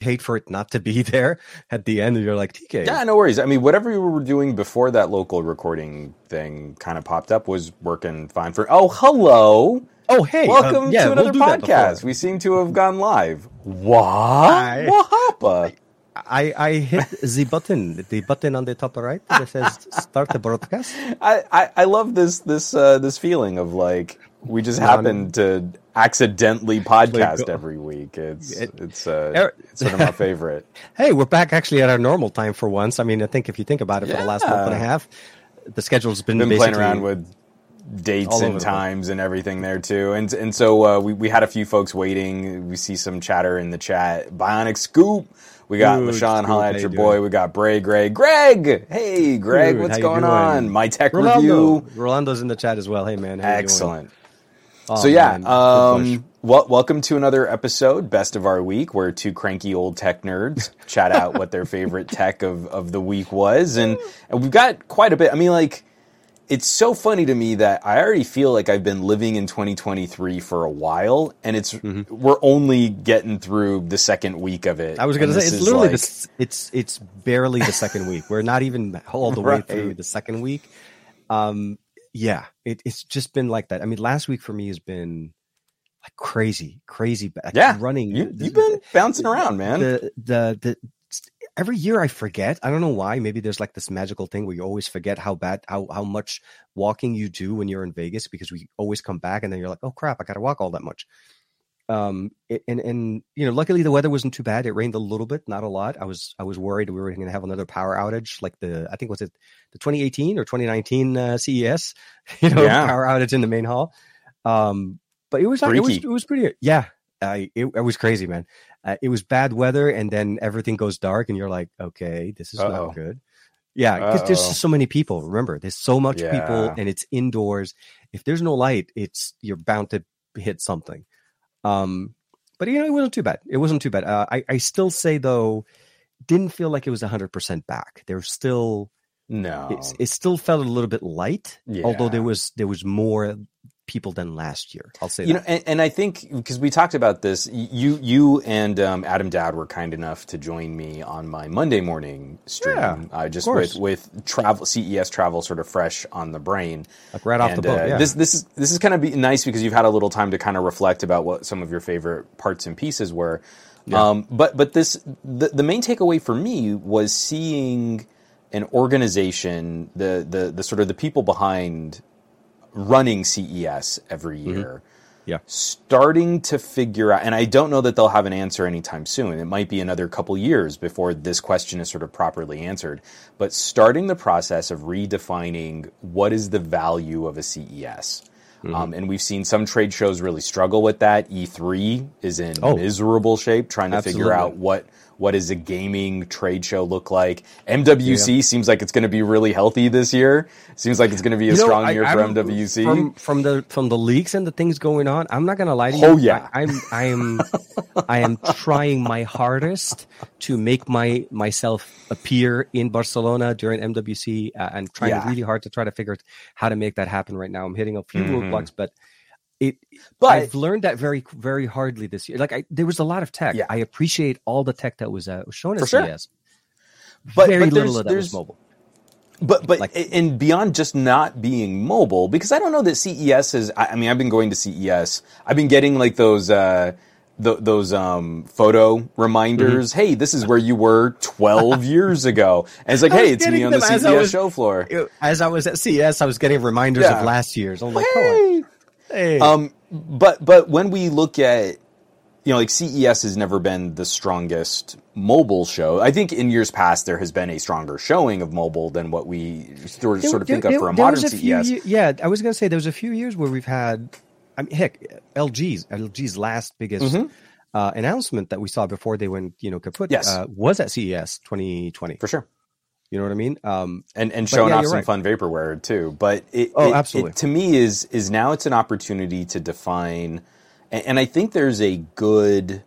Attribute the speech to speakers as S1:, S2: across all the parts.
S1: hate for it not to be there at the end. And you're like, TK.
S2: Yeah, no worries. I mean, whatever you were doing before that local recording thing kind of popped up was working fine for. Oh, hello.
S1: Oh, hey.
S2: Welcome
S1: um, yeah,
S2: to another
S1: we'll
S2: podcast. We seem to have gone live. What?
S1: I-
S2: Wahapa?
S1: I, I hit the button, the button on the top right that says start the broadcast.
S2: I, I, I love this this uh, this feeling of like we just happened to accidentally podcast every week. It's
S1: It-
S2: it's uh,
S1: Er-
S2: it's sort of my favorite.
S1: Hey, we're back actually at our normal time for once. I mean, I think if you think about it, for the last month and a half, the schedule's been,
S2: been playing around with dates and times and everything there too. And and so uh, we we had a few folks waiting. We see some chatter in the chat. Bionic Scoop. We got
S1: Dude,
S2: LaShawn, holla at
S1: you
S2: your
S1: doing?
S2: boy. We got Bray Greg. Greg! Hey, Greg,
S1: Dude,
S2: what's going
S1: doing?
S2: on? My tech
S1: Rolando.
S2: review.
S1: Rolando's in the chat as well. Hey, man. how you doing?
S2: Excellent.
S1: Oh,
S2: so yeah,
S1: man, good push.
S2: um, well, welcome to another episode, best of our week, where two cranky old tech nerds chat out what their favorite tech of, of the week was, and and we've got quite a bit. I mean, like, it's so funny to me that I already feel like I've been living in 2023 for a while, and it's we're only getting through the second week of it.
S1: Mm-hmm. I was going to say it's literally
S2: like-
S1: this. It's it's barely the second week. We're not even all the way
S2: Right.
S1: through the second week. Um, yeah, it, it's just been like that. I mean, last week for me has been like crazy, crazy. like,
S2: yeah,
S1: running.
S2: you, you've been bouncing around, man.
S1: the the the every year I forget. I don't know why. Maybe there's like this magical thing where you always forget how bad how how much walking you do when you're in Vegas because we always come back and then you're like, oh crap, I got to walk all that much. Um, it, and and you know, luckily the weather wasn't too bad. It rained a little bit, not a lot. I was I was worried we were going to have another power outage, like the I think was it the 2018 or 2019 uh, CES, you know,
S2: Yeah.
S1: power outage in the main hall. Um, but it was it was it was pretty yeah. I it, it was crazy, man. Uh, it was bad weather, and then everything goes dark, and you're like, okay, this is
S2: Uh-oh.
S1: not good. Yeah, because there's so many people. Remember, there's so much people, and it's indoors. If there's no light, it's you're bound to hit something. Um, but you know, it wasn't too bad. It wasn't too bad. Uh, I I still say though, didn't feel like it was hundred percent back. There's still
S2: no,
S1: it's, it still felt a little bit light, although there was there was more people than last year. I'll say
S2: you
S1: that.
S2: know, and, and I think because we talked about this, you you and um, Adam Dowd were kind enough to join me on my Monday morning stream,
S1: Yeah,
S2: uh, just with with travel CES travel sort of fresh on the brain.
S1: like right off
S2: and
S1: the boat.
S2: uh,
S1: yeah.
S2: this this is this is kind of be nice because you've had a little time to kind of reflect about what some of your favorite parts and pieces were. Um, but but this the, the main takeaway for me was seeing an organization, the the the sort of the people behind running CES every
S1: Mm-hmm.
S2: year
S1: yeah.
S2: starting to figure out, and I don't know that they'll have an answer anytime soon. It might be another couple years before this question is sort of properly answered. But starting the process of redefining what is the value of a CES.
S1: Mm-hmm.
S2: Um, and we've seen some trade shows really struggle with that. E3 is in
S1: Oh.
S2: miserable shape trying to figure out what what does a gaming trade show look like. MWC seems like it's going to be really healthy this year. Seems like it's going to be a
S1: You know,
S2: strong
S1: I-
S2: year for
S1: I'm-
S2: MWC.
S1: From, from the from the leaks and the things going on, I'm not gonna lie to you.
S2: Oh, yeah.
S1: I, I'm I am I am trying my hardest to make my myself appear in Barcelona during MWC. Uh, and trying
S2: Yeah.
S1: really hard to try to figure out how to make that happen right now. I'm hitting a few
S2: Mhm.
S1: roadblocks, but it
S2: but
S1: I've learned that very very hardly this year. Like I, there was a lot of tech.
S2: Yeah.
S1: I appreciate all the tech that was uh, shown at
S2: sure.
S1: CES.
S2: But-
S1: very
S2: but
S1: little
S2: there's-
S1: of that was mobile.
S2: But but
S1: Like-
S2: and beyond just not being mobile, because I don't know that CES is. I I mean, I've been going to CES. I've been getting like those uh, th- those um, photo reminders. Hey, this is where you were twelve years ago. And it's like,
S1: Mm-hmm.
S2: Hey, it's me on the
S1: them as I
S2: CES
S1: was-
S2: show floor.
S1: As I was at CES, I was getting reminders
S2: Yeah.
S1: of last year's. I'm like, come on.
S2: Hey. Um, but but when we look at you know, like CES has never been the strongest mobile show. I think in years past there has been a stronger showing of mobile than what we sort of,
S1: There-
S2: sort of
S1: there-
S2: think of for a modern
S1: a
S2: CES.
S1: ye- yeah, I was going to say there was a few years where we've had, I mean, heck, LG's LG's last biggest uh, announcement that we saw before they went, you know, kaput,
S2: Mm-hmm. Yes.
S1: uh, was at CES 2020.
S2: for sure.
S1: You know what I mean? Um,
S2: and and showing
S1: yeah,
S2: off some
S1: right.
S2: fun vaporware too. But it,
S1: Oh,
S2: it-
S1: absolutely.
S2: it- to me is is now it's an opportunity to define, and, and I think there's a good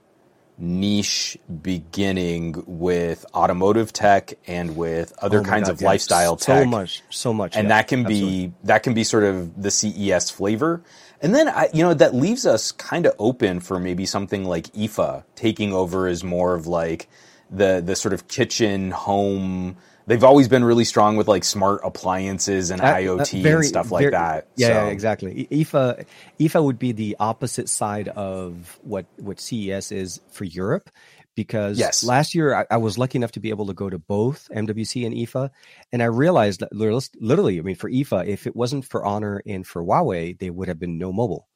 S2: niche beginning with automotive tech and with other
S1: Oh
S2: kinds
S1: God,
S2: of
S1: yeah.
S2: lifestyle
S1: so
S2: tech.
S1: So much, so much,
S2: and
S1: yeah,
S2: that can be
S1: absolutely.
S2: that can be sort of the CES flavor. And then I, you know that leaves us kind of open for maybe something like IFA taking over as more of like the the sort of kitchen home. They've always been really strong with like smart appliances and
S1: That-
S2: IoT
S1: that very-
S2: and stuff like
S1: very-
S2: that.
S1: Yeah,
S2: So-
S1: yeah, exactly. IFA, IFA would be the opposite side of what what CES is for Europe, because
S2: Yes.
S1: last year I, I was lucky enough to be able to go to both MWC and IFA, and I realized that lit- literally, I mean, for IFA, if it wasn't for Honor and for Huawei, there would have been no mobile.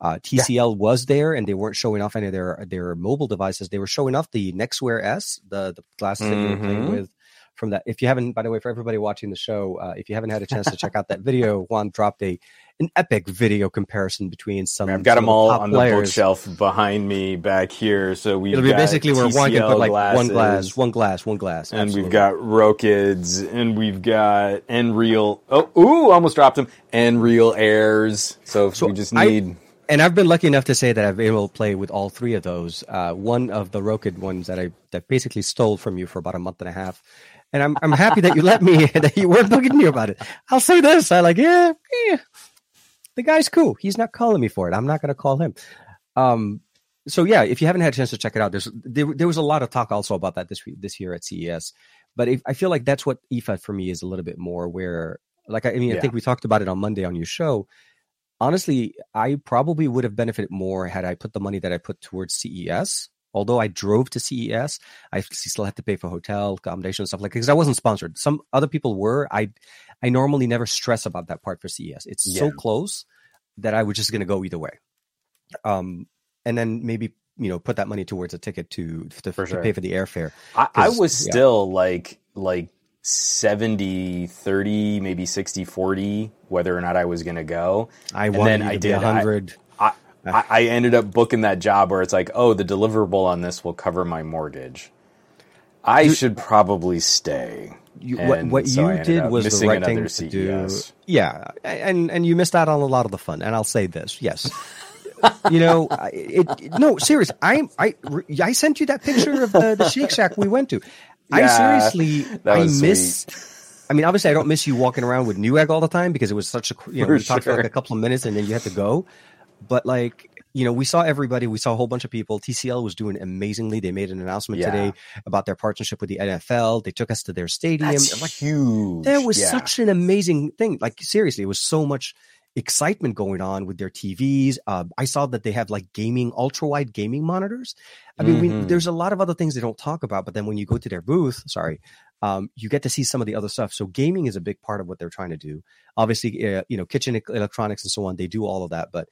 S1: Uh, TCL was there, and they weren't showing off any of their their mobile devices. They were showing off the NxtWear S, the the glasses that you were playing
S2: Mhm.
S1: with from that. If you haven't, by the way, for everybody watching the show, uh, if you haven't had a chance to check out that video, Juan dropped a an epic video comparison between some.
S2: I've got
S1: some
S2: them all on the bookshelf behind me back here. So we've
S1: It'll be
S2: got
S1: basically where Juan can put like one glass, one glass, one glass,
S2: and
S1: Absolutely.
S2: we've got Rokids, and we've got Nreal. Oh, ooh, almost dropped them. Nreal Airs. So,
S1: So
S2: we just
S1: I-
S2: need.
S1: and I've been lucky enough to say that I've been able to play with all three of those. Uh, one of the Rokid ones that I that basically stole from you for about a month and a half, and I'm I'm happy that you let me that you weren't bugging me about it. I'll say this: I like yeah, yeah. The guy's cool. He's not calling me for it. I'm not going to call him. Um, so yeah, if you haven't had a chance to check it out, there's there, there was a lot of talk also about that this week, this year at CES. But if, I feel like that's what IFA for me is a little bit more where, like I, I mean, I think we talked about it on Monday on your show honestly, I probably would have benefited more had I put the money that I put towards CES. Although I drove to CES, I still had to pay for hotel accommodation and stuff like that because I wasn't sponsored. Some other people were. I I normally never stress about that part for CES. It's so close that I was just going to go either way. Um, and then maybe you know put that money towards a ticket to to,
S2: For
S1: to
S2: sure.
S1: pay for the airfare.
S2: I, I was
S1: yeah.
S2: still like like 70 30 maybe 60 40 whether or not i was going to go
S1: I
S2: And
S1: wanted
S2: then I did.
S1: be
S2: I-
S1: a hundred.
S2: I, I ended up booking that job where it's like oh the deliverable on this will cover my mortgage i should probably stay
S1: you, what what
S2: so
S1: you did was the right thing to do. Yeah, and and you missed out on a lot of the fun. And I'll say this, yes. you know, it, it- no, serious. I I I sent you that picture of the, the Shake Shack we went to. I seriously, I miss. I mean, obviously, I don't miss you walking around with Newegg all the time because it was such a you know we talked for like a couple of minutes and then you had to go. But like you know, we saw everybody. We saw a whole bunch of people. TCL was doing amazingly. They made an announcement
S2: Yeah.
S1: today about their partnership with the NFL. They took us to their stadium.
S2: that's
S1: Like,
S2: huge
S1: there was
S2: Yeah.
S1: such an amazing thing. Like seriously, it was so much excitement going on with their TVs. Uh, I saw that they have like gaming, ultra wide gaming monitors. I mean, we,
S2: Mhm.
S1: there's a lot of other things they don't talk about, but then when you go to their booth, sorry, um, you get to see some of the other stuff. So gaming is a big part of what they're trying to do. Obviously, uh, you know, kitchen electronics and so on, they do all of that, but.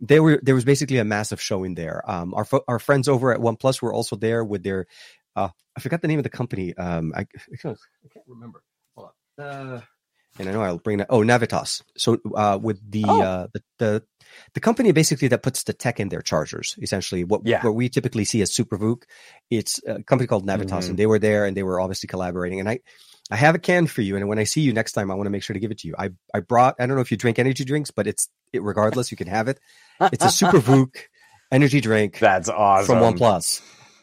S1: They were there was basically a massive showing there. Um, our fo- our friends over at OnePlus were also there with their uh, I forgot the name of the company. Um, I, I can't I can't remember. Hold on. Uh, and I know I'll bring that. Oh, Navitas. So uh, with the,
S2: Oh.
S1: uh, the the the company basically that puts the tech in their chargers, essentially what
S2: Yeah.
S1: what we typically see as SuperVOOC. It's a company called Navitas,
S2: Mhm.
S1: and they were there and they were obviously collaborating. And I I have a can for you, and when I see you next time, I want to make sure to give it to you. I I brought. I don't know if you drink energy drinks, but it's it regardless. You can have it. It's a Super SuperVOOC energy drink
S2: that's awesome
S1: from OnePlus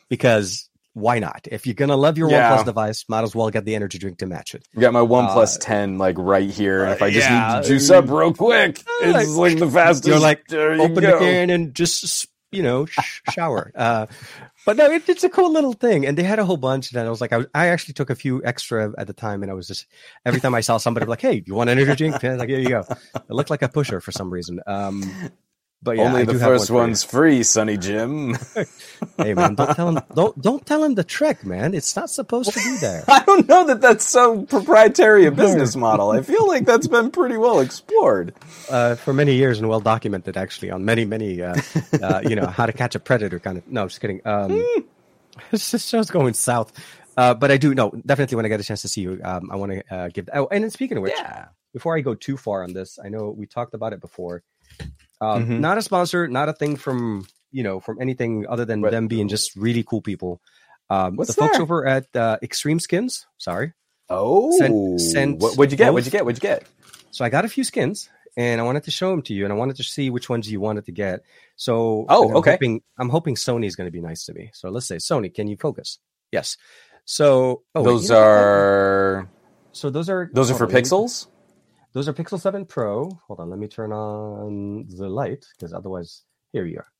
S1: because why not? If you're gonna love your
S2: Yeah.
S1: OnePlus device, might as well get the energy drink to match it.
S2: I got my One Plus
S1: Uh,
S2: 10 like right here, and if I just
S1: yeah.
S2: need to juice up real quick, it's like the fastest.
S1: You're like
S2: you
S1: open
S2: go.
S1: the can and just you know sh- shower. Uh, but no, it, it's a cool little thing, and they had a whole bunch. And I was like, I, was, I actually took a few extra at the time, and I was just every time I saw somebody I'm like, hey, you want an energy drink? And I was like, here you go. It looked like a pusher for some reason. Um, but yeah,
S2: Only
S1: I
S2: the first
S1: one
S2: one's free, Sonny Jim.
S1: Hey man, don't tell him. Don't don't tell him the trick, man. It's not supposed to be there.
S2: I don't know that that's so proprietary a business model. I feel like that's been pretty well explored.
S1: uh, for many years and well documented actually on many many uh, uh, you know how to catch a predator kind of no I'm just kidding um this this show's going south uh, but i do know definitely when i get a chance to see you um, i want to uh, give oh and then speaking of which
S2: Yeah.
S1: before i go too far on this i know we talked about it before um,
S2: Mhm.
S1: not a sponsor not a thing from you know from anything other than
S2: But-
S1: them being just really cool people um,
S2: What's
S1: the folks over at uh, extreme skins sorry
S2: Oh,
S1: Sent- sent
S2: what, what'd you get?
S1: both-
S2: What'd you get? What'd you get?
S1: So I got a few skins, and I wanted to show them to you, and I wanted to see which ones you wanted to get. So,
S2: Oh,
S1: I'm
S2: okay.
S1: Hoping, I'm hoping Sony is going to be nice to me. So let's say Sony, can you focus? Yes. So oh, wait,
S2: those
S1: you know
S2: are
S1: so those are
S2: those are for
S1: on,
S2: pixels.
S1: Those are Pixel 7 Pro. Hold on, let me turn on the light because otherwise, here you are.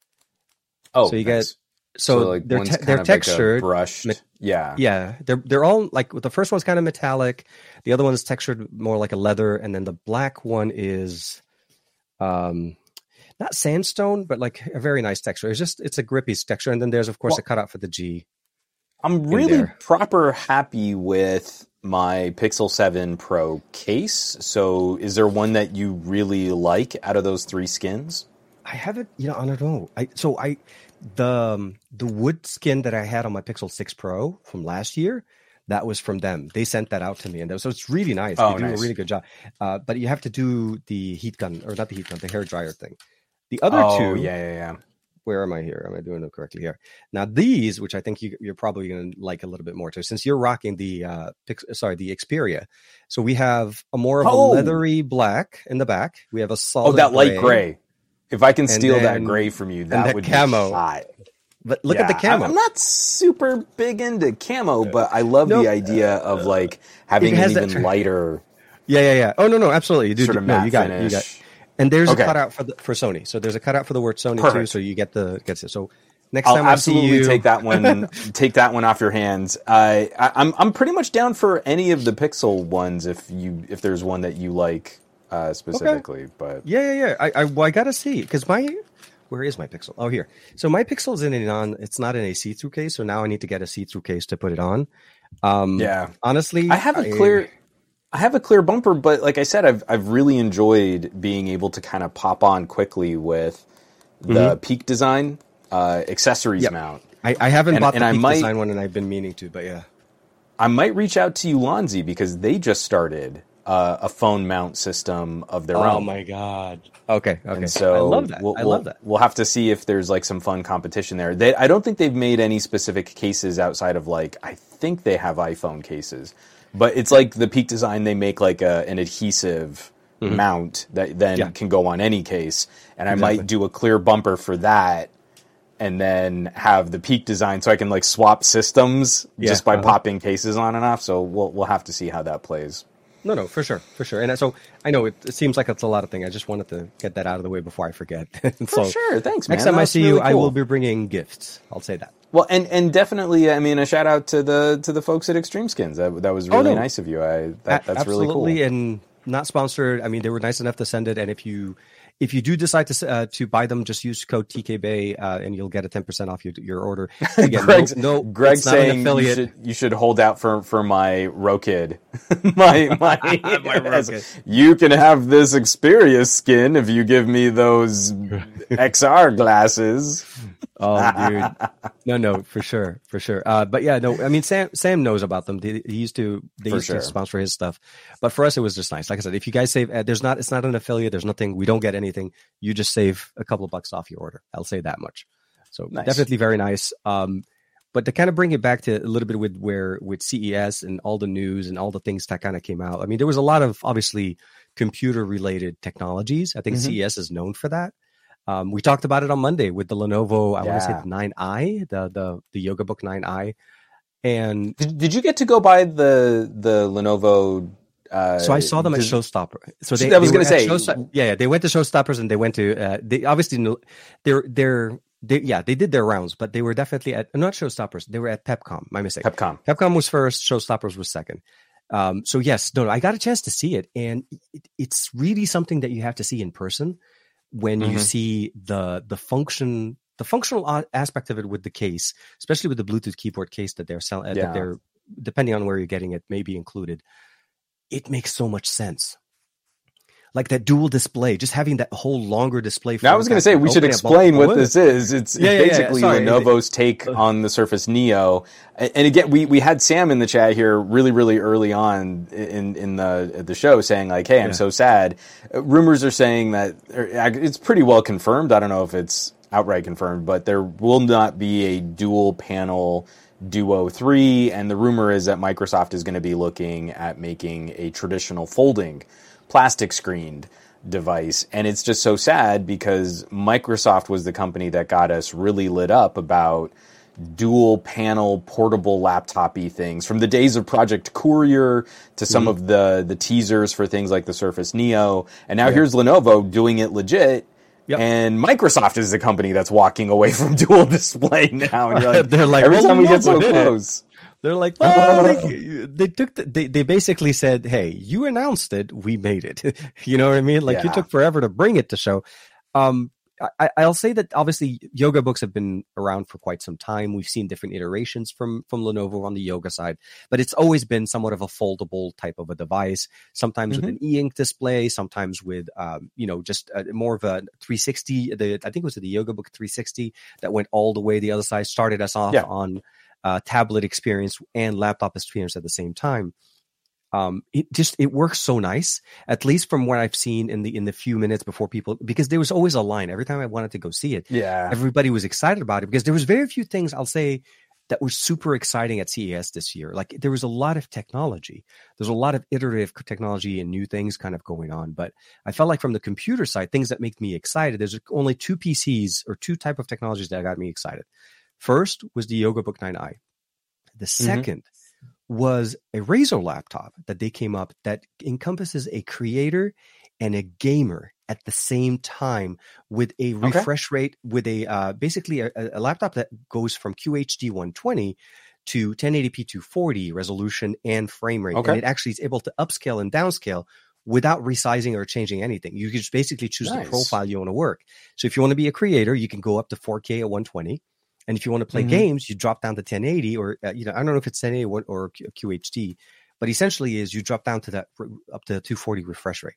S2: Oh,
S1: so you
S2: nice.
S1: get so,
S2: like
S1: they're te- they're
S2: of like
S1: textured.
S2: brushed.
S1: ma-
S2: yeah.
S1: yeah, they're they're all like the first one's kind of metallic, the other one's textured more like a leather, and then the black one is, um, not sandstone, but like a very nice texture. It's just it's a grippy texture, and then there's of course
S2: Well-
S1: a cutout for the G.
S2: I'm really proper happy with my Pixel 7 Pro case. So, is there one that you really like out of those three skins?
S1: I haven't, you know, I don't know. I so I the um, the wood skin that I had on my Pixel Six Pro from last year, that was from them. They sent that out to me, and that- so it's really nice.
S2: Oh,
S1: they do
S2: nice.
S1: a really good job. Uh, but you have to do the heat gun or not the heat gun, the hair dryer thing. The other
S2: oh,
S1: two,
S2: yeah, yeah, yeah.
S1: Where am I here? Am I doing it correctly here? Now these, which I think you, you're probably going to like a little bit more too, since you're rocking the uh, Pix, sorry, the Xperia. So we have a more of
S2: Oh.
S1: a leathery black in the back. We have a solid.
S2: Oh, that light gray. If I can steal that gray from you, that
S1: that
S2: would
S1: camo.
S2: be hot.
S1: But look at the
S2: Yeah,
S1: camo.
S2: I'm not super big into camo, but I love
S1: No,
S2: the idea of like having an even lighter
S1: Yeah, yeah, yeah. Oh no, no, absolutely. You do.
S2: sort of
S1: no, you got
S2: finish.
S1: it. You got. It. And there's
S2: Okay.
S1: a cutout for the, for Sony. So there's a cutout for the word Sony too. So you get the gets it. So next
S2: I'll
S1: time I see
S2: absolutely
S1: you,
S2: take that one. take that one off your hands. I, I, I'm I'm pretty much down for any of the Pixel ones if you if there's one that you like uh, specifically. But
S1: Yeah, yeah, yeah. I, I, well, I gotta see because my, where is my Pixel? Oh, here. So my Pixel's in a non. It's not in a see-through case. So now I need to get a see-through case to put it on. Um,
S2: yeah,
S1: Honestly,
S2: I have a clear. I have a clear bumper, but like I said, I've I've really enjoyed being able to kind of pop on quickly with the Peak Design uh, accessories
S1: Yep.
S2: mount.
S1: I, I haven't
S2: and-
S1: bought
S2: and
S1: the Peak
S2: might-
S1: design one, and I've been meaning to. But yeah.
S2: I might reach out to you, Lonzi, because they just started uh, a phone mount system of their
S1: Oh
S2: own.
S1: Oh my god. Okay. Okay.
S2: And so
S1: I love that.
S2: We'll,
S1: I
S2: we'll-
S1: love that.
S2: We'll have to see if there's like some fun competition there. They, I don't think they've made any specific cases outside of like I think they have iPhone cases, but it's like the Peak Design. They make like a, an adhesive mount that then
S1: Mm-hmm. Yeah.
S2: can go on any case, and I might do a clear bumper for that. And then have the Peak Design, so I can like swap systems
S1: Yeah,
S2: just by
S1: uh-huh.
S2: popping cases on and off. So we'll we'll have to see how that plays.
S1: No, no, for sure, for sure. And so I know it, it seems like it's a lot of things. I just wanted to get that out of the way before I forget.
S2: For sure, thanks, man.
S1: Next time I see
S2: really
S1: you, I will be bringing gifts. I'll say that.
S2: Well, and and definitely, I mean, a shout out to the to the folks at Extreme Skins. That that was
S1: Oh,
S2: really
S1: no.
S2: nice of you. I that, that's really
S1: Absolutely,
S2: cool.
S1: and not sponsored. I mean, they were nice enough to send it. And if you if you do decide to uh, to buy them, just use code TKBay uh, and you'll get a ten percent off your your order. Again,
S2: Greg's,
S1: no, no,
S2: Greg's
S1: it's not an
S2: saying you should you should hold out for for my Rokid. my my,
S1: My Rokid.
S2: You can have this Xperia skin if you give me those XR glasses.
S1: Oh, dude. No, no, for sure, for sure. Uh, but yeah, no, I mean, Sam, Sam knows about them. They, he used to, they
S2: For
S1: used
S2: sure.
S1: to sponsor his stuff. But for us, it was just nice. Like I said, if you guys save, uh, there's not, it's not an affiliate. There's nothing. We don't get anything. You just save a couple of bucks off your order. I'll say that much. So
S2: Nice.
S1: definitely very nice. Um, but to kind of bring it back to a little bit with where with CES and all the news and all the things that kind of came out. I mean, there was a lot of obviously computer related technologies. I think
S2: Mhm.
S1: CES is known for that. Um, we talked about it on Monday with the Lenovo. I want to say the 9i, the the the Yoga Book 9i, and
S2: Did, did you get to go by the the Lenovo? Uh,
S1: so I saw them at Showstopper. So they,
S2: I was gonna say-
S1: Showsto- yeah, yeah, they went to Showstoppers and they went to uh, they obviously they're they're they yeah they did their rounds, but they were definitely at not Showstoppers. They were at Pepcom. My mistake.
S2: Pepcom.
S1: Pepcom was first, Showstoppers was second. Um, so yes, no, no, I got a chance to see it, and it, it's really something that you have to see in person when you
S2: Mhm.
S1: see the the function, the functional aspect of it with the case, especially with the Bluetooth keyboard case that they're selling,
S2: Yeah.
S1: that they're depending on where you're getting it, may be included. It makes so much sense. Like that dual display, just having that whole longer display.
S2: Now I was going to say we should
S1: opening up both-
S2: explain what this is. It's,
S1: Yeah, yeah, yeah.
S2: basically
S1: Sorry.
S2: Lenovo's take on the Surface Neo. And again, we, we had Sam in the chat here really, really early on in in the the show saying like, "Hey, I'm
S1: Yeah.
S2: so sad." Uh, Rumors are saying that uh, it's pretty well confirmed. I don't know if it's outright confirmed, but there will not be a dual panel Duo 3 and the rumor is that Microsoft is going to be looking at making a traditional folding plastic screened device. And it's just so sad because Microsoft was the company that got us really lit up about dual panel portable laptopy things from the days of Project Courier to some mm-hmm. of the the teasers for things like the Surface Neo. And now yeah. here's Lenovo doing it legit. Yep. And Microsoft is the company that's walking away from dual display now. And like, they're like, every well, time we get so close.
S1: It. They're like, well, they, they, took, the, they, they basically said, hey, you announced it, we made it. you know what I mean? Like yeah. you took forever to bring it to show. Um, I, I'll say that obviously yoga books have been around for quite some time. We've seen different iterations from from Lenovo on the yoga side, but it's always been somewhat of a foldable type of a device. Sometimes mm-hmm. with an e-ink display, sometimes with um, you know just a, more of a 360. The I think it was the Yoga Book 360 that went all the way the other side. Started us off yeah. on uh, tablet experience and laptop experience at the same time. Um, it just it works so nice at least from what i've seen in the in the few minutes before people because there was always a line. Every time i wanted to go see it
S2: yeah.
S1: everybody was excited about it because there was very few things i'll say that were super exciting at ces this year. Like there was a lot of technology. There's a lot of iterative technology and new things kind of going on. But i felt like from the computer side things that make me excited there's only two pcs or two type of technologies that got me excited first was the yoga book 9i the 2nd mm-hmm was a Razer laptop that they came up that encompasses a creator and a gamer at the same time with a refresh okay. rate with a uh, basically a, a, laptop that goes from QHD 120 to 1080p 240 resolution and frame rate okay. and it actually is able to upscale and downscale without resizing or changing anything you can just basically choose nice. the profile you want to work so if you want to be a creator you can go up to 4k at 120 and if you want to play mm-hmm. games, you drop down to 1080 or, uh, you know, I don't know if it's 1080 or, or QHD, but essentially is you drop down to that up to 240 refresh rate.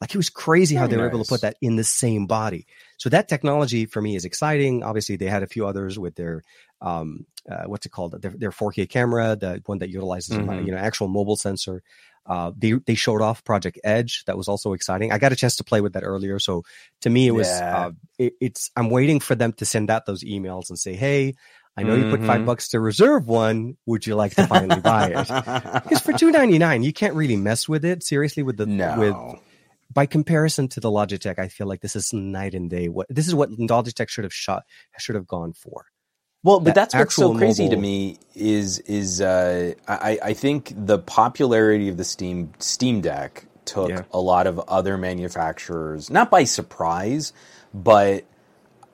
S1: Like it was crazy Very how they were able to put that in the same body. So that technology for me is exciting. Obviously, they had a few others with their um, uh, what's it called? Their, their 4K camera, the one that utilizes mm-hmm. you know actual mobile sensor. Uh, they they showed off Project Edge. That was also exciting. I got a chance to play with that earlier. So to me, it was yeah. uh, it, it's. I'm waiting for them to send out those emails and say, "Hey, I know mm-hmm. you put five mm-hmm. bucks to reserve one. Would you like to finally buy it? Because for two ninety nine, you can't really mess with it. Seriously, with the
S2: no.
S1: with by comparison to the Logitech, I feel like this is night and day. What this is what Logitech should have shot should have gone for.
S2: Well, but that's what's so crazy mobile. to me is is uh, I, I think the popularity of the Steam Steam Deck took yeah. a lot of other manufacturers not by surprise, but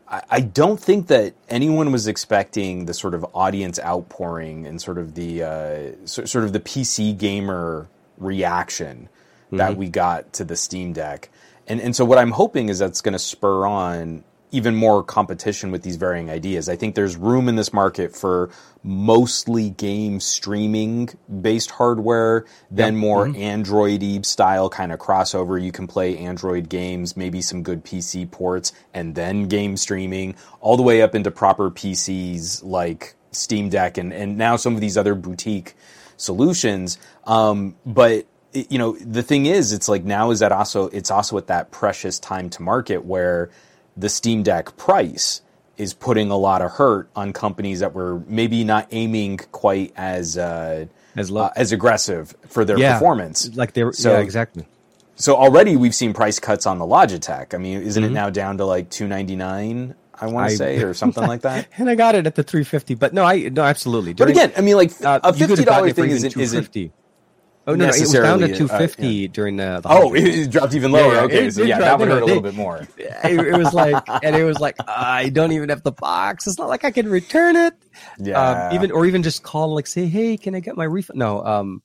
S2: I, I don't think that anyone was expecting the sort of audience outpouring and sort of the uh, so, sort of the PC gamer reaction mm-hmm. that we got to the Steam Deck. And and so what I'm hoping is that's going to spur on even more competition with these varying ideas. I think there's room in this market for mostly game streaming based hardware, then yep. more mm-hmm. Android style kind of crossover. You can play Android games, maybe some good PC ports, and then game streaming, all the way up into proper PCs like Steam Deck and, and now some of these other boutique solutions. Um, but you know, the thing is, it's like now is that also, it's also at that precious time to market where the Steam Deck price is putting a lot of hurt on companies that were maybe not aiming quite as uh, as low. Uh, as aggressive for their yeah, performance.
S1: Like they were, so, yeah, exactly.
S2: So already we've seen price cuts on the Logitech. I mean, isn't mm-hmm. it now down to like two ninety nine? I want to say, or something like that.
S1: And I got it at the 350, but no, I no, absolutely.
S2: But again, I mean, like uh, a fifty dollar thing isn't, isn't
S1: Oh no, no, it was down to 250 uh, yeah. during the. the
S2: oh, it dropped even lower. Yeah, okay, it, so it yeah, that would hurt a little bit more.
S1: It, it, was like, and it was like, I don't even have the box. It's not like I can return it.
S2: Yeah.
S1: Um, even or even just call like say, hey, can I get my refund? No. Um,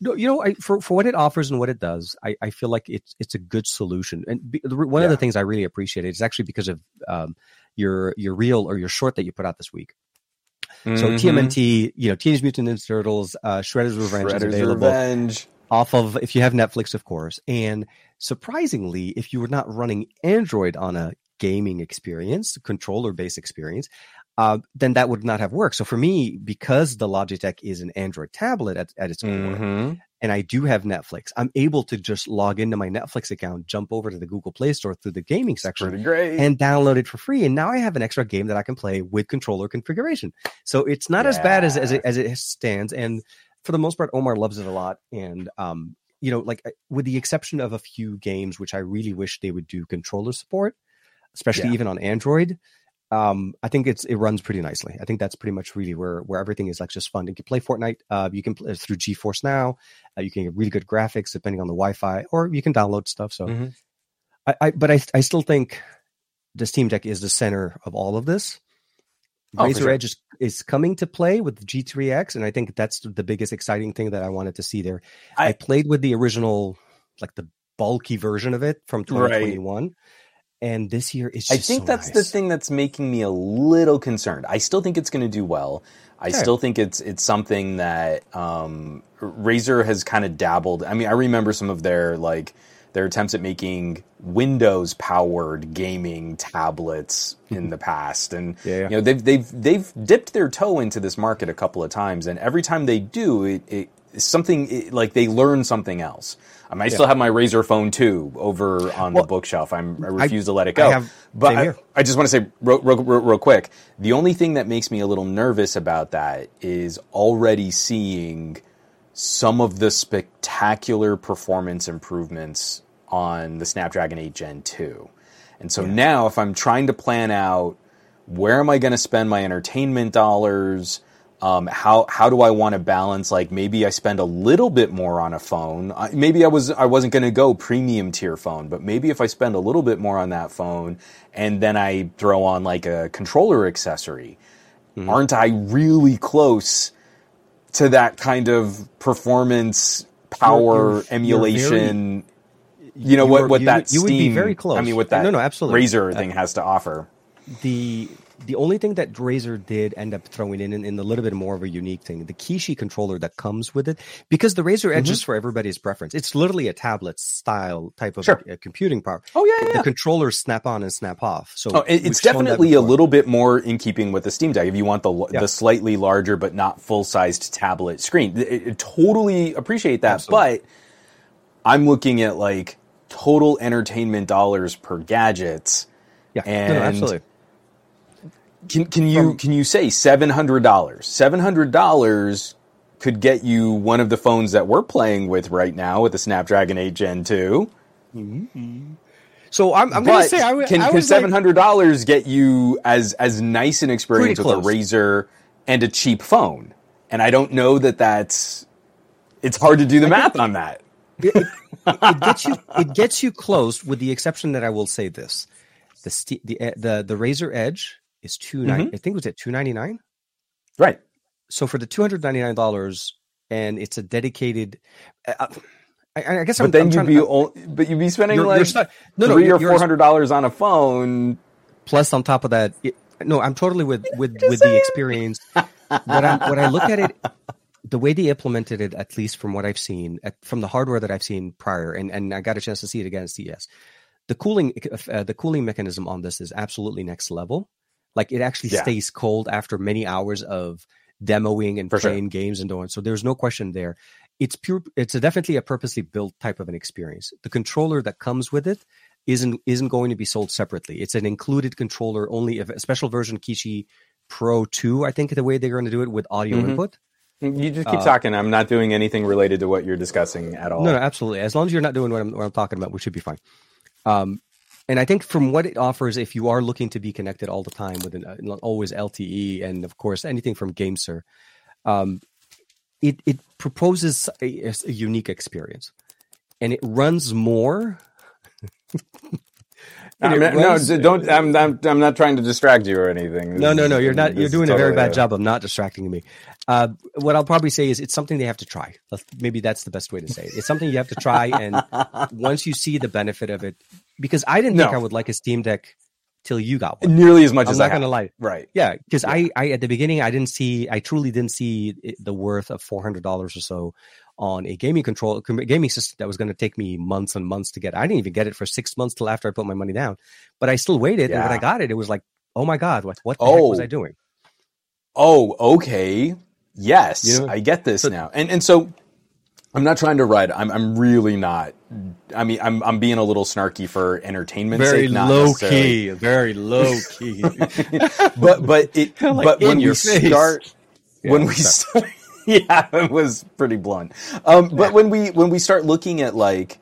S1: no, you know, I, for for what it offers and what it does, I, I feel like it's it's a good solution. And be, one yeah. of the things I really appreciate is actually because of um, your your reel or your short that you put out this week. Mm-hmm. So TMNT, you know, Teenage Mutant Ninja Turtles, uh, Shredder's Revenge
S2: Shredder's is available
S1: Revenge. off of if you have Netflix, of course. And surprisingly, if you were not running Android on a gaming experience, controller based experience, uh, then that would not have worked. So for me, because the Logitech is an Android tablet at, at its core, mm-hmm. And I do have Netflix, I'm able to just log into my Netflix account, jump over to the Google Play Store through the gaming section, and download it for free. And now I have an extra game that I can play with controller configuration. So it's not yeah. as bad as as it, as it stands. And for the most part, Omar loves it a lot. And um, you know, like with the exception of a few games, which I really wish they would do controller support, especially
S2: Yeah.
S1: even on Android. Um, I think it's it runs pretty nicely. I think that's pretty much really where where everything is like just fun. You can play Fortnite. Uh, you can play through GeForce Now. Uh, you can get really good graphics depending on the Wi-Fi, or you can download stuff. So,
S2: Mhm.
S1: I, I but I I still think the Steam Deck is the center of all of this.
S2: Oh, for
S1: Razer
S2: sure.
S1: Edge is, is coming to play with the G3X, and I think that's the biggest exciting thing that I wanted to see there. I,
S2: I-
S1: played with the original, like the bulky version of it from
S2: Right.
S1: 2021, and this year it's.
S2: I think
S1: so
S2: that's the thing that's making me a little concerned. I still think it's going to do well. I
S1: Okay.
S2: still think it's it's something that um, Razer has kind of dabbled. I mean, I remember some of their like their attempts at making Windows powered gaming tablets in the past, and
S1: Yeah, yeah.
S2: you know they've they've they've dipped their toe into this market a couple of times, and every time they do, it, it something like they learn something else. I, mean, I still have my Razer Phone 2 over on
S1: Well,
S2: the bookshelf. I'm, I refuse to let it
S1: I
S2: go.
S1: have-
S2: but I. I just want to say real, real, real, real quick the only thing that makes me a little nervous about that is already seeing some of the spectacular performance improvements on the Snapdragon 8 Gen 2. And so now, if I'm trying to plan out where am I going to spend my entertainment dollars, um, how how do I want to balance? Like maybe I spend a little bit more on a phone. I, maybe I was I wasn't going to go premium tier phone, but maybe if I spend a little bit more on that phone, and then I throw on like a controller accessory, aren't I really close to that kind of performance, power,
S1: you're- you're
S2: emulation? you know what
S1: you're-
S2: what that
S1: you would be very close.
S2: I mean, what that
S1: No, no, absolutely.
S2: Razer
S1: Uh,
S2: thing has to offer.
S1: the the only thing that Razer did end up throwing in, in, in the little bit more of a unique thing, the Kishi controller that comes with it, because the Razer Edge
S2: Mm-hmm.
S1: is for everybody's preference. It's literally a tablet style type of
S2: Sure.
S1: uh, computing power.
S2: Oh yeah, yeah.
S1: The controllers snap on and snap off. So
S2: Oh, it- it's definitely a little bit more in keeping with the Steam Deck. If you want the
S1: Yeah.
S2: the slightly larger but not full sized tablet screen, I- totally appreciate that.
S1: Absolutely.
S2: But I'm looking at like total entertainment dollars per gadgets.
S1: Yeah,
S2: and
S1: no, no, absolutely.
S2: Can can you can you say seven hundred dollars? Seven hundred dollars could get you one of the phones that we're playing with right now with the Snapdragon 8 Gen 2.
S1: So I'm, I'm going to say I, w-
S2: can,
S1: I
S2: can seven hundred dollars get you as as nice an experience with a
S1: close.
S2: Razer and a cheap phone? And I don't know that that's. It's hard to do the math on that.
S1: it gets you it gets you close with the exception that I will say this. The the uh, the the Razer Edge is two nine.
S2: Mm-hmm.
S1: I think it was at two ninety nine.
S2: Right.
S1: so for the two hundred ninety nine dollars, and it's a dedicated. Uh, I, I guess
S2: But
S1: I'm,
S2: then
S1: I'm
S2: you'd be
S1: to,
S2: o- but you'd be spending
S1: you're-
S2: like
S1: you're no, no,
S2: three or four hundred dollars on a phone.
S1: plus on top of that. It, no, I'm totally with with with the experience. when I when I look at it, the way they implemented it, at least from what I've seen, from the hardware that I've seen prior, and and I got a chance to see it again at CES. The cooling uh, the cooling mechanism on this is absolutely next level. Like it actually
S2: Yeah.
S1: stays cold after many hours of demoing and
S2: For sure.
S1: playing games and doing. So there's no question there. It's pure. It's a definitely a purposely built type of an experience. The controller that comes with it isn't isn't going to be sold separately. It's an included controller only. If A special version Kishi Pro Two, I think, the way they're going to do it with audio
S2: Mhm.
S1: input.
S2: You just keep
S1: Uh,
S2: talking. I'm not doing anything related to what you're discussing at all.
S1: No, no, absolutely. As long as you're not doing what I'm, what I'm talking about, we should be fine. Um, and I think from what it offers, if you are looking to be connected all the time with an uh, always LTE and of course anything from GameSir, um, it it proposes a, a unique experience, and it runs more. It
S2: not- no, don't. I'm, I'm. I'm not trying to distract you or anything.
S1: No, no, no. You're not.
S2: This
S1: You're doing a very
S2: totally
S1: bad job of not distracting me. Uh, what I'll probably say is it's something they have to try. Maybe that's the best way to say it. It's something you have to try, and once you see the benefit of it, because I didn't think I would like a Steam Deck till you got one.
S2: Nearly as much
S1: I'm
S2: as
S1: not
S2: I
S1: gonna
S2: have.
S1: lie.
S2: Right.
S1: Yeah, because I, I at the beginning I didn't see, I truly didn't see it, the worth of four hundred dollars or so on a gaming control gaming system that was going to take me months and months to get. I didn't even get it for six months till after I put my money down, but I still waited, and when I got it, it was like, oh my god, what what the heck was
S2: Oh.
S1: I doing?
S2: Oh, okay. Yes,
S1: You know?
S2: I get this
S1: So-
S2: now. And and so I'm not trying to ride. I'm I'm really not. I mean, I'm I'm being a little snarky for entertainment
S1: very
S2: sake, not
S1: low key, very low key.
S2: But but it
S1: Like
S2: but when we
S1: your face.
S2: start
S1: Yeah,
S2: when we start yeah, it was pretty blunt. Um, but when we when we start looking at like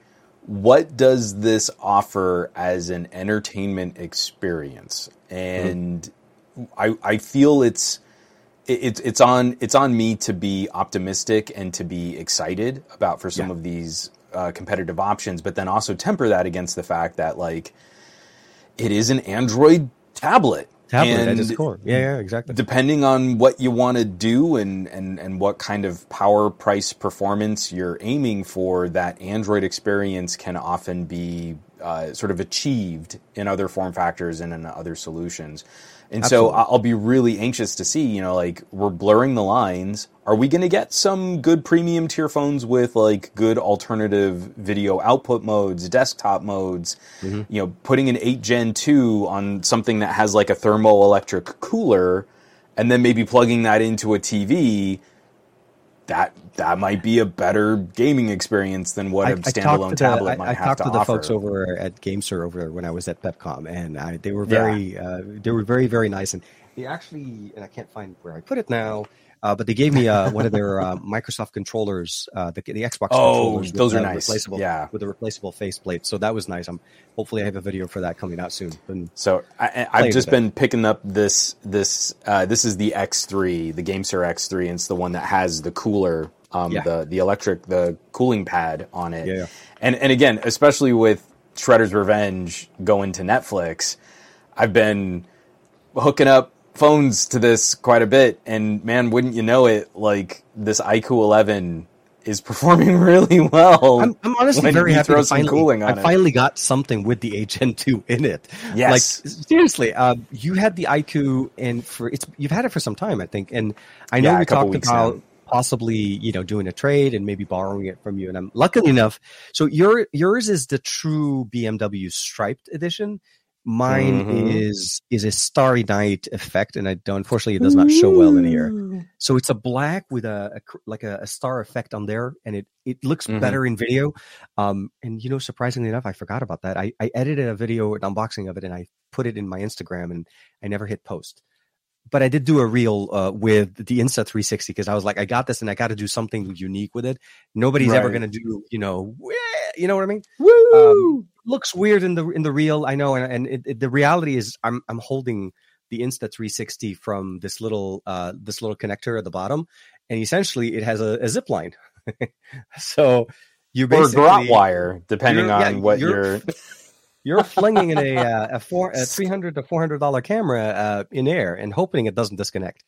S2: what does this offer as an entertainment experience, and mm-hmm. I I feel it's it's it's on it's on me to be optimistic and to be excited about for some yeah. of these uh, competitive options, but then also temper that against the fact that like it is an Android tablet.
S1: Tablet and at its core. Yeah, yeah, exactly.
S2: Depending on what you want to do and, and, and what kind of power, price, performance you're aiming for, that Android experience can often be uh, sort of achieved in other form factors and in other solutions. And Absolutely. so I'll be really anxious to see, you know, like we're blurring the lines. Are we going to get some good premium tier phones with like good alternative video output modes, desktop modes, mm-hmm. you know, putting an 8 Gen 2 on something that has like a thermoelectric cooler and then maybe plugging that into a TV that that might be a better gaming experience than what a standalone tablet
S1: the,
S2: might I,
S1: I
S2: have
S1: to,
S2: to
S1: the
S2: offer.
S1: folks over at GameSir over when I was at PepCom, and I, they were very yeah. uh, they were very very nice, and they actually and I can't find where I put it now. Uh, but they gave me uh, one of their uh, Microsoft controllers, uh, the, the Xbox
S2: oh,
S1: controllers.
S2: those are nice. Replaceable,
S1: yeah, with a replaceable faceplate. So that was nice. I'm hopefully I have a video for that coming out soon.
S2: Been so I, have just been picking up this this uh, this is the X3, the GameSir X3, and it's the one that has the cooler um, yeah. the the electric the cooling pad on it.
S1: Yeah.
S2: And and again, especially with Shredder's Revenge going to Netflix, I've been hooking up phones to this quite a bit, and man, wouldn't you know it, like this iQOO 11 is performing really well.
S1: I'm, I'm honestly very happy to finally, I finally got something with the 8 Gen 2 in it.
S2: Yes.
S1: Like seriously, uh, you had the IQ and for it's you've had it for some time, I think, and I know
S2: yeah,
S1: we talked about.
S2: Now
S1: possibly you know doing a trade and maybe borrowing it from you. And i'm luckily enough so your yours is the true bmw striped edition. Mine mm-hmm. is is a starry night effect and i don't unfortunately it does not show well in here. So it's a black with a, a like a, a, star effect on there and it it looks mm-hmm. better in video. Um and you know surprisingly enough i forgot about that. I i edited a video an unboxing of it and i put it in my instagram and i never hit post but I did do a reel uh, with the Insta360 because I was like, I got this and I got to do something unique with it. Nobody's right. ever going to do, you know, you know what I mean?
S2: Woo! Um,
S1: looks weird in the in the reel, I know, and, and it, it, the reality is, I'm I'm holding the Insta360 from this little uh, this little connector at the bottom, and essentially it has a, a zip line. so you basically
S2: or a wire, depending on yeah, what you're. you're
S1: You're flinging in a uh, a four a three hundred to four hundred dollar camera uh, in air and hoping it doesn't disconnect.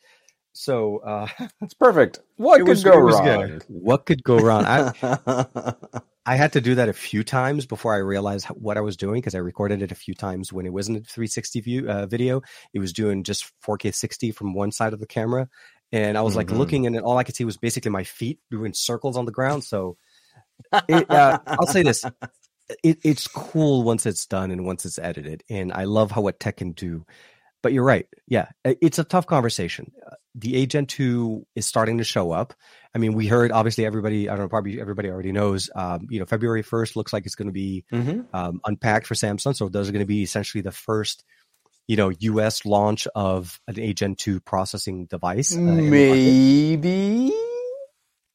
S1: So uh,
S2: it's perfect. What could was, go wrong?
S1: What could go wrong? I, I had to do that a few times before I realized what I was doing because I recorded it a few times when it wasn't a 360 view uh, video. It was doing just 4K 60 from one side of the camera, and I was like mm-hmm. looking, and all I could see was basically my feet doing circles on the ground. So it, uh, I'll say this: it, it's cool once it's done and once it's edited, and I love how what tech can do. But you're right, yeah, it's a tough conversation. Uh, the Gen two is starting to show up. I mean, we heard obviously everybody. I don't know, probably everybody already knows. Um, you know, February first looks like it's going to be mm-hmm. um, unpacked for Samsung. So those are going to be essentially the first you know U.S. launch of an Gen two processing device. Uh,
S2: Maybe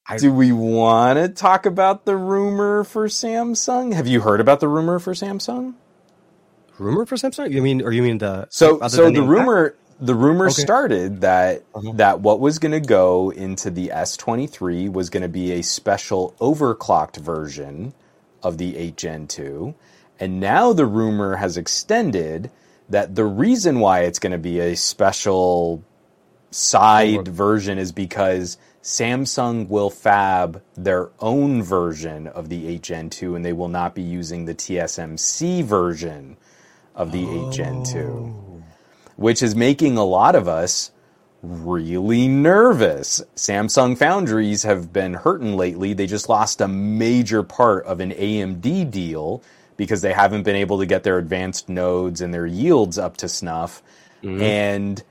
S2: I, Do we want to talk about the rumor for Samsung? Have you heard about the rumor for Samsung?
S1: Rumor for Samsung? You mean, or you mean the
S2: so so the rumor the rumor okay. started that uh-huh. that what was going to go into the S23 was going to be a special overclocked version of the 8 Gen 2, and now the rumor has extended that the reason why it's going to be a special side version is because Samsung will fab their own version of the 8 Gen 2 and they will not be using the TSMC version of the oh. 8 Gen 2, which is making a lot of us really nervous. Samsung foundries have been hurting lately. They just lost a major part of an AMD deal because they haven't been able to get their advanced nodes and their yields up to snuff. Mm-hmm. And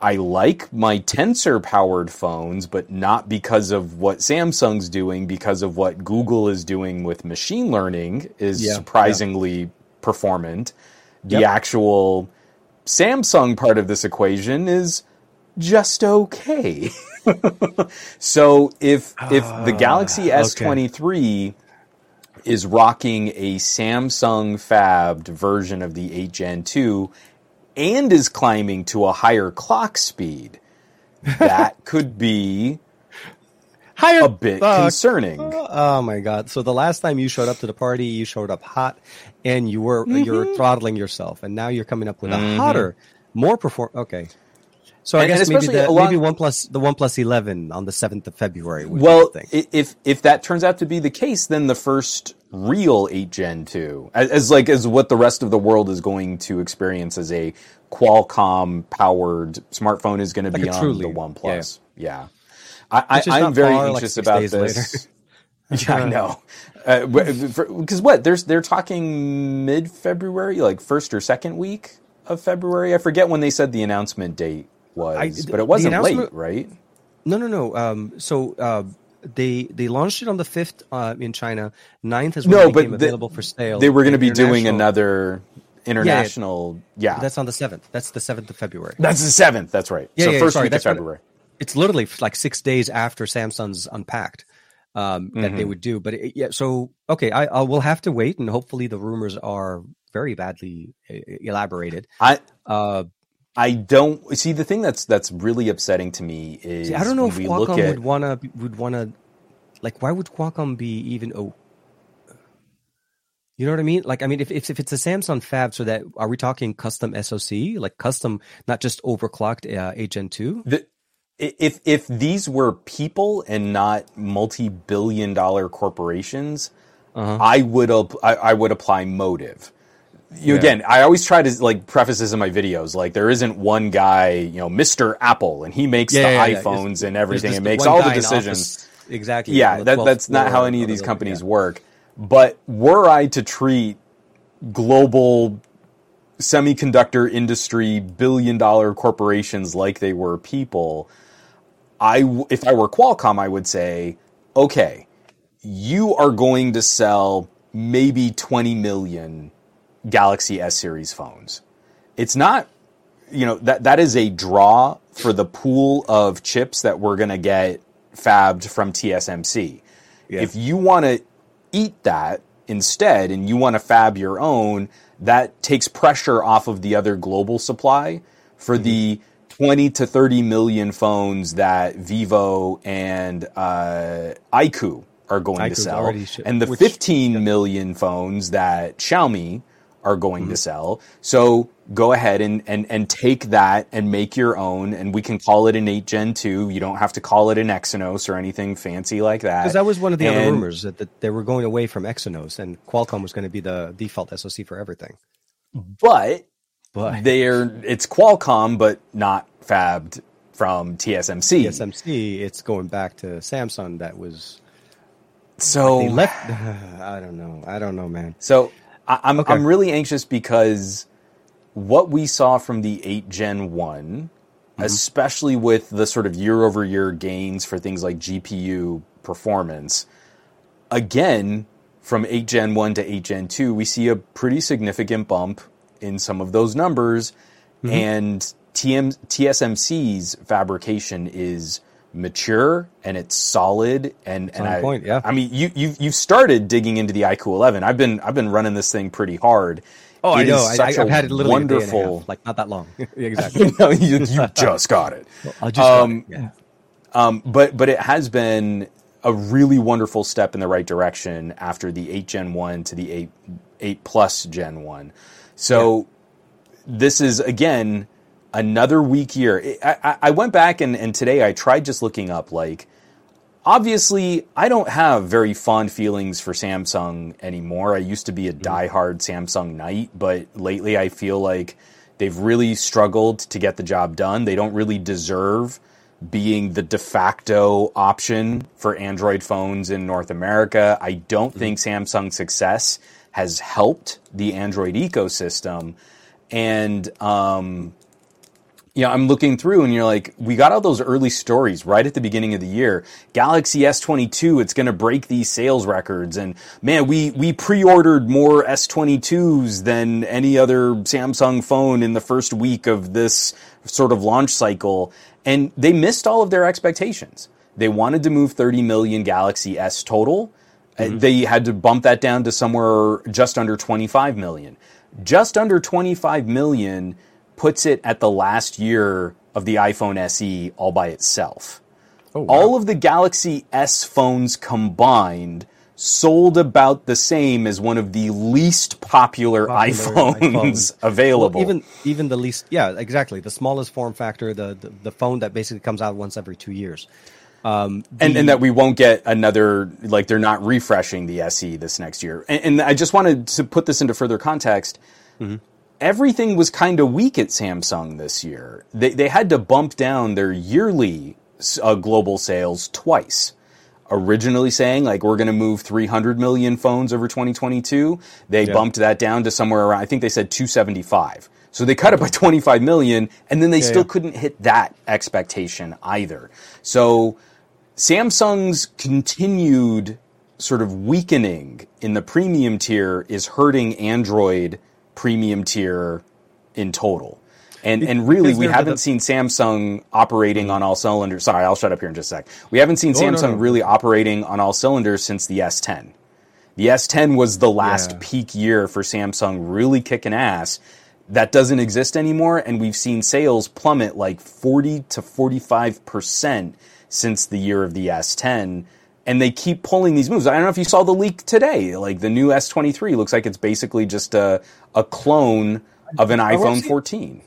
S2: I like my tensor powered phones, but not because of what Samsung's doing, because of what Google is doing with machine learning is yeah, surprisingly yeah. performant. The yep. actual Samsung part of this equation is just okay. so if if the Galaxy
S1: Ah,
S2: S23 is rocking a Samsung fabbed version of the 8 Gen 2 and is climbing to a higher clock speed, that could be
S1: Higher
S2: a bit concerning.
S1: Oh my god! So the last time you showed up to the party, you showed up hot, and you were you're
S2: Mm-hmm.
S1: throttling yourself, and now you're coming up with a hotter, more perform. Okay, so I
S2: And- and
S1: guess maybe the
S2: along-
S1: maybe one plus the one plus eleven on the seventh of February. Would
S2: Well,
S1: be the thing.
S2: if if that turns out to be the case, then the first real 8 Gen 2, as, as like as what the rest of the world is going to experience as a Qualcomm powered smartphone is going to be on
S1: Truly.
S2: the OnePlus. Yeah. I, I, I'm very
S1: far,
S2: anxious
S1: six
S2: about this. yeah, I know. Uh, because what there's they're talking mid February, like first or second week of February. I forget when they said the announcement date was,
S1: I-
S2: but it wasn't late, right?
S1: No, no, no. Um, so uh, they they launched it on the fifth uh, in China. 9th is when
S2: No,
S1: it
S2: but
S1: became
S2: the-
S1: available for sale.
S2: They were going to be doing another international. Yeah,
S1: That's on the seventh. That's the seventh of February.
S2: that's the seventh. That's right.
S1: Yeah,
S2: so
S1: yeah,
S2: first
S1: sorry,
S2: week of February.
S1: it's literally like six days after Samsung's unpacked um, that
S2: Mm-hmm.
S1: they would do. But it, yeah, so okay, I, I will have to wait, and hopefully the rumors are very badly uh, elaborated.
S2: I
S1: Uh,
S2: I don't see the thing that's that's really upsetting to me is
S1: see, I don't know if Qualcomm
S2: at
S1: would wanna would wanna like why would Qualcomm be even oh. You know what I mean? Like, I mean, if, if if it's a Samsung fab, so that are we talking custom SoC, like custom, not just overclocked uh, Gen
S2: 2? if if these were people and not multi-billion dollar corporations,
S1: Uh-huh.
S2: I would I, I would apply motive. You,
S1: Yeah.
S2: Again, I always try to like preface this in my videos. Like there isn't one guy, you know, Mister Apple, and he makes the iPhones and everything, and makes all the decisions.
S1: Exactly.
S2: Yeah, that, that's not how any of these companies
S1: yeah.
S2: work. But were I to treat global semiconductor industry billion dollar corporations like they were people, I if I were Qualcomm, I would say, okay, you are going to sell maybe 20 million Galaxy S series phones. It's not you know that that is a draw for the pool of chips that we're going to get fabbed from TSMC.
S1: Yeah.
S2: If you want to eat that instead and you want to fab your own, that takes pressure off of the other global supply for
S1: Mm-hmm.
S2: the 20 to 30 million phones that Vivo and uh, iQOO are going to sell,
S1: shipped,
S2: and the
S1: which-
S2: 15 million phones that Xiaomi are going
S1: Mm-hmm.
S2: to sell. So go ahead and, and, and take that and make your own, and we can call it an 8 Gen 2. You don't have to call it an Exynos or anything fancy like that.
S1: Because that was one of the other rumors that, that they were going away from Exynos and Qualcomm was going to be the default SoC for everything.
S2: But
S1: But
S2: they're it's Qualcomm, but not fabbed from TSMC.
S1: TSMC, it's going back to Samsung. That was
S2: So
S1: they left. I don't know. I don't know, man.
S2: So I, I'm
S1: Okay.
S2: I'm really anxious because what we saw from the eight Gen one,
S1: Mm-hmm.
S2: especially with the sort of year over year gains for things like GPU performance, again from eight Gen one to eight Gen two, we see a pretty significant bump in some of those numbers,
S1: Mm-hmm.
S2: and TM, TSMC's fabrication is mature and it's solid and and I,
S1: point, yeah.
S2: I mean you you you've started digging into the iQOO 11. I've been I've been running this thing pretty hard.
S1: Oh, I know. I,
S2: such
S1: I,
S2: a
S1: I've had it literally a day and a
S2: wonderful.
S1: half, like not that long. Yeah, exactly.
S2: no, you, you just got it.
S1: I just
S2: Um,
S1: got it. Yeah.
S2: Um, but but it has been a really wonderful step in the right direction after the eight Gen one to the eight eight plus Gen one. So this is again another weak year. I, I, went back and, and today I tried just looking up like obviously I don't have very fond feelings for Samsung anymore. I used to be a diehard Samsung knight, but lately I feel like they've really struggled to get the job done. They don't really deserve being the de facto option for Android phones in North America. I don't think Samsung's success has helped the Android ecosystem. And um, you know, I'm looking through and you're like, we got all those early stories right at the beginning of the year. Galaxy S22, it's going to break these sales records. And man, we, we pre-ordered more S22s than any other Samsung phone in the first week of this sort of launch cycle. and they missed all of their expectations. They wanted to move 30 million Galaxy S total. Mm-hmm. They had to bump that down to somewhere just under 25 million. Just under 25 million puts it at the last year of the iPhone SE all by itself. Oh, wow. All of the Galaxy S phones combined sold about the same as one of the least popular, popular iPhones, iPhones, available.
S1: Well, even even the least, yeah, exactly. The smallest form factor, the, the, the phone that basically comes out once every two years.
S2: Um, the, and, and that we won't get another like they're not refreshing the SE this next year. And, and I just wanted to put this into further context. Mm-hmm. Everything was kind of weak at Samsung this year. They they had to bump down their yearly uh, global sales twice originally saying like we're going to move 300 million phones over 2022 they yeah. bumped that down to somewhere around i think they said 275 so they cut it by 25 million and then they yeah, still yeah. couldn't hit that expectation either so samsung's continued sort of weakening in the premium tier is hurting android premium tier in total and and really, we haven't seen Samsung operating on all cylinders. Sorry, I'll shut up here in just a sec. We haven't seen oh, Samsung no, no. really operating on all cylinders since the S10. The S10 was the last yeah. peak year for Samsung, really kicking ass. That doesn't exist anymore, and we've seen sales plummet like 40 to 45 percent since the year of the S10 and they keep pulling these moves. I don't know if you saw the leak today. Like the new S23 looks like it's basically just a a clone of an iPhone 14.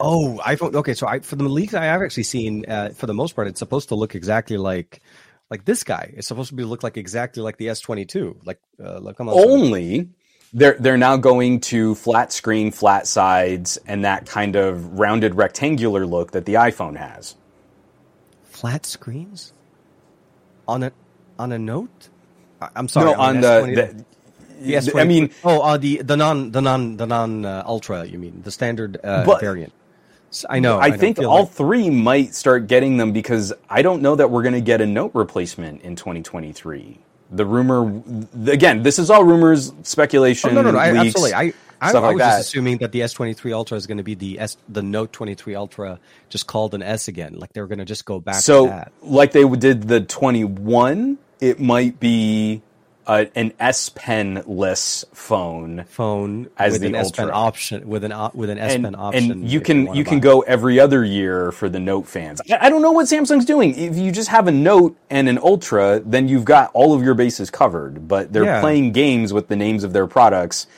S1: Oh, iPhone. Okay, so I for the leaks I have actually seen, uh, for the most part, it's supposed to look exactly like like this guy. It's supposed to be look like exactly like the S22. Like, uh, like
S2: only they're they're now going to flat screen, flat sides, and that kind of rounded rectangular look that the iPhone has.
S1: Flat screens on a on a Note. I'm sorry,
S2: no, on, on the, the
S1: Yes, I mean, oh, uh, the the non the non the non uh, ultra. You mean the standard uh, but, variant? I know.
S2: I, I think all like... three might start getting them because I don't know that we're going to get a note replacement in 2023. The rumor, again, this is all rumors, speculation. Oh, no, no, no, I, absolutely. I, I, I was
S1: just assuming that the S23 Ultra is going to be the S, the Note 23 Ultra, just called an S again. Like they're going to just go back.
S2: So, like they did the 21, it might be uh, an S Pen less phone
S1: phone as with the an S Pen option with an with an S Pen
S2: option. And you can you, you can go every other year for the Note fans. I, I don't know what Samsung's doing. If you just have a Note and an Ultra, then you've got all of your bases covered. But they're yeah. playing games with the names of their products,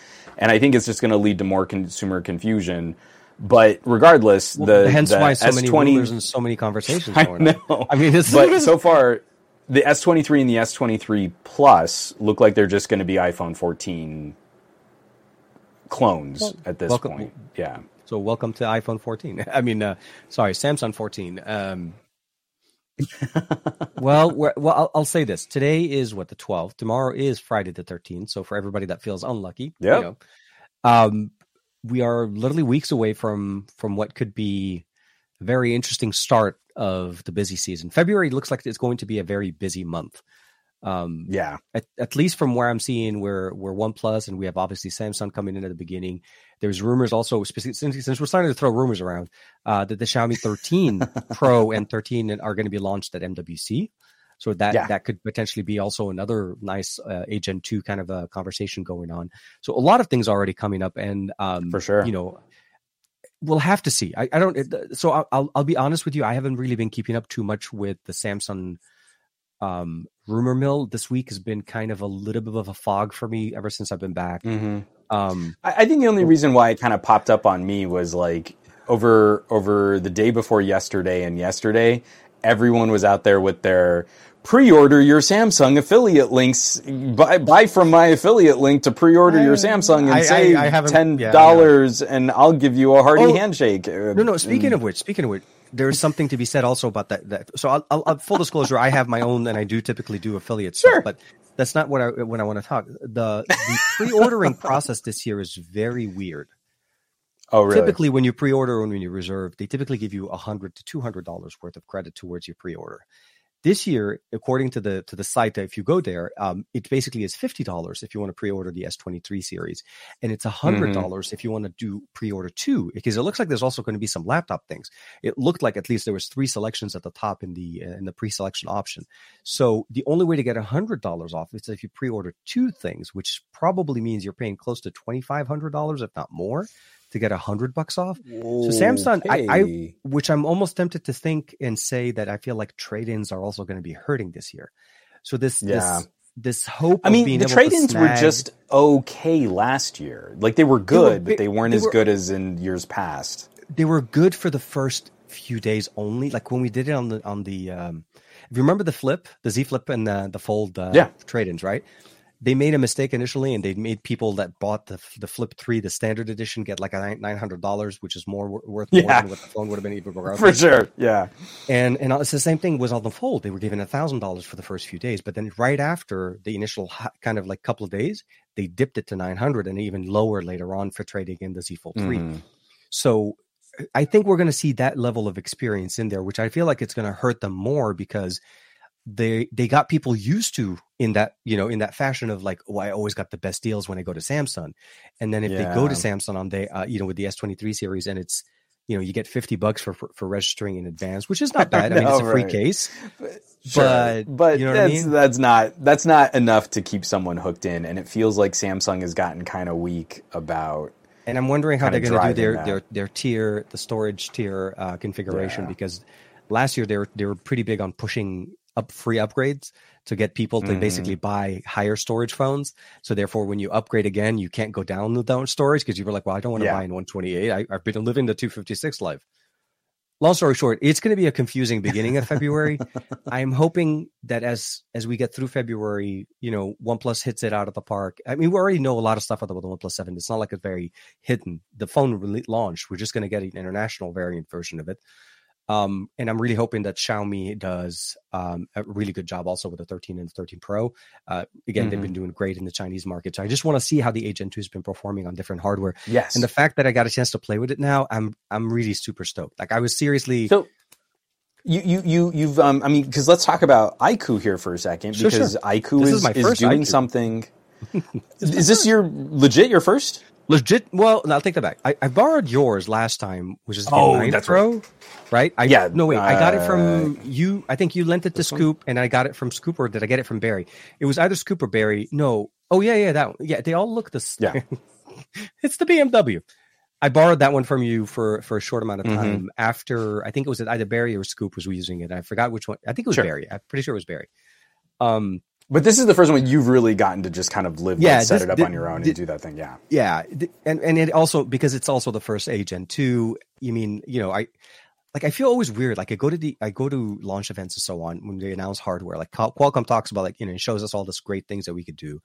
S2: and I think it's just going to lead to more consumer confusion. But regardless, well, the
S1: hence
S2: the
S1: why so S20, many rumors and so many conversations. I know. On. I
S2: mean, but so far the S23 and the S23 Plus look like they're just going to be iPhone 14 clones well, at this welcome, point. Yeah.
S1: So welcome to iPhone 14. I mean, uh, sorry, Samsung 14. Um, well, well, I'll, I'll, say this: today is what the 12th. Tomorrow is Friday the 13th. So for everybody that feels unlucky,
S2: yeah, you know,
S1: um, we are literally weeks away from from what could be a very interesting start of the busy season. February looks like it's going to be a very busy month.
S2: Um, yeah,
S1: at, at, least from where I'm seeing, where we're OnePlus and we have obviously Samsung coming in at the beginning. There's rumors also, since, since we're starting to throw rumors around, uh, that the Xiaomi 13 Pro and 13 are going to be launched at MWC. So that yeah. that could potentially be also another nice uh, eight Gen two kind of a conversation going on. So a lot of things already coming up, and um,
S2: for sure,
S1: you know, we'll have to see. I, I don't. So I'll, I'll be honest with you. I haven't really been keeping up too much with the Samsung um, rumor mill. This week has been kind of a little bit of a fog for me ever since I've been back.
S2: Mm-hmm. Um, I, I, think the only reason why it kind of popped up on me was like over over the day before yesterday and yesterday, everyone was out there with their pre-order your Samsung affiliate links. Buy, buy from my affiliate link to pre-order I, your Samsung and I, save ten dollars, yeah, yeah. and I'll give you a hearty oh, handshake.
S1: No, no. Speaking and, of which, speaking of which, there's something to be said also about that. that so, I'll, I'll, full disclosure, I have my own, and I do typically do affiliate sure. stuff, but that's not what I when I want to talk. The the pre-ordering process this year is very weird.
S2: Oh, really?
S1: Typically, when you pre-order and when you reserve, they typically give you a hundred to two hundred dollars worth of credit towards your pre-order This year, according to the to the site, that if you go there, um, it basically is fifty dollars if you want to pre-order the S23 series, and it's hundred dollars mm-hmm. if you want to do pre-order two, because it looks like there's also going to be some laptop things. It looked like at least there was three selections at the top in the uh, in the pre-selection option. So the only way to get hundred dollars off is if you pre-order two things, which probably means you're paying close to twenty five hundred dollars, if not more to get a hundred bucks off. So Samsung, I, I, which I'm almost tempted to think and say that I feel like trade-ins are also going to be hurting this year. So this, yeah. this, this hope.
S2: I mean, the trade-ins snag, were just okay last year. Like they were good, they were, but they weren't they as were, good as in years past.
S1: They were good for the first few days only. Like when we did it on the on the. Um, if you remember the flip, the Z Flip and the the Fold uh, yeah. trade-ins, right? They made a mistake initially and they made people that bought the the flip 3 the standard edition get like a $900 which is more worth yeah. more than what the phone would have been even regardless.
S2: for sure yeah
S1: and and it's the same thing was on the fold they were given $1000 for the first few days but then right after the initial kind of like couple of days they dipped it to 900 and even lower later on for trading in the z fold 3 mm. so I think we're going to see that level of experience in there, which I feel like it's going to hurt them more because they they got people used to in that you know in that fashion of like oh I always got the best deals when I go to Samsung, and then if yeah. they go to Samsung on they uh, you know with the S twenty three series and it's you know you get 50 bucks for, for, for registering in advance which is not bad i mean it's a free right. case
S2: sure. but but you know that's, I mean? that's not that's not enough to keep someone hooked in and it feels like samsung has gotten kind of weak about
S1: and i'm wondering how they're going to do their, their their tier the storage tier uh, configuration yeah. because last year they were they were pretty big on pushing up free upgrades to get people to mm-hmm. basically buy higher storage phones. So therefore, when you upgrade again, you can't go down the down storage because you were like, well, I don't want to yeah. buy in 128. I, have been living the 256 life. Long story short, it's going to be a confusing beginning of February. I'm hoping that as as we get through February, you know, OnePlus hits it out of the park. I mean, we already know a lot of stuff about the OnePlus Seven. It's not like it's very hidden. The phone re- launched. We're just going to get an international variant version of it. Um, and I'm really hoping that Xiaomi does um, a really good job also with the 13 and the 13 Pro. Uh, again, mm-hmm. they've been mm-hmm. doing great in the Chinese market. So I just want to see how the Gen 2 has been performing on different hardware.
S2: Yes.
S1: And the fact that I got a chance to play with it now, I'm I'm really super stoked. Like I was seriously.
S2: So- you you you you've um I mean because let's talk about iQOO here for a second because sure, sure. iQOO is, is, is doing iQOO. something. is this your legit your first?
S1: Legit. Well, no, I'll take that back. I, I borrowed yours last time, which is the oh, 9 that's Pro, right. right? I,
S2: yeah.
S1: No, wait. Uh, I got it from uh, you. I think you lent it to Scoop, one? and I got it from Scoop, or did I get it from Barry? It was either Scoop or Barry. No. Oh yeah, yeah, that. One. Yeah, they all look the same. Yeah. it's the BMW. I borrowed that one from you for for a short amount of mm-hmm. time mm-hmm. after I think it was either Barry or Scoop was using it. I forgot which one. I think it was sure. Barry. I'm pretty sure it was Barry. Um,
S2: but this is the first one you've really gotten to just kind of live, yeah, set this, it up the, on your own the, and do that thing. Yeah,
S1: yeah, and and it also because it's also the first eight Gen two. You mean you know I like I feel always weird. Like I go to the I go to launch events and so on when they announce hardware. Like Qualcomm talks about like you know it shows us all this great things that we could do,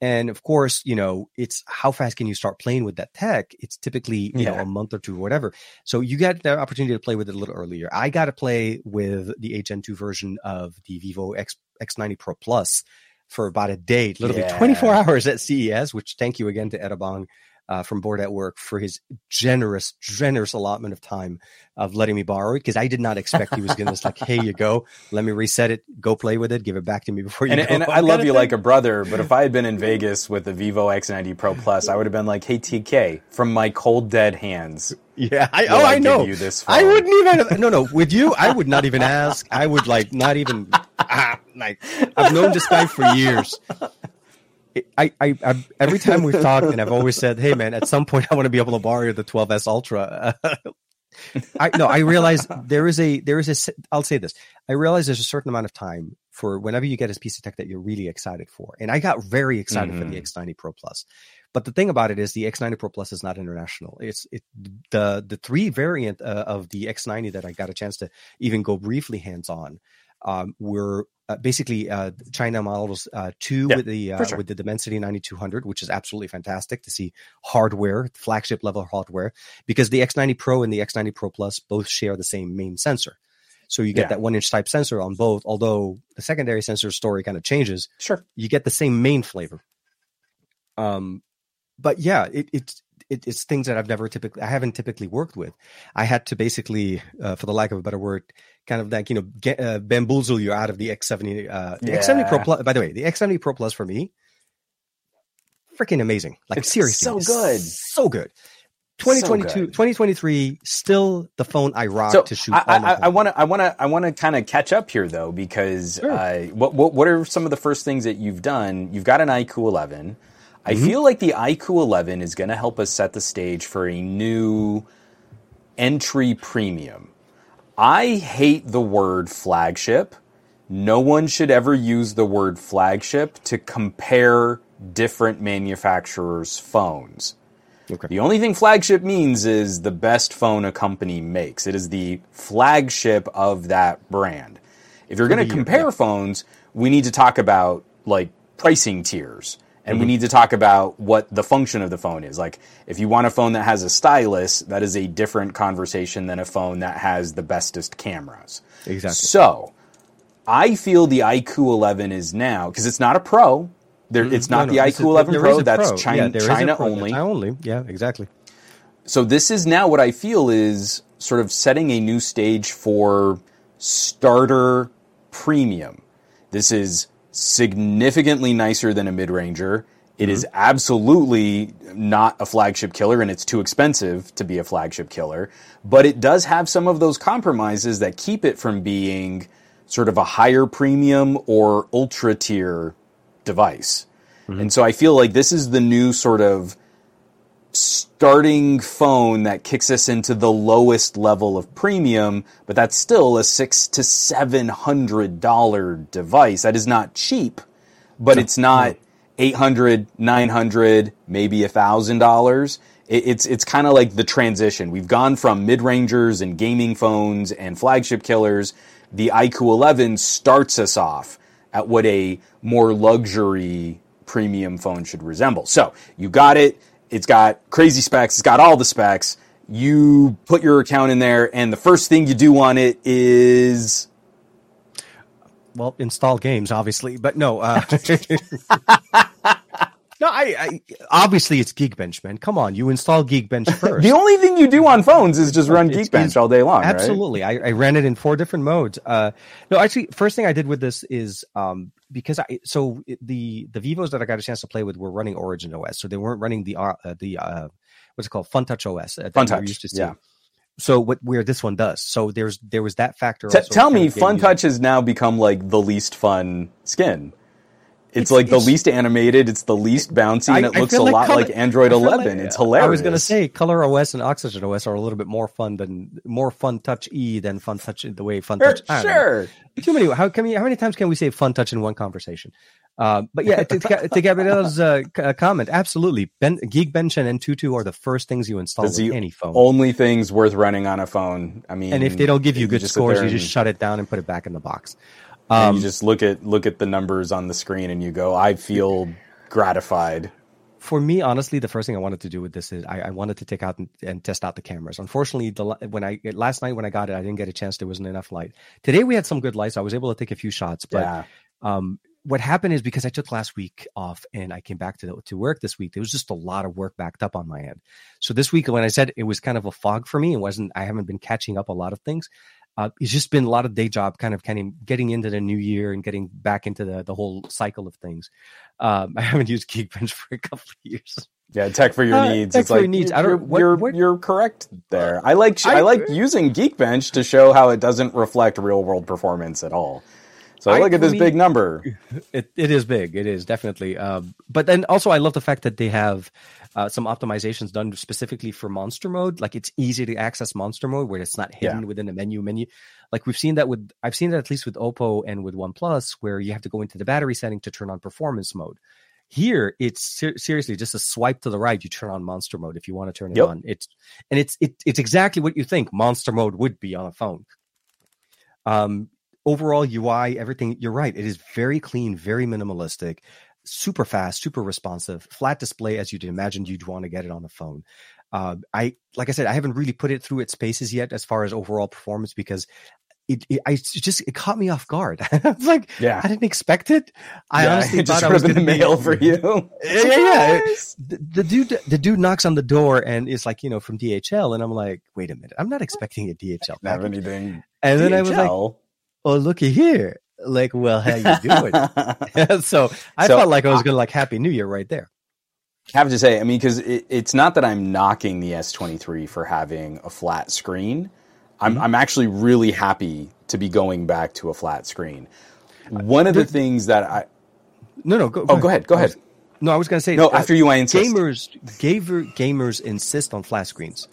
S1: and of course you know it's how fast can you start playing with that tech? It's typically you yeah. know a month or two or whatever. So you get the opportunity to play with it a little earlier. I got to play with the 8 Gen 2 version of the Vivo X X90 Pro Plus for about a day, literally yeah. 24 hours at CES, which thank you again to Edabong uh, from Booredatwork for his generous, generous allotment of time of letting me borrow it because I did not expect he was going to just like, hey, you go, let me reset it, go play with it, give it back to me before you.
S2: And, and I love you like a brother, but if I had been in Vegas with the Vivo X90 Pro Plus, I would have been like, hey, TK, from my cold dead hands.
S1: Yeah, I, oh, I, I know. You this phone? I wouldn't even. No, no. With you, I would not even ask. I would like not even. Ah, like I've known this guy for years. I, I, I, every time we've talked, and I've always said, "Hey, man, at some point, I want to be able to borrow the 12s Ultra." I no, I realize there is a there is a. I'll say this: I realize there's a certain amount of time for whenever you get a piece of tech that you're really excited for, and I got very excited mm-hmm. for the mm-hmm. X90 Pro Plus. But the thing about it is, the X90 Pro Plus is not international. It's it the the three variant uh, of the X90 that I got a chance to even go briefly hands on um, were uh, basically uh, China models uh, two yeah, with the uh, sure. with the Dimensity 9200, which is absolutely fantastic to see hardware, flagship level hardware, because the X90 Pro and the X90 Pro Plus both share the same main sensor. So you get yeah. that one inch type sensor on both, although the secondary sensor story kind of changes.
S2: Sure,
S1: you get the same main flavor. Um, but yeah, it, it's it, it's things that I've never typically, I haven't typically worked with. I had to basically, uh, for the lack of a better word, kind of like you know get, uh, bamboozle you out of the X70. Uh, the
S2: Yeah.
S1: X70 Pro Plus. By the way, the X70 Pro Plus for me, freaking amazing. Like
S2: It's
S1: seriously,
S2: so good.
S1: so good. 2022,
S2: good.
S1: 2023, still the phone I rock
S2: So
S1: to shoot.
S2: I-
S1: all my
S2: I- I
S1: content.
S2: want to I want to I want to kind of catch up here though because
S1: Sure.
S2: uh, what, what what are some of the first things that you've done? You've got an iQOO 11. I
S1: Mm-hmm.
S2: feel like the iQOO 11 is going to help us set the stage for a new entry premium. I hate the word flagship. No one should ever use the word flagship to compare different manufacturers' phones.
S1: Okay.
S2: The only thing flagship means is the best phone a company makes. It is the flagship of that brand. If you're going to compare
S1: yeah.
S2: phones, we need to talk about like pricing tiers. And
S1: Mm-hmm.
S2: we need to talk about what the function of the phone is. Like, if you want a phone that has a stylus, that is a different conversation than a phone that has the bestest cameras.
S1: Exactly.
S2: So, I feel the iQOO 11 is now because it's not a Pro. There, it's
S1: Mm-hmm. No,
S2: not
S1: no,
S2: the
S1: this is-
S2: iQOO 11
S1: there
S2: Pro. That's China,
S1: Yeah, there is a
S2: China
S1: Pro.
S2: only.
S1: China only. Yeah, exactly.
S2: So this is now what I feel is sort of setting a new stage for starter premium. This is significantly nicer than a mid-ranger. It is mm-hmm. absolutely not a flagship killer and it's too expensive to be a flagship killer, but it does have some of those compromises that keep it from being sort of a higher premium or ultra tier device. Mm-hmm. And so I feel like this is the new sort of starting phone that kicks us into the lowest level of premium, but that's still a six to seven hundred dollar device. That is not cheap, but it's not eight hundred, nine hundred, maybe a thousand dollars. It's it's kind of like the transition. We've gone from mid rangers and gaming phones and flagship killers. The iQOO 11 starts us off at what a more luxury premium phone should resemble. So you got it. It's got crazy specs. It's got all the specs. You put your account in there, and the first thing you do on it is
S1: Well, install games, obviously, but no. Uh, no, I, I obviously it's Geekbench, man. Come on, you install Geekbench first.
S2: the only thing you do on phones is just run
S1: It's-
S2: Geekbench
S1: it's-
S2: all day long. right?
S1: Absolutely, I, I ran it in four different modes. Uh, no, actually, first thing I did with this is um, because I so the the Vivos that I got a chance to play with were running Origin OS, so they weren't running the uh, the uh, what's it called FunTouch OS. uh, that
S2: Fun Touch,
S1: used to
S2: yeah.
S1: So what where this one does? So there's there was that factor.
S2: T-
S1: also
S2: tell me,
S1: of getting
S2: Fun Touch has now become like the least fun skin. It's,
S1: It's-
S2: like the
S1: it's-
S2: least animated. It's the least bouncy, and it
S1: I
S2: looks a
S1: like
S2: lot
S1: color-
S2: like Android 11.
S1: like-
S2: it's hilarious.
S1: I was going to say Color OS and Oxygen OS are a little bit more fun than more Fun Touch E than Fun Touch the way Fun Touch. I
S2: sure.
S1: Too many. How can we? How many times can we say Fun Touch in one conversation? Uh, but yeah, to, to, Gabriel's uh, comment, absolutely. Ben, Geekbench and AnTuTu are the first things you install
S2: That's
S1: with any phone.
S2: Only things worth running on a phone. I mean,
S1: and if they don't give you good scores, you just shut it down and put it back in the box.
S2: And
S1: Um,
S2: you just look at look at the numbers on the screen, and you go, "I feel gratified."
S1: for me, honestly, the first thing I wanted to do with this is I, I wanted to take out and, and test out the cameras. Unfortunately, the when I last night when I got it, I didn't get a chance. There wasn't enough light. Today we had some good lights. I was able to take a few shots, but
S2: yeah,
S1: um, what happened is because I took last week off and I came back to the, to work this week, there was just a lot of work backed up on my end. So this week, when I said it was kind of a fog for me, it wasn't. I haven't been catching up a lot of things. Uh, it's just been a lot of day job, kind of, kind of getting into the new year and getting back into the the whole cycle of things. Um, I haven't used Geekbench for a couple of years.
S2: yeah. Tech for your
S1: Uh,
S2: needs.
S1: tech
S2: it's
S1: for your
S2: like
S1: needs.
S2: You're,
S1: I don't- what-
S2: you're,
S1: what-
S2: you're correct there. I like
S1: I-
S2: I, like using Geekbench to show how it doesn't reflect real world performance at all. So
S1: I-
S2: look at this big number.
S1: It it is big. It is definitely. Um, but then also, I love the fact that they have uh, some optimizations done specifically for monster mode. Like it's easy to access monster mode where it's not hidden within the menu menu. Like we've seen that with I've seen that at least with Oppo and with OnePlus, where you have to go into the battery setting to turn on performance mode. Here, it's ser- seriously just a swipe to the right. You turn on monster mode if you want to turn it
S2: Yep.
S1: on. It's and it's it, it's exactly what you think monster mode would be on a phone. Um, overall UI, everything. You're right. It is very clean, very minimalistic, super fast, super responsive, flat display as you'd imagine you'd want to get it on the phone. Uh, I like I said, I haven't really put it through its paces yet as far as overall performance because it, it I just it caught me off guard. I was like,
S2: Yeah.
S1: I didn't expect it. I
S2: Yeah,
S1: honestly
S2: it just
S1: thought I was
S2: the mail for you.
S1: Yeah, yeah, yeah. The, the dude, the dude knocks on the door and is like, you know, from DHL, and I'm like, wait a minute, I'm not expecting a DHL
S2: Have anything?
S1: And then I was like, oh, looky here, like, well, how you doing? so I
S2: So,
S1: felt like I was gonna like Happy New Year right there.
S2: have to say, I mean, because it, it's not that I'm knocking the S23 for having a flat screen. I'm,
S1: Mm-hmm.
S2: I'm actually really happy to be going back to a flat screen. One of the
S1: there-
S2: things that I
S1: No, no, go,
S2: oh go ahead go
S1: I was-
S2: ahead
S1: No, I was gonna say
S2: no
S1: uh,
S2: after you I insist
S1: gamers gamer, gamers insist on flat screens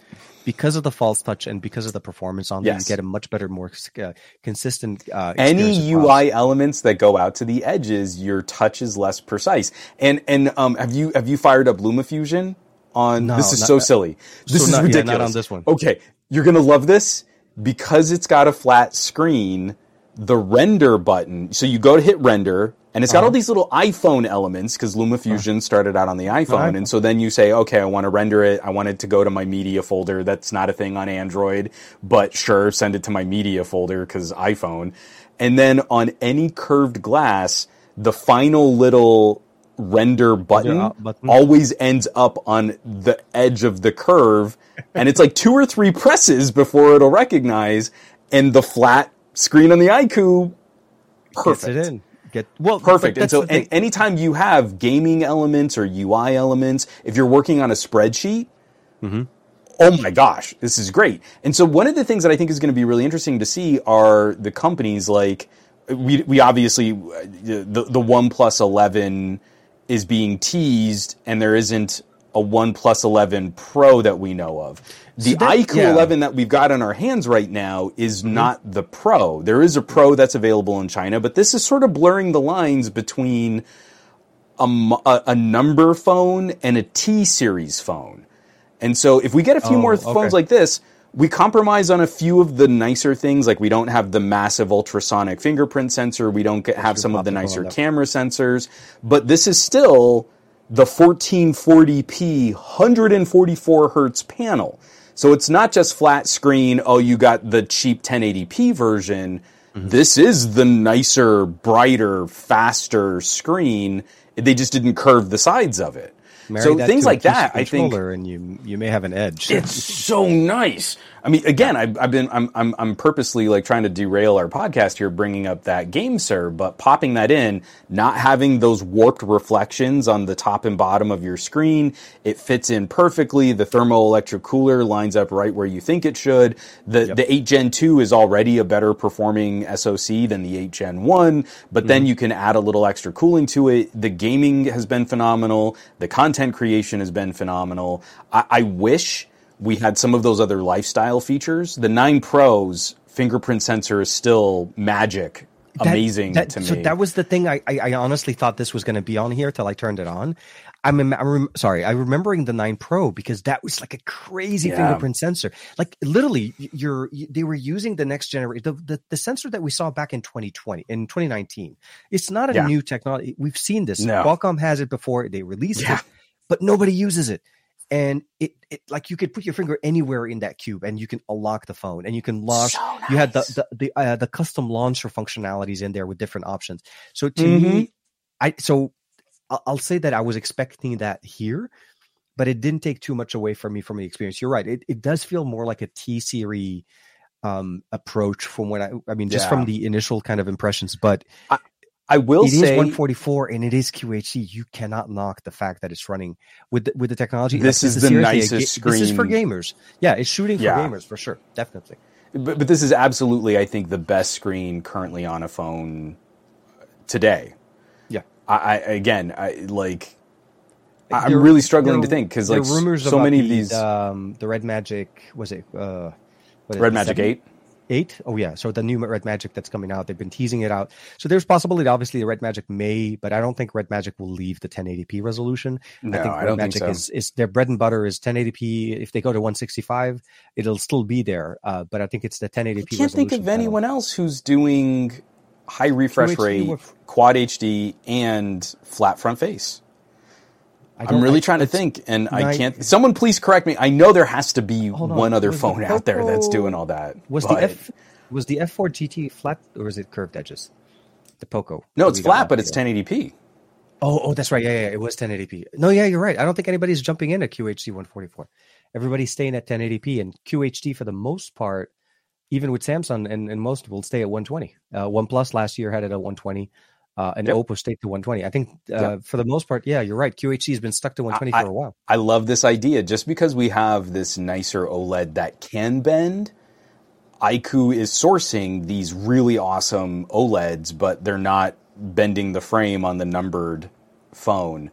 S1: because of the false touch and because of the performance on them. You get a much better, more uh, consistent. Uh,
S2: any UI elements that go out to the edges, your touch is less precise. And and um, have you have you fired up LumaFusion on?
S1: No,
S2: this is so silly. This
S1: so
S2: is
S1: not- yeah, not
S2: ridiculous.
S1: on this one.
S2: Okay, you're gonna love this because it's got a flat screen. The render button. So you go to hit render, and it's got
S1: Uh-huh.
S2: all these little iPhone elements because LumaFusion started out on the iPhone, and so then you say, okay, I want to render it. I want it to go to my media folder. That's not a thing on Android, but sure, send it to my media folder because iPhone. And then on any curved glass, the final little render button,
S1: button.
S2: always ends up on the edge of the curve, and it's like two or three presses before it'll recognize, and the flat screen on the iQOO,
S1: Gets
S2: perfect
S1: it in. Get well,
S2: perfect. And so, anytime you have gaming elements or UI elements, if you're working on a spreadsheet,
S1: Mm-hmm.
S2: oh my gosh, this is great. And so, one of the things that I think is going to be really interesting to see are the companies like we we obviously uh, the the One Plus Eleven is being teased, and there isn't a One Plus Eleven Pro that we know of. The
S1: that-
S2: iQOO
S1: yeah.
S2: 11 that we've got in our hands right now is not the Pro. There is a Pro that's available in China, but this is sort of blurring the lines between a, a, a number phone and a T series phone. And so if we get a few
S1: Oh,
S2: more
S1: okay.
S2: phones like this, we compromise on a few of the nicer things. Like we don't have the massive ultrasonic fingerprint sensor. We don't get, have some of the nicer camera sensors. But this is still the 1440p 144 hertz panel. So it's not just flat screen. Oh, you got the cheap 1080p version.
S1: Mm-hmm.
S2: This is the nicer, brighter, faster screen. They just didn't curve the sides of it.
S1: Marry
S2: so things like that, I think,
S1: and you you may have an edge.
S2: it's so nice. I mean, again, I've, I've been, I'm, I'm, I'm purposely like trying to derail our podcast here, bringing up that GameSir, but popping that in, not having those warped reflections on the top and bottom of your screen. It fits in perfectly. The thermoelectric cooler lines up right where you think it should. The, the 8 Gen 2 is already a better performing SoC than the 8 Gen 1, but then mm-hmm. you can add a little extra cooling to it. The gaming has been phenomenal. The content creation has been phenomenal. I, I wish we had some of those other lifestyle features. The 9 Pro's fingerprint sensor is still magic,
S1: That-
S2: amazing
S1: that-
S2: to me.
S1: So that was the thing. I, I I honestly thought this was going to be on here till I turned it on. I'm, I'm rem- sorry. I'm remembering the Nine Pro because that was like a crazy
S2: Yeah.
S1: fingerprint sensor. Like literally, you're they were using the next generation, the, the the sensor that we saw back in 2020 in 2019. It's not a
S2: Yeah.
S1: new technology. We've seen this.
S2: No.
S1: Qualcomm has it before. They released
S2: Yeah.
S1: it, but nobody uses it. And it, it like you could put your finger anywhere in that cube and you can unlock the phone and you can launch
S2: So
S1: you had the the the, uh, the custom launcher functionalities in there with different options. So to
S2: Mhm.
S1: me, I so I'll, I'll say that I was expecting that here, but it didn't take too much away from me from the experience. You're right; it it does feel more like a T series um approach from when I I mean just
S2: Yeah.
S1: from the initial kind of impressions. But
S2: I will
S1: it is
S2: say
S1: 144 and it is QHD. You cannot knock the fact that it's running with the, with the technology.
S2: This is the
S1: seriously a
S2: nicest
S1: This is for gamers. Yeah, it's shooting for
S2: Yeah.
S1: gamers for sure, definitely.
S2: But, but this is absolutely, I think, the best screen currently on a phone today.
S1: Yeah.
S2: I, I again, I like. I'm
S1: There-
S2: really struggling
S1: there-
S2: to think because like
S1: rumors
S2: so many of these
S1: um, the Red Magic was it uh,
S2: Red Magic
S1: seven?
S2: Eight.
S1: Eight? Oh yeah, so the new Red Magic that's coming out, they've been teasing it out. So there's possibility, obviously, the Red Magic may, but I don't think Red Magic will leave the 1080p resolution.
S2: No,
S1: I think
S2: I don't think so.
S1: is is their bread and butter is 1080p. If they go to 165, it'll still be there. Uh, but I think it's the 1080p.
S2: I can't think of anyone else who's doing high refresh
S1: QHD
S2: rate,
S1: with-
S2: quad HD, and flat front face.
S1: I
S2: I'm really
S1: I-
S2: trying to think, and I can't. Someone please correct me. I know there has to be
S1: on.
S2: one other
S1: Was the
S2: phone out there that's doing all that.
S1: Was
S2: but
S1: the F Was the F4 GT flat or is it curved edges? The Poco.
S2: No, it's flat, but it's 1080p.
S1: Oh, oh, that's right. Yeah, yeah, it was 1080p. No, yeah, you're right. I don't think anybody's jumping in at QHD 144. Everybody's staying at 1080p, and QHD for the most part, even with Samsung and, and most will stay at 120. Uh, OnePlus last year had it at 120, uh, and
S2: Yep.
S1: Oppo stayed to 120. I think uh,
S2: Yep.
S1: for the most part, yeah, you're right. QHD has been stuck to 120
S2: I-
S1: for a while.
S2: I love this idea. Just because we have this nicer OLED that can bend, iQOO is sourcing these really awesome OLEDs, but they're not bending the frame on the numbered phone.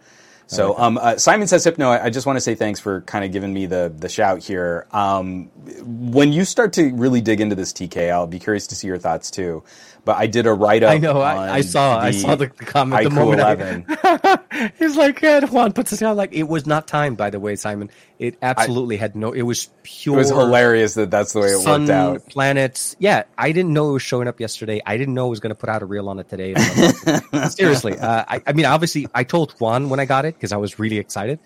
S2: So um, uh, Simon says, Hypno, I I just want to say thanks for kind of giving me the, the shout here. Um, when you start to really dig into this TK, I'll be curious to see your thoughts too. But I did a write up.
S1: I know. I, I saw. I saw the comment the moment.
S2: 11.
S1: I, he's like, yeah, Juan puts it down. Like it was not timed, by the way, Simon. It absolutely had no. It was pure.
S2: It was hilarious that that's the way it
S1: sun,
S2: worked out.
S1: planets. Yeah, I didn't know it was showing up yesterday. I didn't know it was going to put out a reel on it today. Seriously, uh, I, I mean, obviously, I told Juan when I got it because I was really excited.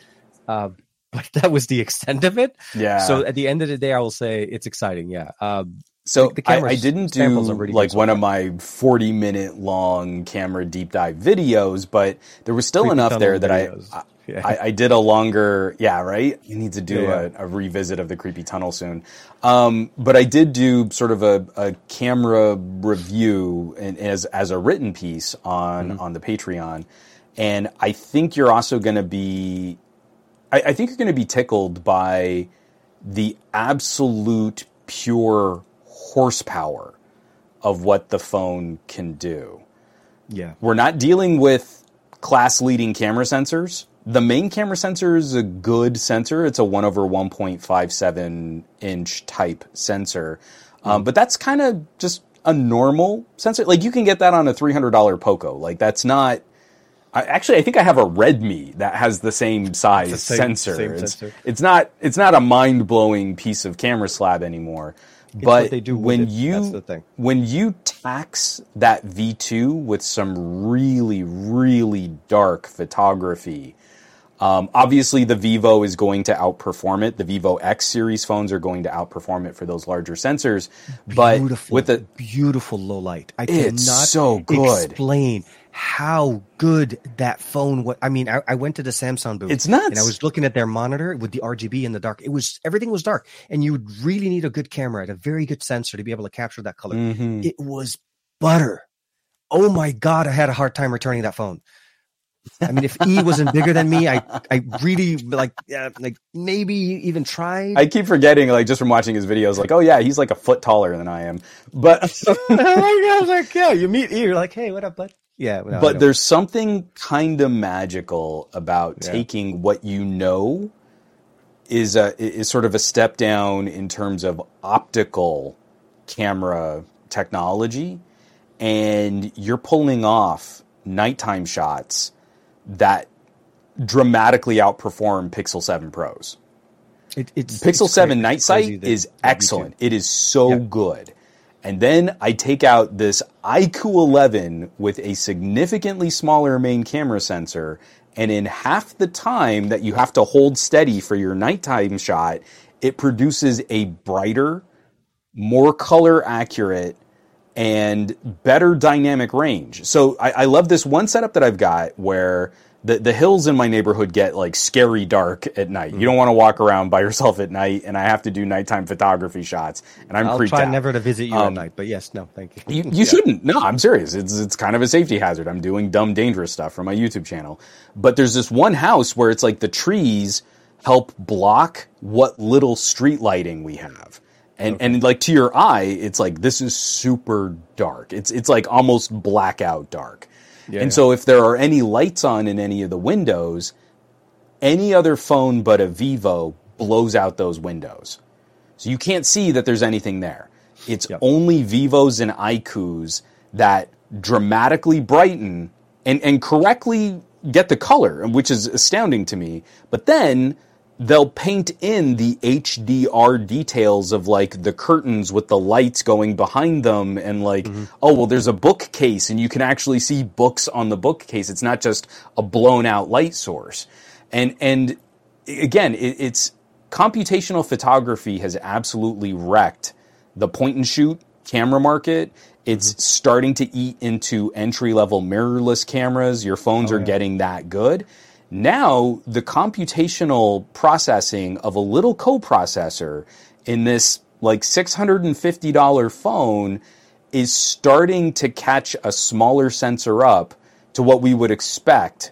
S1: Uh, but that was the extent of it.
S2: Yeah.
S1: So at the end of the day, I will say it's exciting. Yeah. Um,
S2: So
S1: the
S2: I,
S1: camera
S2: I didn't do
S1: samples are really
S2: like one of my 40 minute long camera deep dive videos, but there was still enough there that I. I,
S1: Yeah.
S2: I, I did a longer, yeah, right? You need to do
S1: Yeah,
S2: A, a revisit of the creepy tunnel soon. Um, but I did do sort of a, a camera review and as, as a written piece on,
S1: Mm-hmm.
S2: on the Patreon. And I think you're also going to be I, I think you're going to be tickled by the absolute pure horsepower of what the phone can do.
S1: yeah.
S2: We're not dealing with class leading camera sensors. The main camera sensor is a good sensor. It's a 1 over 1.57 inch type sensor. Um, but that's kind of just a normal sensor. Like you can get that on a $300 Poco. Like that's not. I, actually, I think I have a Redmi that has the same size
S1: The same-
S2: sensor.
S1: same
S2: it's,
S1: sensor.
S2: it's not. It's not a mind blowing piece of camera slab anymore.
S1: What
S2: but
S1: they do
S2: when
S1: it.
S2: you
S1: That's the thing.
S2: when you tax that V2 with some really, really dark photography, um, obviously the Vivo is going to outperform it. The Vivo X series phones are going to outperform it for those larger sensors. But
S1: beautiful,
S2: with the
S1: beautiful low light. I
S2: It's
S1: cannot
S2: so good.
S1: explain how good that phone was. I mean, I, I went to the Samsung booth.
S2: It's nuts.
S1: And I was looking at their monitor with the RGB in the dark. It was everything was dark, and you would really need a good camera and a very good sensor to be able to capture that color.
S2: Mhm.
S1: It was butter. Oh my god, I had a hard time returning that phone. I mean, if E wasn't bigger than me, I I really like uh, like maybe even tried.
S2: I keep forgetting, like just from watching his videos, like, oh yeah, he's like a foot taller than I am. But
S1: I was like, yeah, you meet E, you're like, hey, what up, bud? Yeah, no,
S2: but there's something kind of magical about
S1: Yeah.
S2: taking what you know is a is sort of a step down in terms of optical camera technology and you're pulling off nighttime shots that dramatically outperform Pixel 7 Pros.
S1: It, it's
S2: Pixel
S1: it's
S2: 7
S1: cra-
S2: Night Sight is excellent. It is so
S1: Yeah.
S2: good. And then I take out this iQOO 11 with a significantly smaller main camera sensor, and in half the time that you have to hold steady for your nighttime shot, it produces a brighter, more color accurate, and better dynamic range. So I, I love this one setup that I've got where the, the hills in my neighborhood get like scary dark at night. You don't want to walk around by yourself at night, and I have to do nighttime photography shots, and I'm
S1: I'll
S2: creeped
S1: try
S2: out.
S1: never to visit you
S2: Um,
S1: at night, but yes, no, thank you.
S2: You, you shouldn't. No, I'm serious. It's it's kind of a safety hazard. I'm doing dumb, dangerous stuff for my YouTube channel. But there's this one house where it's like the trees help block what little street lighting we have. And and like to your eye, it's like this is super dark. It's it's like almost blackout dark.
S1: Yeah,
S2: and
S1: yeah.
S2: so if there are any lights on in any of the windows, any other phone but a Vivo blows out those windows. So you can't see that there's anything there. It's
S1: Yep.
S2: only Vivos and iQOOs that dramatically brighten and, and correctly get the color, which is astounding to me. But then they'll paint in the HDR details of like the curtains with the lights going behind them and like, oh, well, there's a bookcase and you can actually see books on the bookcase. It's not just a blown out light source. And, and again, it, it's computational photography has absolutely wrecked the point and shoot camera market. It's mm-hmm. starting to eat into entry level mirrorless cameras. Your phones oh, are yeah. getting that good. Now, the computational processing of a little coprocessor in this like $650 phone is starting to catch a smaller sensor up to what we would expect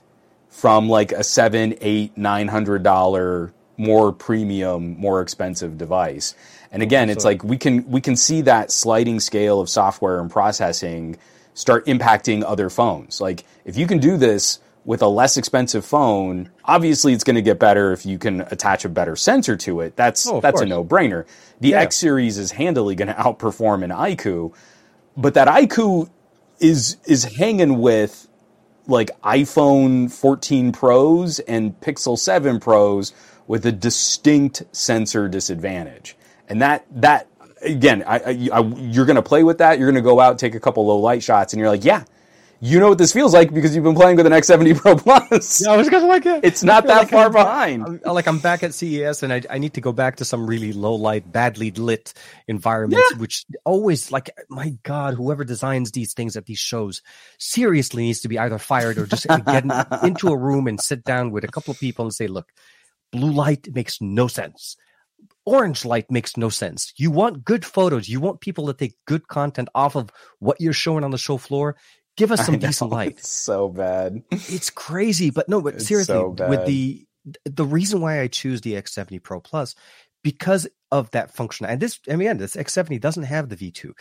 S2: from like a seven, eight, nine hundred dollar more premium, more expensive device. And again, it's like we can we can see that sliding scale of software and processing start impacting other phones. Like if you can do this with a less expensive phone, obviously it's going to get better if you can attach a better sensor to it. That's oh, that's course. a no-brainer. The yeah. X series is handily going to outperform an iQOO, but that iQOO is is hanging with like iPhone 14 Pros and Pixel 7 Pros with a distinct sensor disadvantage. And that that again, I, I, I, you're going to play with that. You're going to go out, take a couple low light shots, and you're like, yeah, you know what this feels like because you've been playing with an X70 Pro Plus.
S1: Yeah, I was gonna like it.
S2: It's not that like far I'm, behind.
S1: I'm, like I'm back at CES and I, I need to go back to some really low light, badly lit environments, yeah. which always like my God, whoever designs these things at these shows seriously needs to be either fired or just get into a room and sit down with a couple of people and say, look, blue light makes no sense orange light makes no sense. You want good photos. You want people to take good content off of what you're showing on the show floor. Give us some decent light.
S2: It's so bad.
S1: It's crazy, but no, but it's seriously, so with the the reason why I choose the X70 Pro Plus because of that function. And this, I mean, this X70 doesn't have the V2.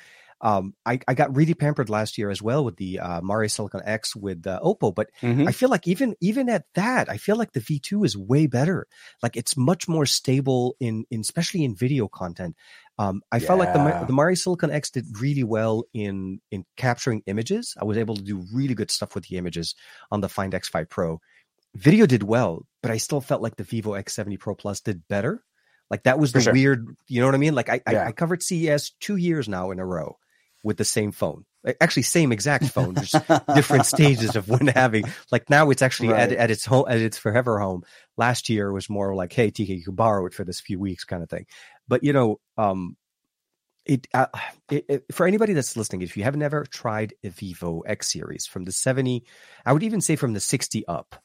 S1: Um, I, I got really pampered last year as well with the uh, MariSilicon X with uh, Oppo, but mm-hmm. I feel like even even at that, I feel like the V2 is way better. Like it's much more stable in, in especially in video content. Um, I yeah. felt like the the MariSilicon X did really well in in capturing images. I was able to do really good stuff with the images on the Find X5 Pro. Video did well, but I still felt like the Vivo X70 Pro Plus did better. Like that was the sure. weird, you know what I mean? Like I, yeah. I, I covered CES two years now in a row with the same phone. Actually, same exact phone, just different stages of when having. Like now, it's actually right. at, at its home, at its forever home. Last year was more like, "Hey, TK, you can borrow it for this few weeks," kind of thing. But you know, um, it, uh, it, it, for anybody that's listening, if you haven't ever tried a Vivo X series from the 70, I would even say from the 60 up,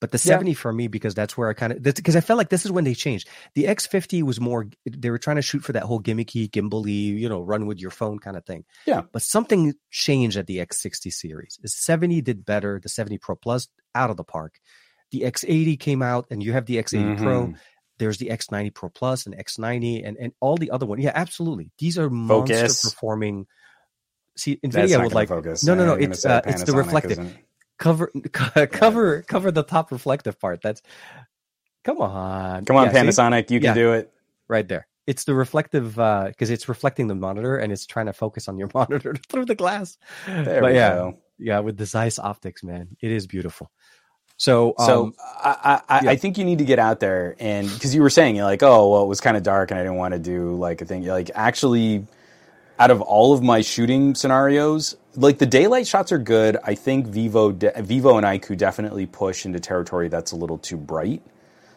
S1: but the 70 yeah. for me, because that's where I kind of, because I felt like this is when they changed. The X50 was more, they were trying to shoot for that whole gimmicky, gimbally, you know, run with your phone kind of thing.
S2: Yeah.
S1: But something changed at the X60 series. The 70 did better, the 70 Pro Plus out of the park. The X80 came out and you have the X80 mm-hmm. Pro there's the X90 Pro Plus and X90 and, and all the other ones. Yeah, absolutely. These are monster focus. performing. See, Nvidia would like focus. No, no, no. It's uh, it's the reflective cover cover cover the top reflective part. That's come on,
S2: come on, yeah, Panasonic, see? you can yeah, do it
S1: right there. It's the reflective because uh, it's reflecting the monitor and it's trying to focus on your monitor through the glass. There but yeah, go. yeah, with the Zeiss optics, man, it is beautiful. So,
S2: um, so I, I, yeah. I, think you need to get out there and because you were saying you're like, oh, well, it was kind of dark and I didn't want to do like a thing. Like, actually, out of all of my shooting scenarios, like the daylight shots are good. I think Vivo, de- Vivo and iQOO definitely push into territory that's a little too bright.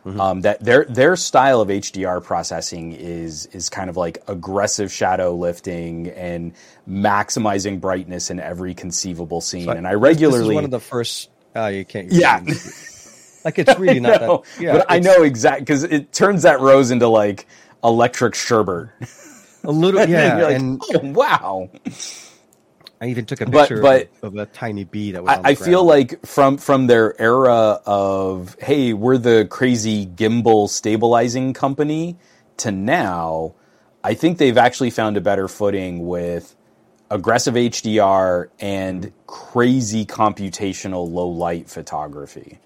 S2: Mm-hmm. Um, that their their style of HDR processing is is kind of like aggressive shadow lifting and maximizing brightness in every conceivable scene. So and I regularly
S1: one of the first Oh, you can't.
S2: Yeah.
S1: like it's really not that. Yeah,
S2: but I know exactly because it turns that rose into like electric sherbet.
S1: A little, yeah.
S2: Like, and oh, wow.
S1: I even took a picture but, but, of, a tiny bee that was.
S2: I, I feel like from from their era of hey, we're the crazy gimbal stabilizing company to now, I think they've actually found a better footing with aggressive HDR and crazy computational low light photography.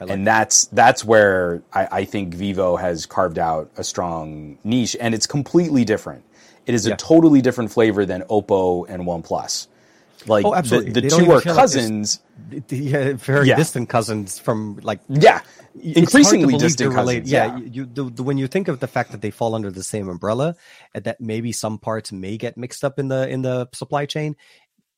S2: Like and that's that's where I, I, think Vivo has carved out a strong niche, and it's completely different. It is yeah. a totally different flavor than Oppo and OnePlus. Like oh, absolutely. the, the two are cousins.
S1: Like yeah, very yeah. distant cousins from like
S2: yeah, increasingly distant cousins.
S1: Yeah, yeah. You, the, the, when you think of the fact that they fall under the same umbrella, and that maybe some parts may get mixed up in the in the supply chain,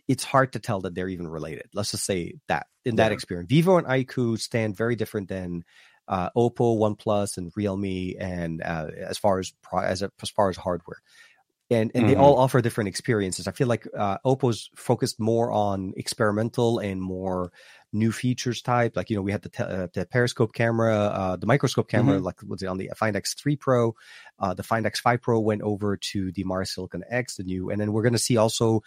S1: it's hard to tell that they're even related. Let's just say that in that experience, Vivo and iQOO stand very different than uh, Oppo, OnePlus, and Realme, and uh, as far as as as far as hardware. And and they
S2: Mhm.
S1: all offer different experiences. I feel like uh, Oppo's focused more on experimental and more new features type. Like you know, we had the te- uh, the periscope camera, uh, the microscope camera, like was it on the Find X3 Pro, uh, the Find X5 Pro went over to the MariSilicon X, the new, and then we're going to see also.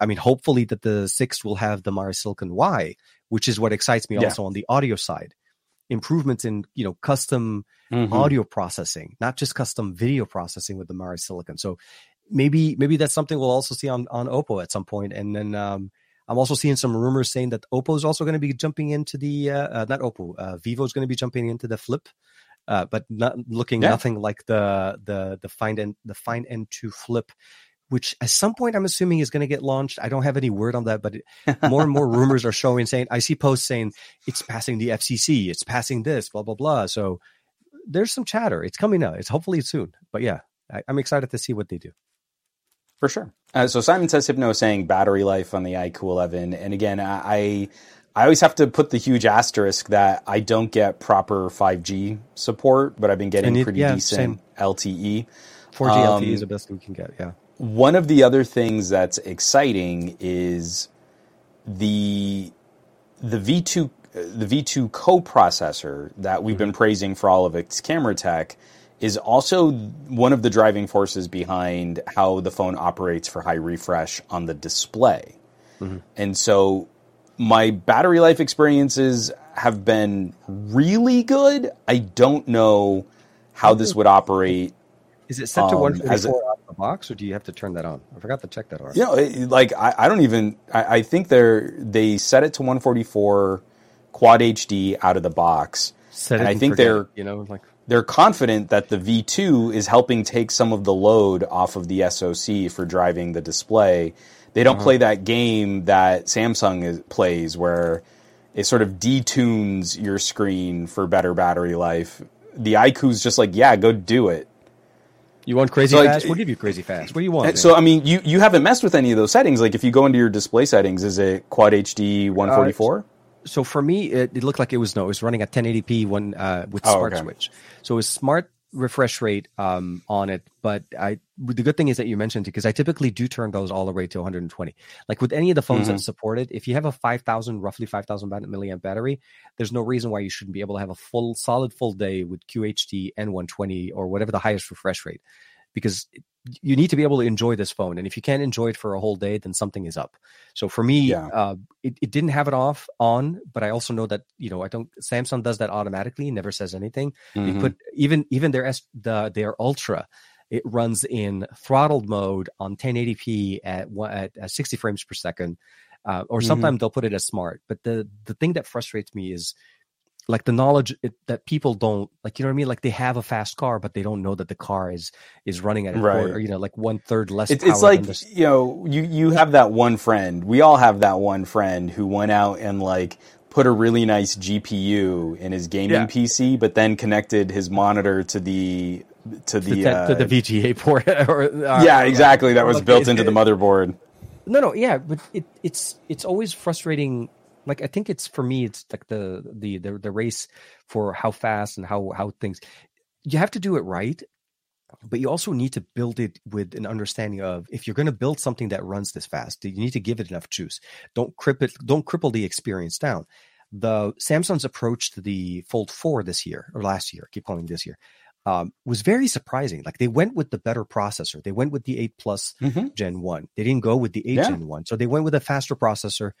S1: I mean, hopefully that the six will have the MariSilicon Y, which is what excites me
S2: Yeah.
S1: also on the audio side. Improvements in you know custom
S2: Mhm.
S1: audio processing, not just custom video processing with the MariSilicon. So maybe maybe that's something we'll also see on on Oppo at some point. And then um, I'm also seeing some rumors saying that Oppo is also going to be jumping into the uh, uh, not Oppo, uh, Vivo is going to be jumping into the Flip. Uh, but not looking
S2: Yeah.
S1: nothing like the the the Find N the Find N2 Flip, which at some point I'm assuming is going to get launched. I don't have any word on that, but it, more and more rumors are showing saying I see posts saying it's passing the FCC, it's passing this, blah blah blah. So there's some chatter. It's coming out. It's hopefully soon. But yeah, I, I'm excited to see what they do.
S2: For sure. Uh, so Simon says Hypno saying battery life on the iQOO 11, and again, I I always have to put the huge asterisk that I don't get proper 5G support, but I've been getting
S1: it-
S2: pretty
S1: yeah,
S2: decent
S1: same.
S2: LTE.
S1: 4G
S2: Um,
S1: LTE is the best we can get. Yeah.
S2: One of the other things that's exciting is the the V2 the V2 coprocessor that we've been praising for all of its camera tech is also one of the driving forces behind how the phone operates for high refresh on the display. And so my battery life experiences have been really good. I don't know how this would operate
S1: Is it set to
S2: Um,
S1: 144 out of the box, or do you have to turn that on? I forgot to check that on.
S2: You know, it- like I, I don't even. I, I think they're they set it to 144 quad HD out of the box,
S1: Set
S2: and
S1: it
S2: I think
S1: forget
S2: they're
S1: you know like
S2: they're confident that the V2 is helping take some of the load off of the SoC for driving the display. They don't uh-huh. play that game that Samsung is, plays where it sort of detunes your screen for better battery life. The iQOO's just like, yeah, go do it.
S1: you want crazy
S2: So, like,
S1: fast. We'll give you crazy fast. What do you want?
S2: So I mean, you you haven't messed with any of those settings. Like if you go into your display settings, is it Quad HD 144?
S1: So for me, it, it looked like it was no, it was running at 1080p one uh, with
S2: Oh,
S1: smart
S2: okay.
S1: switch. So it was smart refresh rate um, on it. But I the good thing is that you mentioned it because I typically do turn those all the way to 120. Like with any of the phones
S2: Mm-hmm.
S1: that support it, if you have a 5,000 roughly 5,000 milliamp battery, there's no reason why you shouldn't be able to have a full solid full day with QHD and 120 or whatever the highest refresh rate. Because you need to be able to enjoy this phone, and if you can't enjoy it for a whole day, then something is up. So for me,
S2: Yeah.
S1: uh, it, it didn't have it off on, but I also know that you know I don't. Samsung does that automatically, never says anything. They
S2: Mhm.
S1: put even even their S, the their Ultra, it runs in throttled mode on 1080p at at, at 60 frames per second, uh, or
S2: Mhm.
S1: sometimes they'll put it as smart. But the the thing that frustrates me is like the knowledge it, that people don't like you know what i mean like they have a fast car but they don't know that the car is is running at a
S2: Right.
S1: quarter, you know like one third less
S2: It's,
S1: power
S2: it's like
S1: than this
S2: you know you you have that one friend. We all have that one friend who went out and like put a really nice GPU in his gaming
S1: Yeah.
S2: PC, but then connected his monitor to the to the,
S1: the, to the
S2: uh,
S1: VGA port. or, uh,
S2: yeah exactly that was built
S1: it-
S2: into the motherboard.
S1: No, no, yeah, but it, it's it's always frustrating. Like I think it's for me, it's like the the the, the race for how fast and how how things. You have to do it right, but you also need to build it with an understanding of if you're going to build something that runs this fast, you need to give it enough juice. Don't cripple. Don't cripple the experience down. The Samsung's approach to the Fold Four this year or last year, I keep calling this year, um, was very surprising. Like they went with the better processor. They went with the eight plus
S2: Mhm.
S1: Gen 1. They didn't go with the 8
S2: Yeah.
S1: Gen 1. So they went with a faster processor.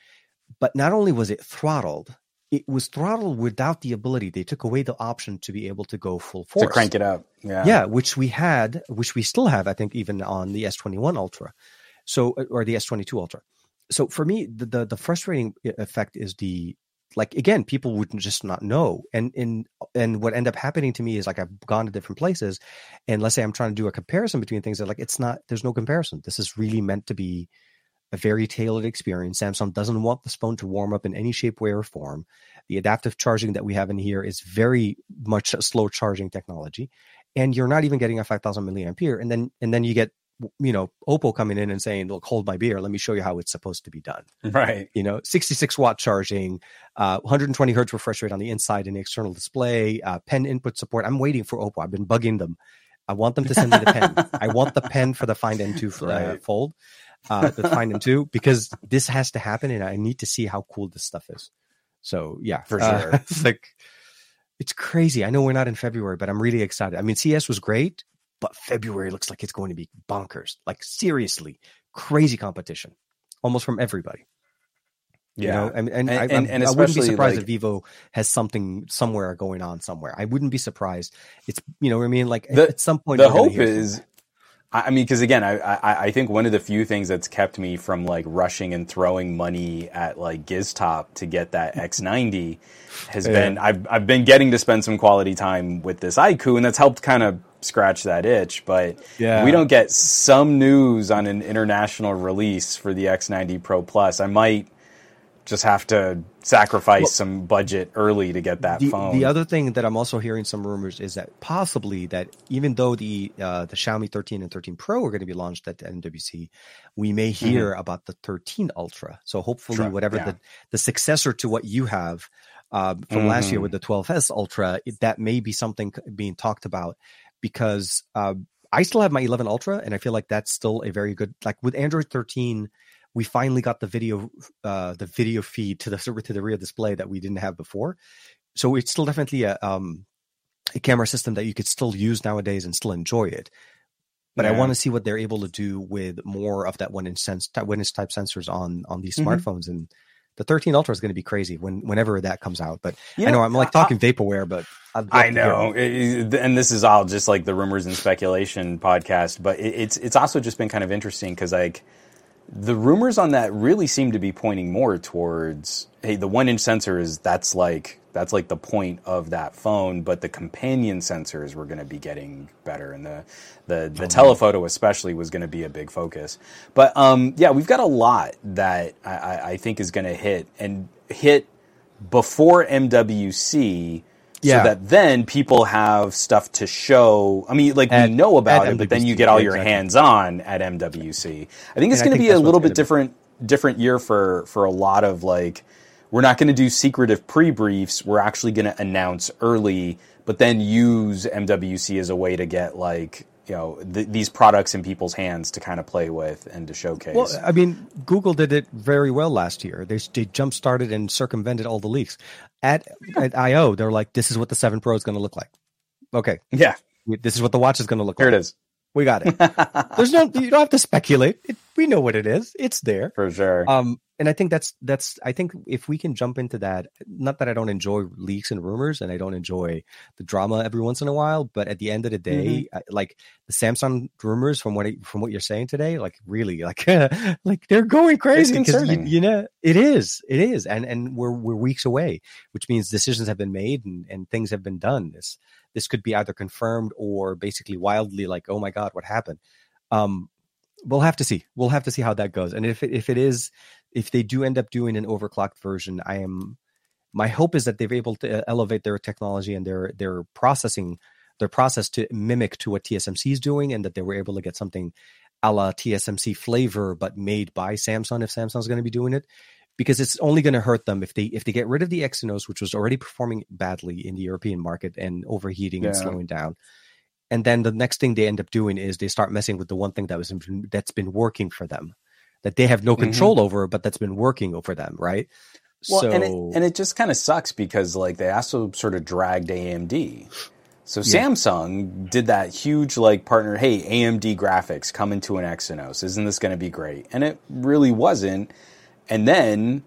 S1: But not only was it throttled, it was throttled without the ability. They took away the option to be able to go full force.
S2: to crank it up. Yeah,
S1: Yeah, which we had, which we still have, I think, even on the S21 Ultra. So, uh, or the S22 Ultra. So for me, the, the, the frustrating e- effect is the, like, again, people would just not know. And, and, and what ended up happening to me is like, I've gone to different places and let's say I'm trying to do a comparison between things that like, it's not, there's no comparison. This is really meant to be a very tailored experience. Samsung doesn't want this phone to warm up in any shape, way, or form. The adaptive charging that we have in here is very much a slow charging technology, and you're not even getting a 5,000 milliampere. And then and then you get you know Oppo coming in and saying, "Look, hold my beer. Let me show you how it's supposed to be done."
S2: right.
S1: You know, 66 watt charging, uh, 120 hertz refresh rate on the inside and the external display, uh, pen input support. I'm waiting for Oppo. I've been bugging them I want them to send me the pen. I want the pen for the Find N2 for, uh, Fold, uh, the Find N2, because this has to happen, and I need to see how cool this stuff is. So yeah,
S2: For
S1: uh,
S2: sure.
S1: it's like it's crazy. I know we're not in February, but I'm really excited. I mean, CES was great, but February looks like it's going to be bonkers. Like seriously, crazy competition, almost from everybody. You
S2: Yeah.
S1: know, and, and,
S2: And-
S1: I,
S2: and- and
S1: I wouldn't be surprised
S2: like-
S1: if Vivo has something somewhere going on somewhere. I wouldn't be surprised. It's you know what I mean. Like
S2: The-
S1: at some point,
S2: the hope is. I mean, because again, I, I I think one of the few things that's kept me from like rushing and throwing money at like Giztop to get that X90 has
S1: Yeah.
S2: been I've I've been getting to spend some quality time with this iQOO, and that's helped kind of scratch that itch. But
S1: Yeah.
S2: we don't get some news on an international release for the X90 Pro Plus. I might just have to sacrifice
S1: Well-
S2: some budget early to get that
S1: the,
S2: phone.
S1: the other thing that I'm also hearing some rumors is that possibly that even though the uh, the Xiaomi 13 and 13 Pro are going to be launched at the MWC, we may hear about the 13 Ultra. So hopefully,
S2: Sure,
S1: whatever
S2: yeah.
S1: the the successor to what you have um, from last year with the 12s Ultra, that may be something being talked about because um, I still have my 11 Ultra, and I feel like that's still a very good like with Android 13. We finally got the video, uh, the video feed to the to the rear display that we didn't have before so it's still definitely a um a camera system that you could still use nowadays and still enjoy it. But I want to see what they're able to do with more of that one inch sense one inch type sensors on on these
S2: Mhm.
S1: smartphones and the 13 Ultra is going to be crazy when whenever that comes out. But
S2: You
S1: I know I'm like
S2: I-
S1: talking vaporware, but
S2: I know, it- and this is all just like the rumors and speculation podcast, but it, it's it's also just been kind of interesting because like the rumors on that really seem to be pointing more towards hey, the one inch sensor is that's like that's like the point of that phone, but the companion sensors were going to be getting better, and the the, the telephoto especially was going to be a big focus. But um, yeah, we've got a lot that I, I, I think is going to hit and hit before MWC
S1: Yeah.
S2: so that then people have stuff to show. I mean, like
S1: At-
S2: we know about it, but then you get all your
S1: exactly.
S2: hands on at MWC. I think it's going to be a little bit
S1: be-
S2: different different year for for a lot of like we're not going to do secretive pre-briefs. We're actually going to announce early, but then use MWC as a way to get like you know th- these products in people's hands to kind of play with and to showcase.
S1: Well, I mean, Google did it very well last year. They, they jump started and circumvented all the leaks. At at I/O, they're like, "This is what the Seven Pro is going to look like." Okay,
S2: yeah,
S1: this is what the watch is going to look
S2: here
S1: like.
S2: Here it is
S1: We got it. There's no, you don't have to speculate. It, we know what it is. It's there.
S2: for sure.
S1: Um, and I think that's that's. I think if we can jump into that, not that I don't enjoy leaks and rumors, and I don't enjoy the drama every once in a while, but at the end of the day, I, like the Samsung rumors from what from what you're saying today, like really, like like they're going crazy because you, you know it is, it is, and and we're we're weeks away, which means decisions have been made and and things have been done. This this could be either confirmed or basically wildly like, oh my god, what happened? Um, we'll have to see. We'll have to see how that goes. And if it, if it is, if they do end up doing an overclocked version, I am. My hope is that they're able to uh, elevate their technology and their their processing, their process to mimic to what TSMC is doing, and that they were able to get something a la TSMC flavor, but made by Samsung. If Samsung's going to be doing it, because it's only going to hurt them if they if they get rid of the Exynos, which was already performing badly in the European market and overheating and slowing down. And then the next thing they end up doing is they start messing with the one thing that was that's been working for them, that they have no
S2: Mhm.
S1: control over, but that's been working for them, right?
S2: Well,
S1: so
S2: and it, and it just kind of sucks because like they also sort of dragged AMD. So
S1: Yeah.
S2: Samsung did that huge like partner. Hey, AMD graphics come into an Exynos. Isn't this going to be great? And it really wasn't. And then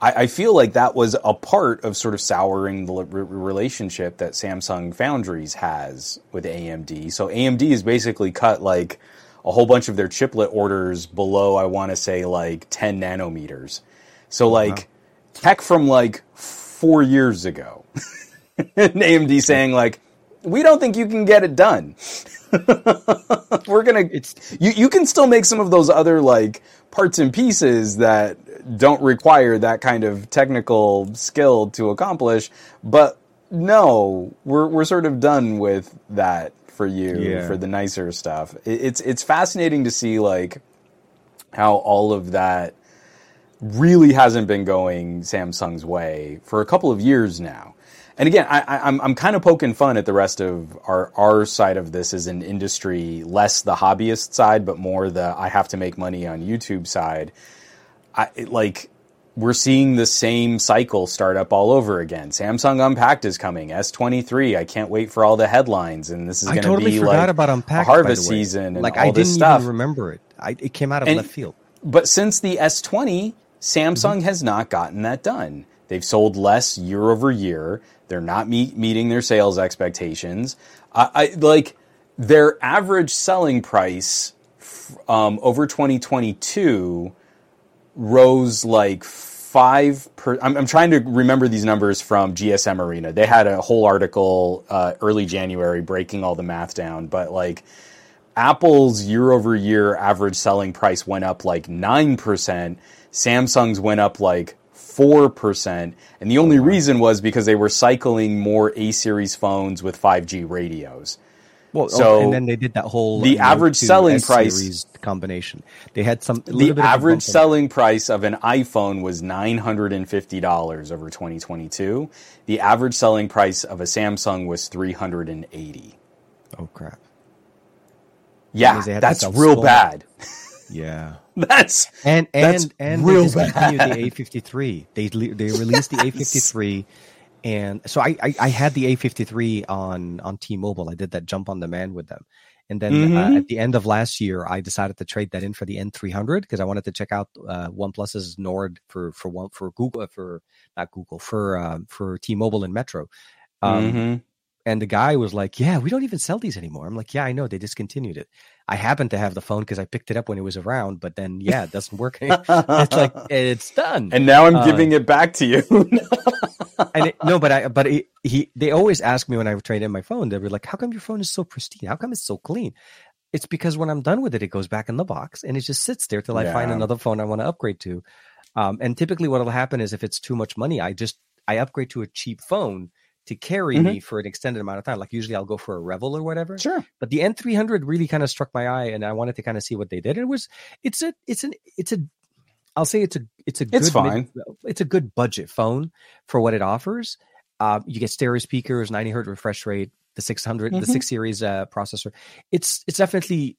S2: I, I feel like that was a part of sort of souring the re- relationship that Samsung Foundries has with AMD. So AMD has basically cut like a whole bunch of their chiplet orders below, I want to say like 10 nanometers. So like tech from like four years ago. and AMD saying like, we don't think you can get it done. We're gonna.
S1: It's-
S2: you. You can still make some of those other like parts and pieces that don't require that kind of technical skill to accomplish, but no, we're we're sort of done with that for you
S1: Yeah.
S2: for the nicer stuff. It, it's it's fascinating to see like how all of that really hasn't been going Samsung's way for a couple of years now. and again, I, I, I'm I'm kind of poking fun at the rest of our our side of this as an industry, less the hobbyist side, but more the I have to make money on YouTube side. I it, like we're seeing the same cycle start up all over again. Samsung Unpacked is coming. S23. I can't wait for all the headlines, and this is going to
S1: totally
S2: be like
S1: about Unpacked,
S2: harvest
S1: by the way.
S2: season and
S1: like
S2: all
S1: I
S2: this
S1: didn't even remember it. I, it came out of
S2: And-
S1: left field.
S2: But since the S20, Samsung
S1: Mm-hmm.
S2: has not gotten that done. They've sold less year over year. They're not meet, meeting their sales expectations. I, I like their average selling price f- um, over 2022 rose like five per. I'm, I'm trying to remember these numbers from GSMArena. They had a whole article uh, early January breaking all the math down, but like Apple's year over year average selling price went up like 9%. Samsung's went up like 4%. And the only reason was because they were cycling more A series phones with 5G radios.
S1: Well,
S2: So,
S1: oh, and then they did that whole
S2: the
S1: Note
S2: average selling
S1: S
S2: price-
S1: combination. They had some
S2: The
S1: little bit of a
S2: average
S1: bump in there.
S2: selling price of an iPhone was $950 over 2022. The average selling price of a Samsung was 380.
S1: Oh crap!
S2: Yeah,
S1: Because they had to
S2: that's real bad.
S1: Yeah,
S2: That's
S1: and
S2: That's
S1: and and
S2: real
S1: they discontinued the A53. They they released the A53, and so I, I I had the A53 on on T-Mobile. I did that jump on demand with them, and then uh,
S2: Mhm.
S1: at the end of last year, I decided to trade that in for the N300 because I wanted to check out uh, OnePlus's Nord for for one for Google uh, for not Google for um, for T-Mobile and Metro. Um,
S2: Mhm.
S1: and the guy was like, "Yeah, we don't even sell these anymore." I'm like, "Yeah, I know. They discontinued it. I happen to have the phone because I picked it up when it was around, but then yeah, it doesn't work. it's like it's done."
S2: and now I'm
S1: uh,
S2: giving it back to you.
S1: And it, no, but I but he, he they always ask me when I trade in my phone. They were like, "How come your phone is so pristine? How come it's so clean?" It's because when I'm done with it, it goes back in the box and it just sits there till I find another phone I want to upgrade to. Um, and typically, what will happen is if it's too much money, I just I upgrade to a cheap phone to carry
S2: Mhm.
S1: me for an extended amount of time. Like usually, I'll go for a Revvl or whatever.
S2: sure.
S1: But the N300 really kind of struck my eye, and I wanted to kind of see what they did. It was it's a it's an it's a I'll say it's a it's a good
S2: It's fine.
S1: it's a good budget phone for what it offers. Uh, you get stereo speakers, 90 hertz refresh rate, the 600 the
S2: Mhm.
S1: six series uh, processor. It's it's definitely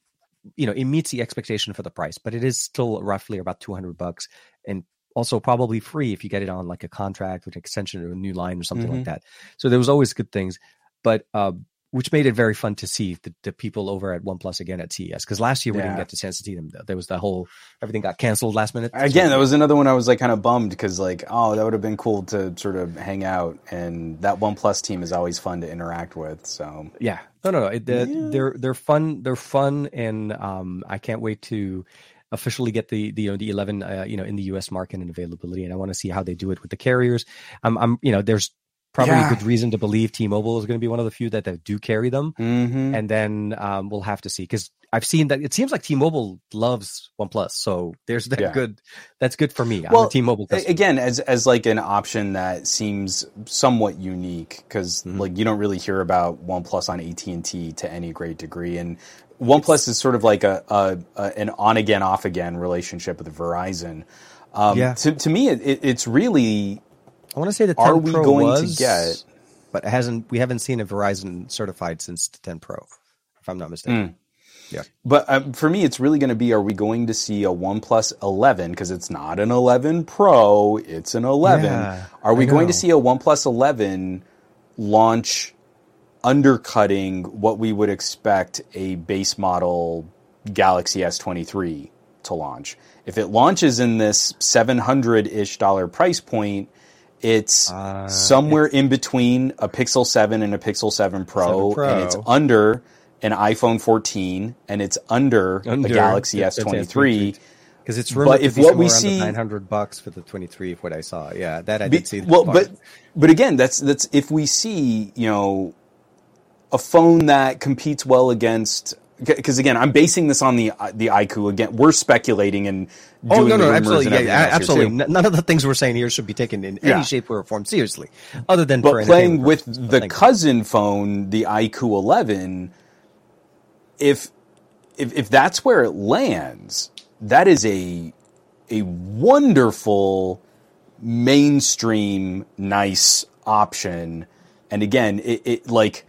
S1: you know it meets the expectation for the price, but it is still roughly about 200 bucks, and also probably free if you get it on like a contract with an extension or a new line or something
S2: Mhm.
S1: like that. So there was always good things, but uh, which made it very fun to see the, the people over at OnePlus again at CES because last year we didn't get the chance to see them. There was the whole everything got canceled last minute.
S2: Again,
S1: So-
S2: that was another one I was like kind of bummed because like, oh, that would have been cool to sort of hang out, and that OnePlus team is always fun to interact with. So
S1: Yeah. No, no, no. It, they're,
S2: Yeah.
S1: they're they're fun. They're fun, and um, I can't wait to officially get the the you know the 11 uh, you know in the U.S. market and availability, and I want to see how they do it with the carriers. I'm I'm you know there's probably
S2: Yeah.
S1: a good reason to believe T-Mobile is going to be one of the few that, that do carry them,
S2: Mhm.
S1: and then um, we'll have to see because I've seen that it seems like T-Mobile loves OnePlus, so there's that
S2: Yeah.
S1: good. That's good for me. I'm
S2: Well,
S1: a T-Mobile customer.
S2: again as as like an option that seems somewhat unique because
S1: Mhm.
S2: like you don't really hear about OnePlus on AT and T to any great degree, and OnePlus is sort of like a, a, a an on again off again relationship with Verizon. Um,
S1: Yeah.
S2: To to me, it, it's really
S1: I want to say the 10
S2: Are we
S1: Pro
S2: going to
S1: was,
S2: get-
S1: but it hasn't. We haven't seen a Verizon certified since the 10 Pro, if I'm not mistaken. Yeah.
S2: But um, for me, it's really going to be: Are we going to see a OnePlus 11? Because it's not an 11 Pro; it's an 11.
S1: Yeah,
S2: Are we going to see a OnePlus 11 launch undercutting what we would expect a base model Galaxy S23 to launch? If it launches in this 700 ish dollar price point, it's
S1: Uh,
S2: somewhere in between a Pixel 7 and a Pixel 7 Pro,
S1: 7 Pro.
S2: and it's under an iPhone 14 and it's under,
S1: Under
S2: a Galaxy
S1: the- the
S2: S23.
S1: because it's
S2: But
S1: rumored
S2: if
S1: to be
S2: what we see-
S1: around nine hundred bucks for the twenty three, if what I saw, yeah, that I
S2: Be-
S1: did see.
S2: well,
S1: part.
S2: but but again, that's that's if we see you know a phone that competes well against. Because again, I'm basing this on the uh, the IQ. Again, we're speculating and oh, doing
S1: oh no, no, absolutely, yeah, yeah, absolutely. None of the things we're saying here should be taken in
S2: Yeah.
S1: any shape or form seriously, other than
S2: But playing with
S1: purposes.
S2: The
S1: oh, you.
S2: cousin phone, the iQOO 11, if if if that's where it lands, that is a a wonderful mainstream nice option. And again, it, it like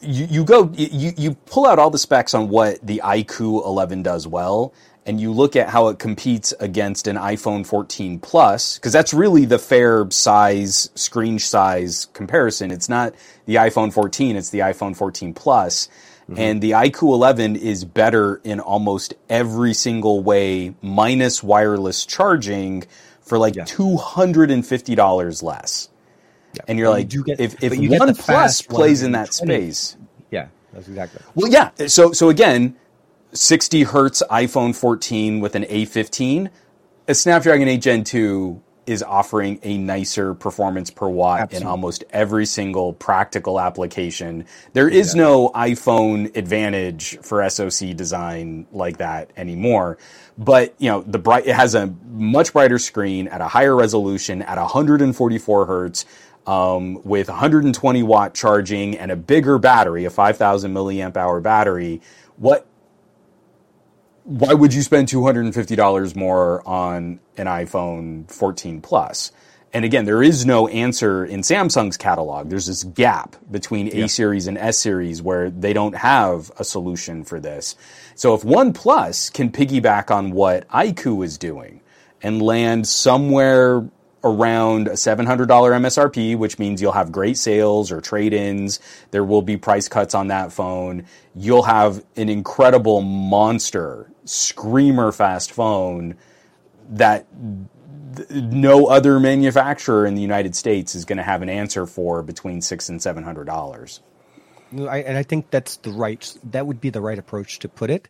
S2: you, you go you, you pull out all the specs on what the iQOO 11 does well and you look at how it competes against an iPhone 14 Plus because that's really the fair size screen size comparison it's not the iPhone 14 it's the iPhone 14 Plus mm-hmm. and the iQOO 11 is better in almost every single way minus wireless charging for like yeah. $250 less yeah. And you're like, you get, if, if OnePlus plays in that space.
S1: Yeah, that's exactly.
S2: Well, yeah. So, so again, 60 hertz iPhone 14 with an A15, a Snapdragon 8 Gen 2 is offering a nicer performance per watt Absolutely. in almost every single practical application. There is yeah. no iPhone advantage for SoC design like that anymore. But, you know, the bright it has a much brighter screen at a higher resolution at 144 hertz um, with 120 watt charging and a bigger battery, a 5,000 milliamp hour battery, what? Why would you spend $250 more on an iPhone 14 Plus? And again, there is no answer in Samsung's catalog. There's this gap between A series and S series where they don't have a solution for this. So if OnePlus can piggyback on what iQOO is doing and land somewhere around a $700 MSRP, which means you'll have great sales or trade ins. There will be price cuts on that phone. You'll have an incredible monster, screamer fast phone that no other manufacturer in the United States is going to have an answer for between six and seven hundred dollars.
S1: and I think that's the right. That would be the right approach to put it.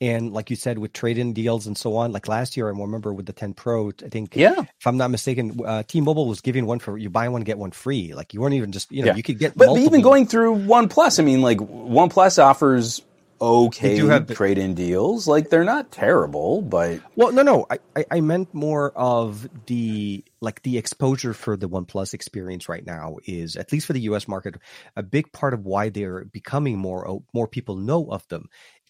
S1: And like you said, with trade-in deals and so on, like last year, I remember with the 10 Pro, I think,
S2: yeah,
S1: if I'm not mistaken, uh, T-Mobile was giving one for you buy one get one free. Like you weren't even just, you know,
S2: yeah.
S1: you could get.
S2: But multiple. even going through OnePlus, I mean, like OnePlus offers okay do have trade-in deals. Like they're not terrible, but
S1: well, no, no, I, I, I meant more of the like the exposure for the OnePlus experience right now is at least for the U.S. market a big part of why they're becoming more more people know of them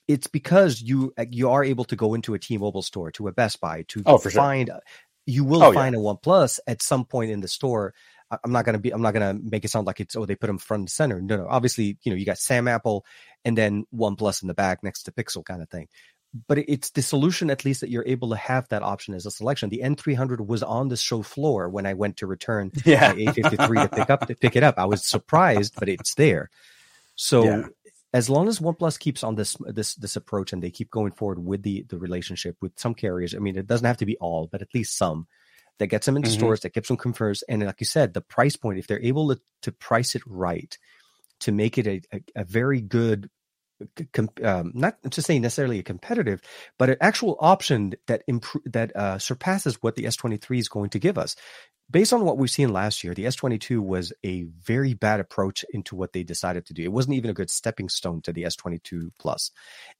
S1: it's because you uh, you are able to go into a T-Mobile store, to a Best Buy, to
S2: oh,
S1: find.
S2: Sure.
S1: You will oh, find yeah. a OnePlus at some point in the store. I'm not gonna be. I'm not gonna make it sound like it's oh they put them front and center. No, no. Obviously, you know you got Sam Apple and then OnePlus in the back next to Pixel kind of thing. But it's the solution, at least, that you're able to have that option as a selection. The N300 was on the show floor when I went to return
S2: yeah.
S1: my A53 to pick up to pick it up. I was surprised, but it's there. So yeah as long as OnePlus keeps on this this this approach and they keep going forward with the the relationship with some carriers, I mean, it doesn't have to be all, but at least some that gets them into mm-hmm. stores, that keeps them confers, and like you said, the price point, if they're able to, to price it right, to make it a, a, a very good um, not to say necessarily a competitive, but an actual option that improve that uh, surpasses what the S23 is going to give us based on what we've seen last year, the S22 was a very bad approach into what they decided to do. It wasn't even a good stepping stone to the S22 Plus.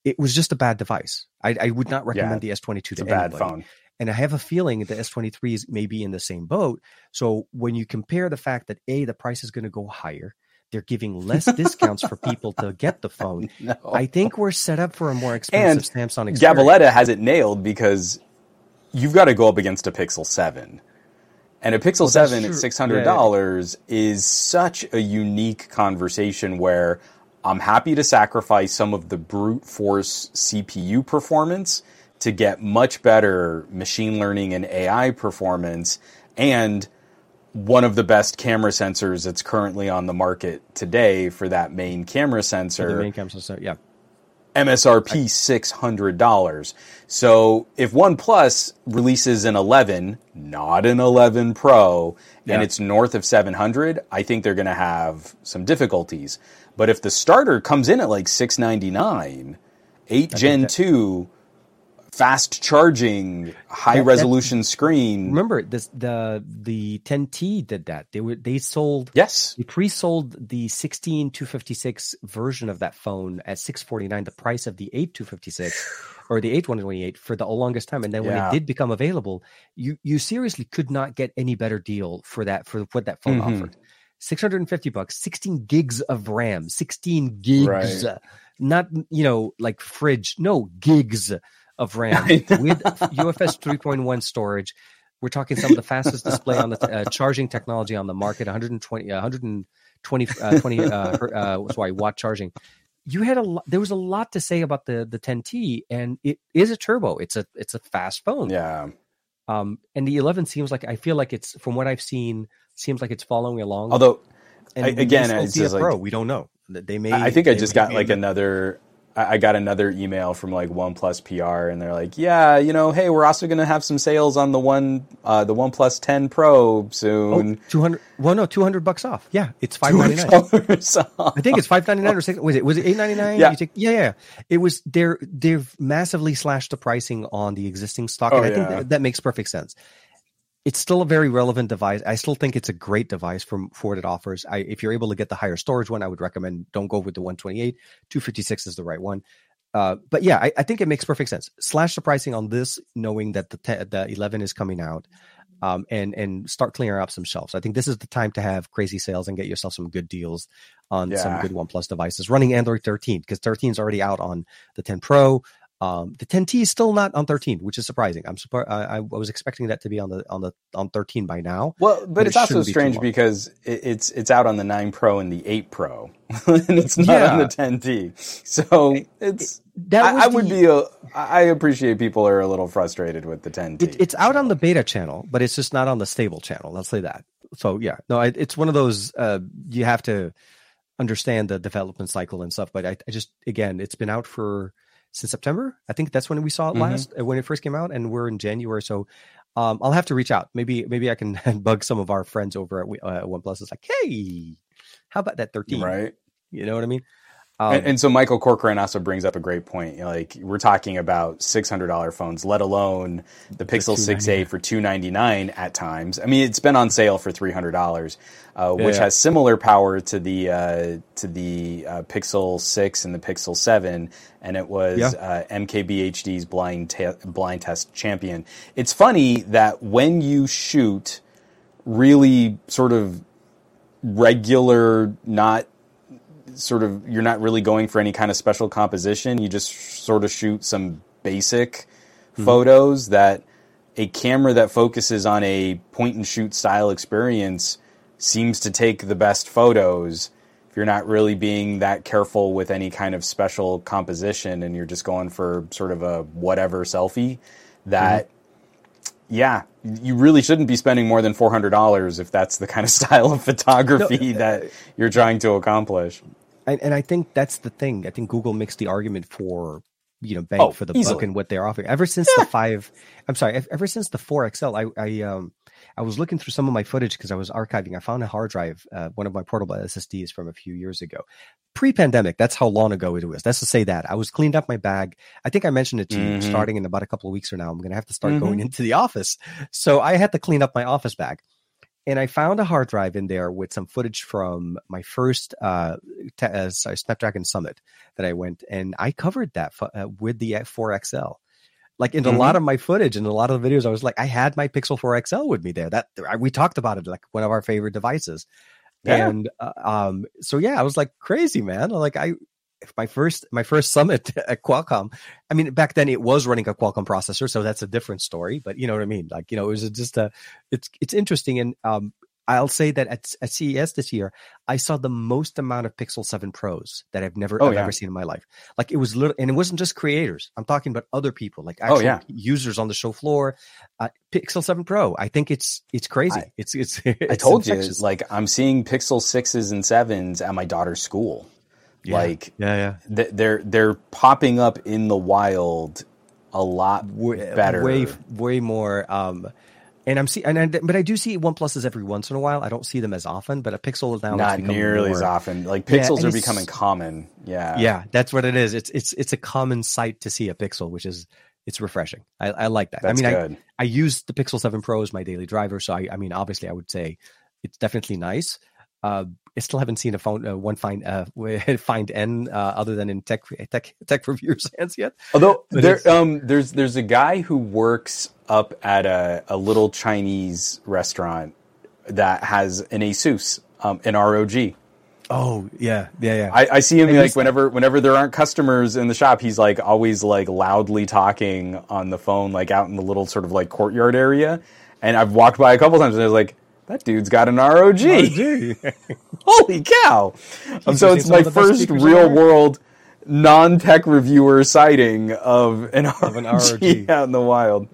S1: It was just a bad device. I, I would not recommend yeah, the S22 to
S2: a
S1: anybody.
S2: bad phone.
S1: And I have a feeling the S23 is maybe in the same boat. So when you compare the fact that A, the price is going to go higher, they're giving less discounts for people to get the phone. No. I think we're set up for a more expensive and Samsung experience.
S2: Gabaletta has it nailed because you've got to go up against a Pixel 7 and a Pixel oh, well, 7 at $600 yeah. is such a unique conversation where I'm happy to sacrifice some of the brute force CPU performance to get much better machine learning and AI performance and one of the best camera sensors that's currently on the market today for that main camera sensor.
S1: For the main camera sensor, yeah.
S2: MSRP six hundred dollars. So if OnePlus releases an 11, not an 11 Pro, yeah. and it's north of 700, I think they're going to have some difficulties. But if the starter comes in at like 699, 8 Gen that, 2 fast charging, high that, resolution screen.
S1: Remember this the the 10T did that. They were they sold
S2: yes
S1: they pre-sold the 16 256 version of that phone at 649, the price of the 8 256 or the 8 128 for the longest time. And then when yeah. it did become available, you you seriously could not get any better deal for that for what that phone mm-hmm. offered. 650 bucks, 16 gigs of RAM, 16 gigs. Right. Not, you know, like fridge. No, gigs of RAM with UFS 3.1 storage. We're talking some of the fastest display on the uh, charging technology on the market, 120, uh, 120, uh, 20, uh, uh, sorry, watt charging. You had a lot, there was a lot to say about the the 10T, and it is a turbo. It's a it's a fast phone.
S2: Yeah.
S1: Um, and the 11 seems like I feel like it's from what I've seen, seems like it's following along.
S2: Although
S1: and
S2: I- again, it's
S1: a
S2: just like-
S1: Pro. we don't know. They may.
S2: I think I just got like another. I I got another email from like OnePlus PR, and they're like, "Yeah, you know, hey, we're also going to have some sales on the one, uh, the OnePlus 10 Pro
S1: Oh,
S2: soon."
S1: 200 well no 200 bucks off. Yeah it's 599 i think it's 599 or 6 was it was it 899
S2: Yeah.
S1: Take- yeah yeah it was they're they've massively slashed the pricing on the existing stock
S2: Oh,
S1: and i think that, that makes perfect sense it's still a very relevant device i still think it's a great device from for what it offers I, if you're able to get the higher storage one i would recommend don't go with the 128 256 is the right one uh, but yeah, I, I think it makes perfect sense. Slash the pricing on this, knowing that the te- the 11 is coming out, um, and and start clearing up some shelves. I think this is the time to have crazy sales and get yourself some good deals on some
S2: Yeah.
S1: good OnePlus devices running Android 13 because 13 is already out on the 10 Pro. Um, the 10T is still not on 13, which is surprising. I'm surprised. I, I was expecting that to be on the on the on 13 by now.
S2: Well, but,
S1: But
S2: it's
S1: it
S2: also
S1: be
S2: strange because it, it's it's out on the 9 Pro and the 8 Pro, and it's not on the 10T. So it's
S1: That was
S2: I, I would
S1: the-
S2: be a. I appreciate people are a little frustrated with the 10T.
S1: It, it's out on the beta channel, but it's just not on the stable channel. Let's say that. So yeah, no, it, it's one of those uh, you have to understand the development cycle and stuff. But I, I just again, it's been out for since September. I think that's when we saw it
S2: Mhm.
S1: last uh, when it first came out, and we're in January. So um, I'll have to reach out. Maybe maybe I can bug some of our friends over at uh, OnePlus. It's like, hey, how about that thirteen?
S2: right.
S1: You know what I mean? Um,
S2: and, and so Michael Corcoran also brings up a great point. You know, like we're talking about six hundred dollar phones, let alone the Pixel Six A for two ninety nine at times. I mean, it's been on sale for three hundred dollars, uh, which
S1: Yeah.
S2: has similar power to the uh, to the uh, Pixel Six and the Pixel Seven, and it was
S1: Yeah.
S2: uh, MKBHD's blind te- blind test champion. It's funny that when you shoot really sort of regular, not sort of you're not really going for any kind of special composition. You just sort of shoot some basic mm-hmm. photos that a camera that focuses on a point and shoot style experience seems to take the best photos. If you're not really being that careful with any kind of special composition and you're just going for sort of a whatever selfie, that mm-hmm. yeah, you really shouldn't be spending more than four hundred dollars if that's the kind of style of photography uh, that you're trying to accomplish.
S1: And, and I think that's the thing. I think Google makes the argument for you know bang
S2: Oh,
S1: for the buck and what they're offering. Ever since the five, I'm sorry, ever since the four XL, I I um I was looking through some of my footage because I was archiving. I found a hard drive, uh, one of my portable SSDs from a few years ago, pre-pandemic. That's how long ago it was. Let's just say that I was cleaned up my bag. I think I mentioned it to you.
S2: Mhm.
S1: Starting in about a couple of weeks from now, I'm going to have to start
S2: Mhm.
S1: going into the office. So I had to clean up my office bag and I found a hard drive in there with some footage from my first uh, te- uh, sorry, Snapdragon Summit that I went, and I covered that fu- uh, with the 4XL. Like in a lot of my footage and a lot of the videos, I was like, I had my Pixel 4 XL with me there. That we talked about it, like one of our favorite devices.
S2: Yeah.
S1: And uh, um, so yeah, I was like crazy, man. Like I, my first my first summit at Qualcomm. I mean, back then it was running a Qualcomm processor, so that's a different story. But you know what I mean? Like you know, it was just a it's it's interesting, and um, I'll say that at, at CES this year, I saw the most amount of Pixel Seven Pros that I've never
S2: Oh,
S1: I've
S2: yeah.
S1: ever seen in my life. Like it was little, and it wasn't just creators. I'm talking about other people, like
S2: Oh, yeah.
S1: users on the show floor. Uh, Pixel Seven Pro, I think it's it's crazy.
S2: I-
S1: it's it's.
S2: I
S1: it's
S2: told you, like I'm seeing Pixel sixes and sevens at my daughter's school.
S1: Yeah.
S2: Like
S1: yeah, yeah.
S2: th- they're they're popping up in the wild a lot
S1: way,
S2: better.
S1: way way more. Um, and I'm see, and I, but I do see OnePluses every once in a while. I don't see them as often, but a Pixel is now
S2: not nearly as often. Like pixels
S1: and
S2: are becoming common. Yeah.
S1: Yeah, that's what it is. It's it's it's a common sight to see a Pixel, which is it's refreshing. I, I like that.
S2: That's
S1: I mean,
S2: good.
S1: I I use the Pixel Seven Pro as my daily driver, so I I mean, obviously, I would say it's definitely nice. Uh, I still haven't seen a phone uh, one find uh find N uh, other than in tech tech tech reviewers hands yet.
S2: Although
S1: But
S2: there, um, there's there's a guy who works up at a, a little Chinese restaurant that has an ASUS, um, an ROG.
S1: Oh yeah, yeah, yeah.
S2: I, I see him
S1: I
S2: like whenever whenever there aren't customers in the shop, he's like always like loudly talking on the phone, like out in the little sort of like courtyard area. and I've walked by a couple times and I was like, that dude's got an ROG. Holy cow! Um, so it's my first real world non-tech reviewer sighting of an, of an ROG out in the wild.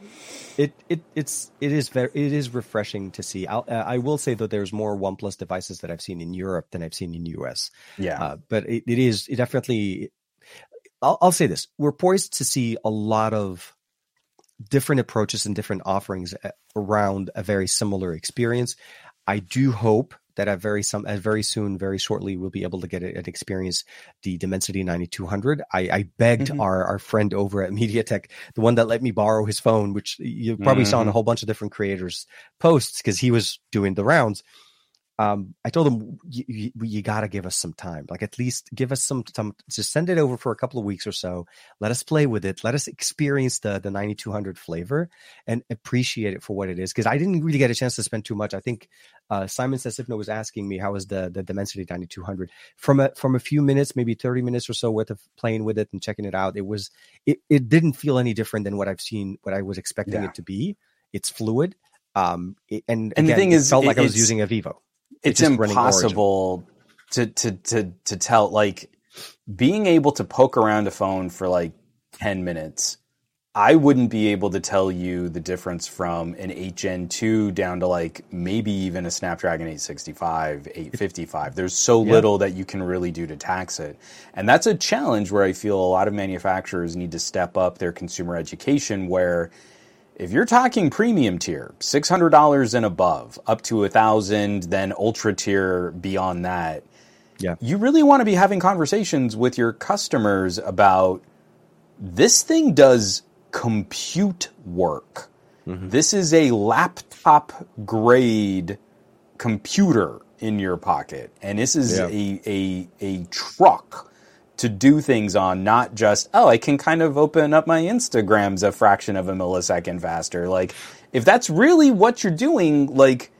S1: It it it's it is very it is refreshing to see. I'll, uh, I will say that there's more OnePlus devices that I've seen in Europe than I've seen in the US.
S2: Yeah,
S1: uh, but it, it is it definitely. I'll, I'll say this: we're poised to see a lot of different approaches and different offerings uh, around a very similar experience. I do hope that at very some at very soon, very shortly, we'll be able to get an experience the Dimensity 9200. I, I begged mm-hmm. our our friend over at MediaTek, the one that let me borrow his phone, which you probably mm-hmm. saw in a mm-hmm. whole bunch of different creators' posts because he was doing the rounds um, I told them you, you got to give us some time, like at least give us some time. Just send it over for a couple of weeks or so. Let us play with it. Let us experience the the 9200 flavor and appreciate it for what it is. Because I didn't really get a chance to spend too much. I think uh, Simon Sesifno was asking me how was the the Dimensity 9200 from a from a few minutes, maybe 30 minutes or so worth of playing with it and checking it out. It was it it didn't feel any different than what I've seen, what I was expecting yeah. it to be. It's fluid. Um, it, and, and again, the thing is, felt like I was using a Vivo
S2: it's impossible to, to to to tell like being able to poke around a phone for like 10 minutes I wouldn't be able to tell you the difference from an 8 Gen 2 down to like maybe even a Snapdragon 865, 855. There's so yeah. little that you can really do to tax it. And that's a challenge where I feel a lot of manufacturers need to step up their consumer education where if you're talking premium tier, $600 and above, up to a thousand, then ultra tier beyond that,
S1: yeah.
S2: you really want to be having conversations with your customers about this thing does compute work. Mm-hmm. This is a laptop grade computer in your pocket, and this is yeah. a, a, a truck to do things on, not just, oh, I can kind of open up my Instagrams a fraction of a millisecond faster. Like, if that's really what you're doing, like,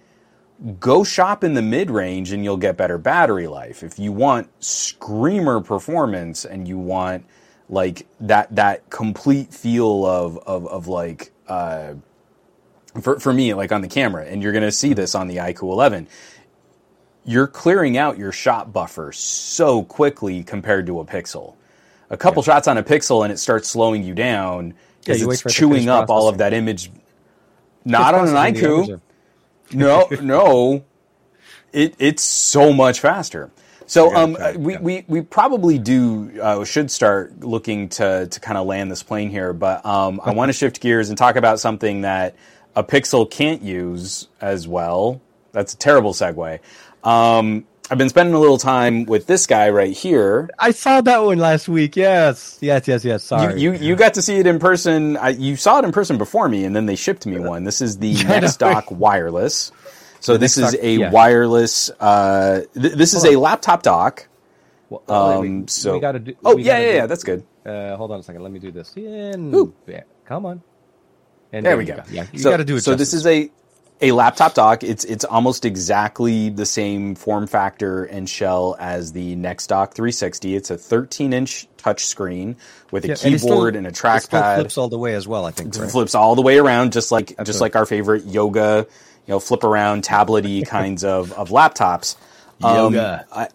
S2: go shop in the mid range and you'll get better battery life. If you want screamer performance and you want like that that complete feel of of, of like uh, for for me like on the camera, and you're gonna see this on the iQOO 11 you're clearing out your shot buffer so quickly compared to a pixel. A couple yeah. shots on a pixel and it starts slowing you down because yeah, it's chewing up all of that image. Not on an iQOO. no, no. It it's so much faster. So um, we, we, we probably do uh, should start looking to to kind of land this plane here, but um, I want to shift gears and talk about something that a Pixel can't use as well. That's a terrible segue. Um, I've been spending a little time with this guy right here.
S1: I saw that one last week. Yes, yes, yes, yes. Sorry,
S2: you you, you got to see it in person. I, you saw it in person before me, and then they shipped me one. This is the NexDock wireless. So this is a yeah. wireless. Uh, th- this hold is on. a laptop dock.
S1: Well, um, wait, wait. so
S2: we gotta do. Oh yeah, yeah, yeah. That's good.
S1: Uh, hold on a second. Let me do this. Yeah, come on.
S2: And there, there we go. go. Yeah, you so, got to do it. So this is a a laptop dock. It's it's almost exactly the same form factor and shell as the NexDock 360. It's a 13 inch touchscreen with a yeah, keyboard and, still, and, a trackpad.
S1: flips all the way as well. I think
S2: right? flips all the way around, just like Absolutely. just like our favorite yoga, you know, flip around tablety kinds of of laptops.
S1: Yoga. Um, I,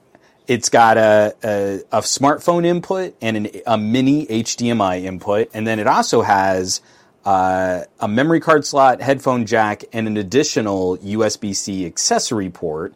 S2: it's got a, a, a, smartphone input and an, a mini HDMI input, and then it also has uh, a memory card slot, headphone jack, and an additional USB C accessory port.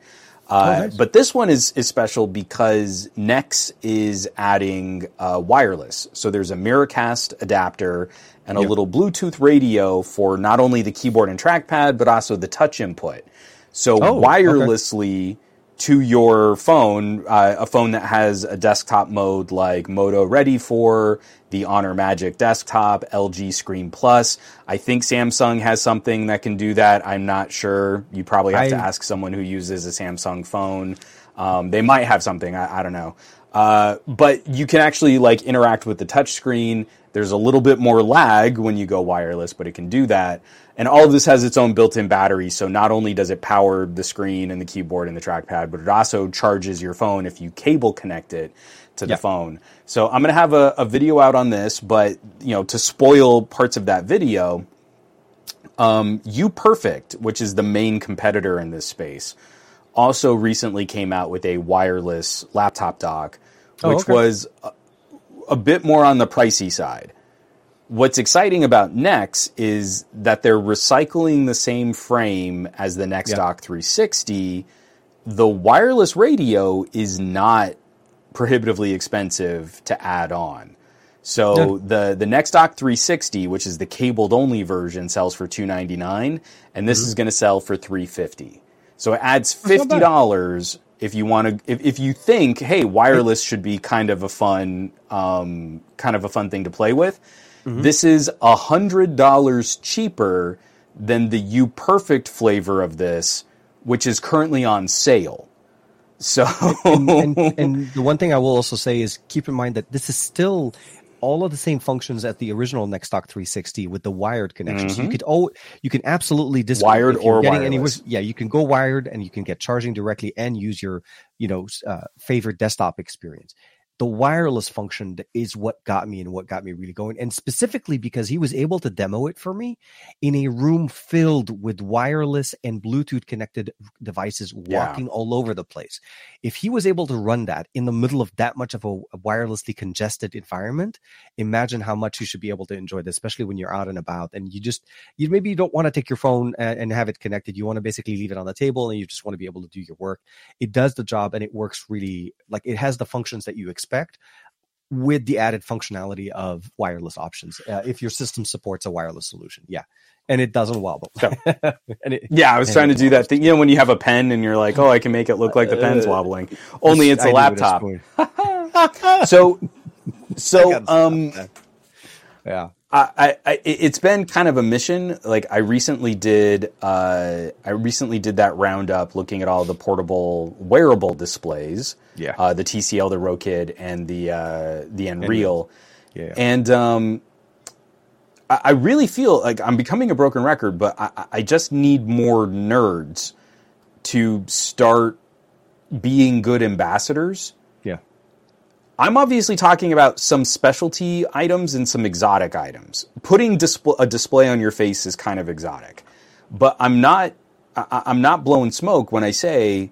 S2: Uh, oh, nice. But this one is, is special because Nex is adding uh, wireless. So there's a Miracast adapter and a yep. little Bluetooth radio for not only the keyboard and trackpad, but also the touch input. So oh, wirelessly, okay to your phone, uh, a phone that has a desktop mode like Moto Ready for, the Honor Magic Desktop, LG Screen Plus. I think Samsung has something that can do that. I'm not sure. You probably have I, to ask someone who uses a Samsung phone. Um, they might have something. I, I don't know. Uh, but you can actually like interact with the touchscreen. There's a little bit more lag when you go wireless, but it can do that. And all of this has its own built-in battery, so not only does it power the screen and the keyboard and the trackpad, but it also charges your phone if you cable connect it to the yep. phone. So I'm going to have a, a, video out on this, but you know, to spoil parts of that video, um, Um, UPerfect, which is the main competitor in this space, also recently came out with a wireless laptop dock,
S1: Oh,
S2: which
S1: okay.
S2: was a, bit more on the pricey side. What's exciting about Nex is that they're recycling the same frame as the Nex
S1: Yeah.
S2: Dock 360. The wireless radio is not prohibitively expensive to add on. So the the NexDock 360, which is the cabled only version, sells for 299 and this is going to sell for 350. So it adds
S1: Mm-hmm. not bad.
S2: $50 if you want to if, if you think, hey, wireless should be kind of a fun um, kind of a fun thing to play with.
S1: Mm-hmm.
S2: This is a $100 cheaper than the UPerfect flavor of this, which is currently on sale. So
S1: and, and the one thing I will also say is keep in mind that this is still all of the same functions at the original NexDock 360 with the wired connection. So you could oh you can absolutely
S2: Mm-hmm. Wired or
S1: getting anywhere- yeah, you can go wired and you can get charging directly and use your you know uh, favorite desktop experience. The wireless function is what got me and what got me really going, and specifically because he was able to demo it for me in a room filled with wireless and Bluetooth connected devices
S2: Yeah.
S1: walking all over the place if he was able to run that in the middle of that much of a, wirelessly congested environment, imagine how much you should be able to enjoy this, especially when you're out and about and you just you maybe you don't want to take your phone and, and have it connected. You want to basically leave it on the table and you just want to be able to do your work. It does the job and it works really like it has the functions that you expect with the added functionality of wireless options. Uh, if your system supports a wireless solution, yeah, and it doesn't wobble. and it,
S2: Yeah, I was
S1: And
S2: trying to
S1: it
S2: do that thing. You know, when you have a pen and you're like, oh, I can make it look like the pen's
S1: Uh,
S2: wobbling. Only it's
S1: I
S2: a
S1: knew it
S2: laptop. So, so um,
S1: yeah.
S2: I, I, I, it's been kind of a mission. Like I recently did, uh, I recently did that roundup looking at all the portable wearable displays.
S1: Yeah.
S2: Uh, the TCL, the Rokid, and the uh, the Nreal.
S1: Yeah.
S2: And um, I, I really feel like I'm becoming a broken record, but I, I- just need more nerds to start being good ambassadors.
S1: yeah.
S2: I'm obviously talking about some specialty items and some exotic items. Putting display, a display on your face is kind of exotic, but I'm not. I, I'm not blowing smoke when I say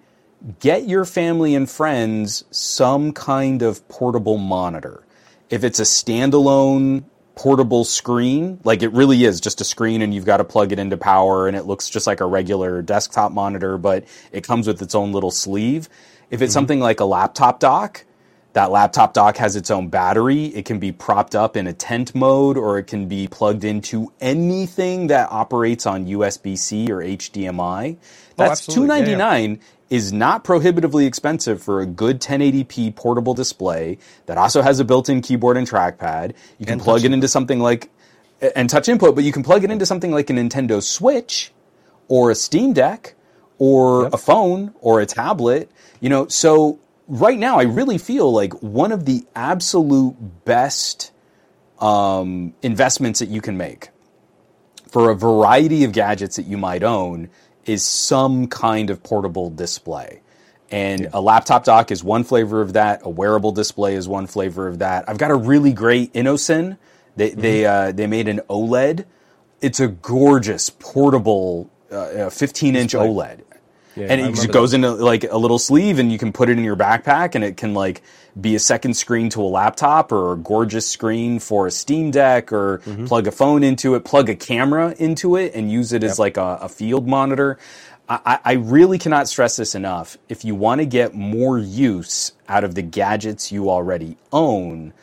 S2: get your family and friends some kind of portable monitor. If it's a standalone portable screen, like it really is just a screen and you've got to plug it into power and it looks just like a regular desktop monitor, but it comes with its own little sleeve. If it's mm-hmm. something like a laptop dock, that laptop dock has its own battery. It can be propped up in a tent mode or it can be plugged into anything that operates on USB C or HDMI. Oh, That's
S1: absolutely. Yeah, yeah.
S2: 299 is not prohibitively expensive for a good 1080p portable display that also has a built-in keyboard and trackpad. You can
S1: And
S2: plug it into something like and touch input, but you can plug it into something like a Nintendo Switch or a Steam Deck or a phone or a tablet. You know, so right now I really feel like one of the absolute best um, investments that you can make for a variety of gadgets that you might own is some kind of portable display. And a laptop dock is one flavor of that. A wearable display is one flavor of that. I've got a really great Innocn. They they uh, they made an OLED. It's a gorgeous portable uh, 15 inch OLED
S1: Yeah,
S2: and
S1: I
S2: it goes into like a little sleeve and you can put it in your backpack and it can like be a second screen to a laptop or a gorgeous screen for a steam deck or
S1: Mm-hmm.
S2: plug a phone into it plug a camera into it and use it as like a, a field monitor. I, I I really cannot stress this enough. If you want to get more use out of the gadgets you already own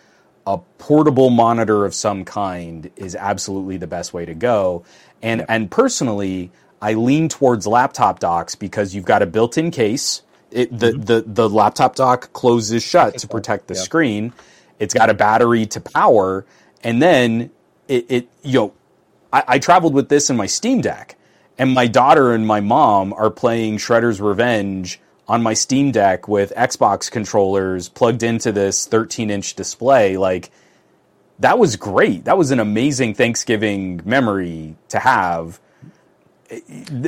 S2: a portable monitor of some kind is absolutely the best way to go. And and personally, I lean towards laptop docks because you've got a built-in case. It, the, mm-hmm. the the laptop dock closes shut to protect the
S1: Yeah.
S2: screen. It's got a battery to power, and then it, it you know, I, I traveled with this in my Steam Deck, and my daughter and my mom are playing Shredder's Revenge on my Steam Deck with Xbox controllers plugged into this 13 inch display. Like, that was great. That was an amazing Thanksgiving memory to have.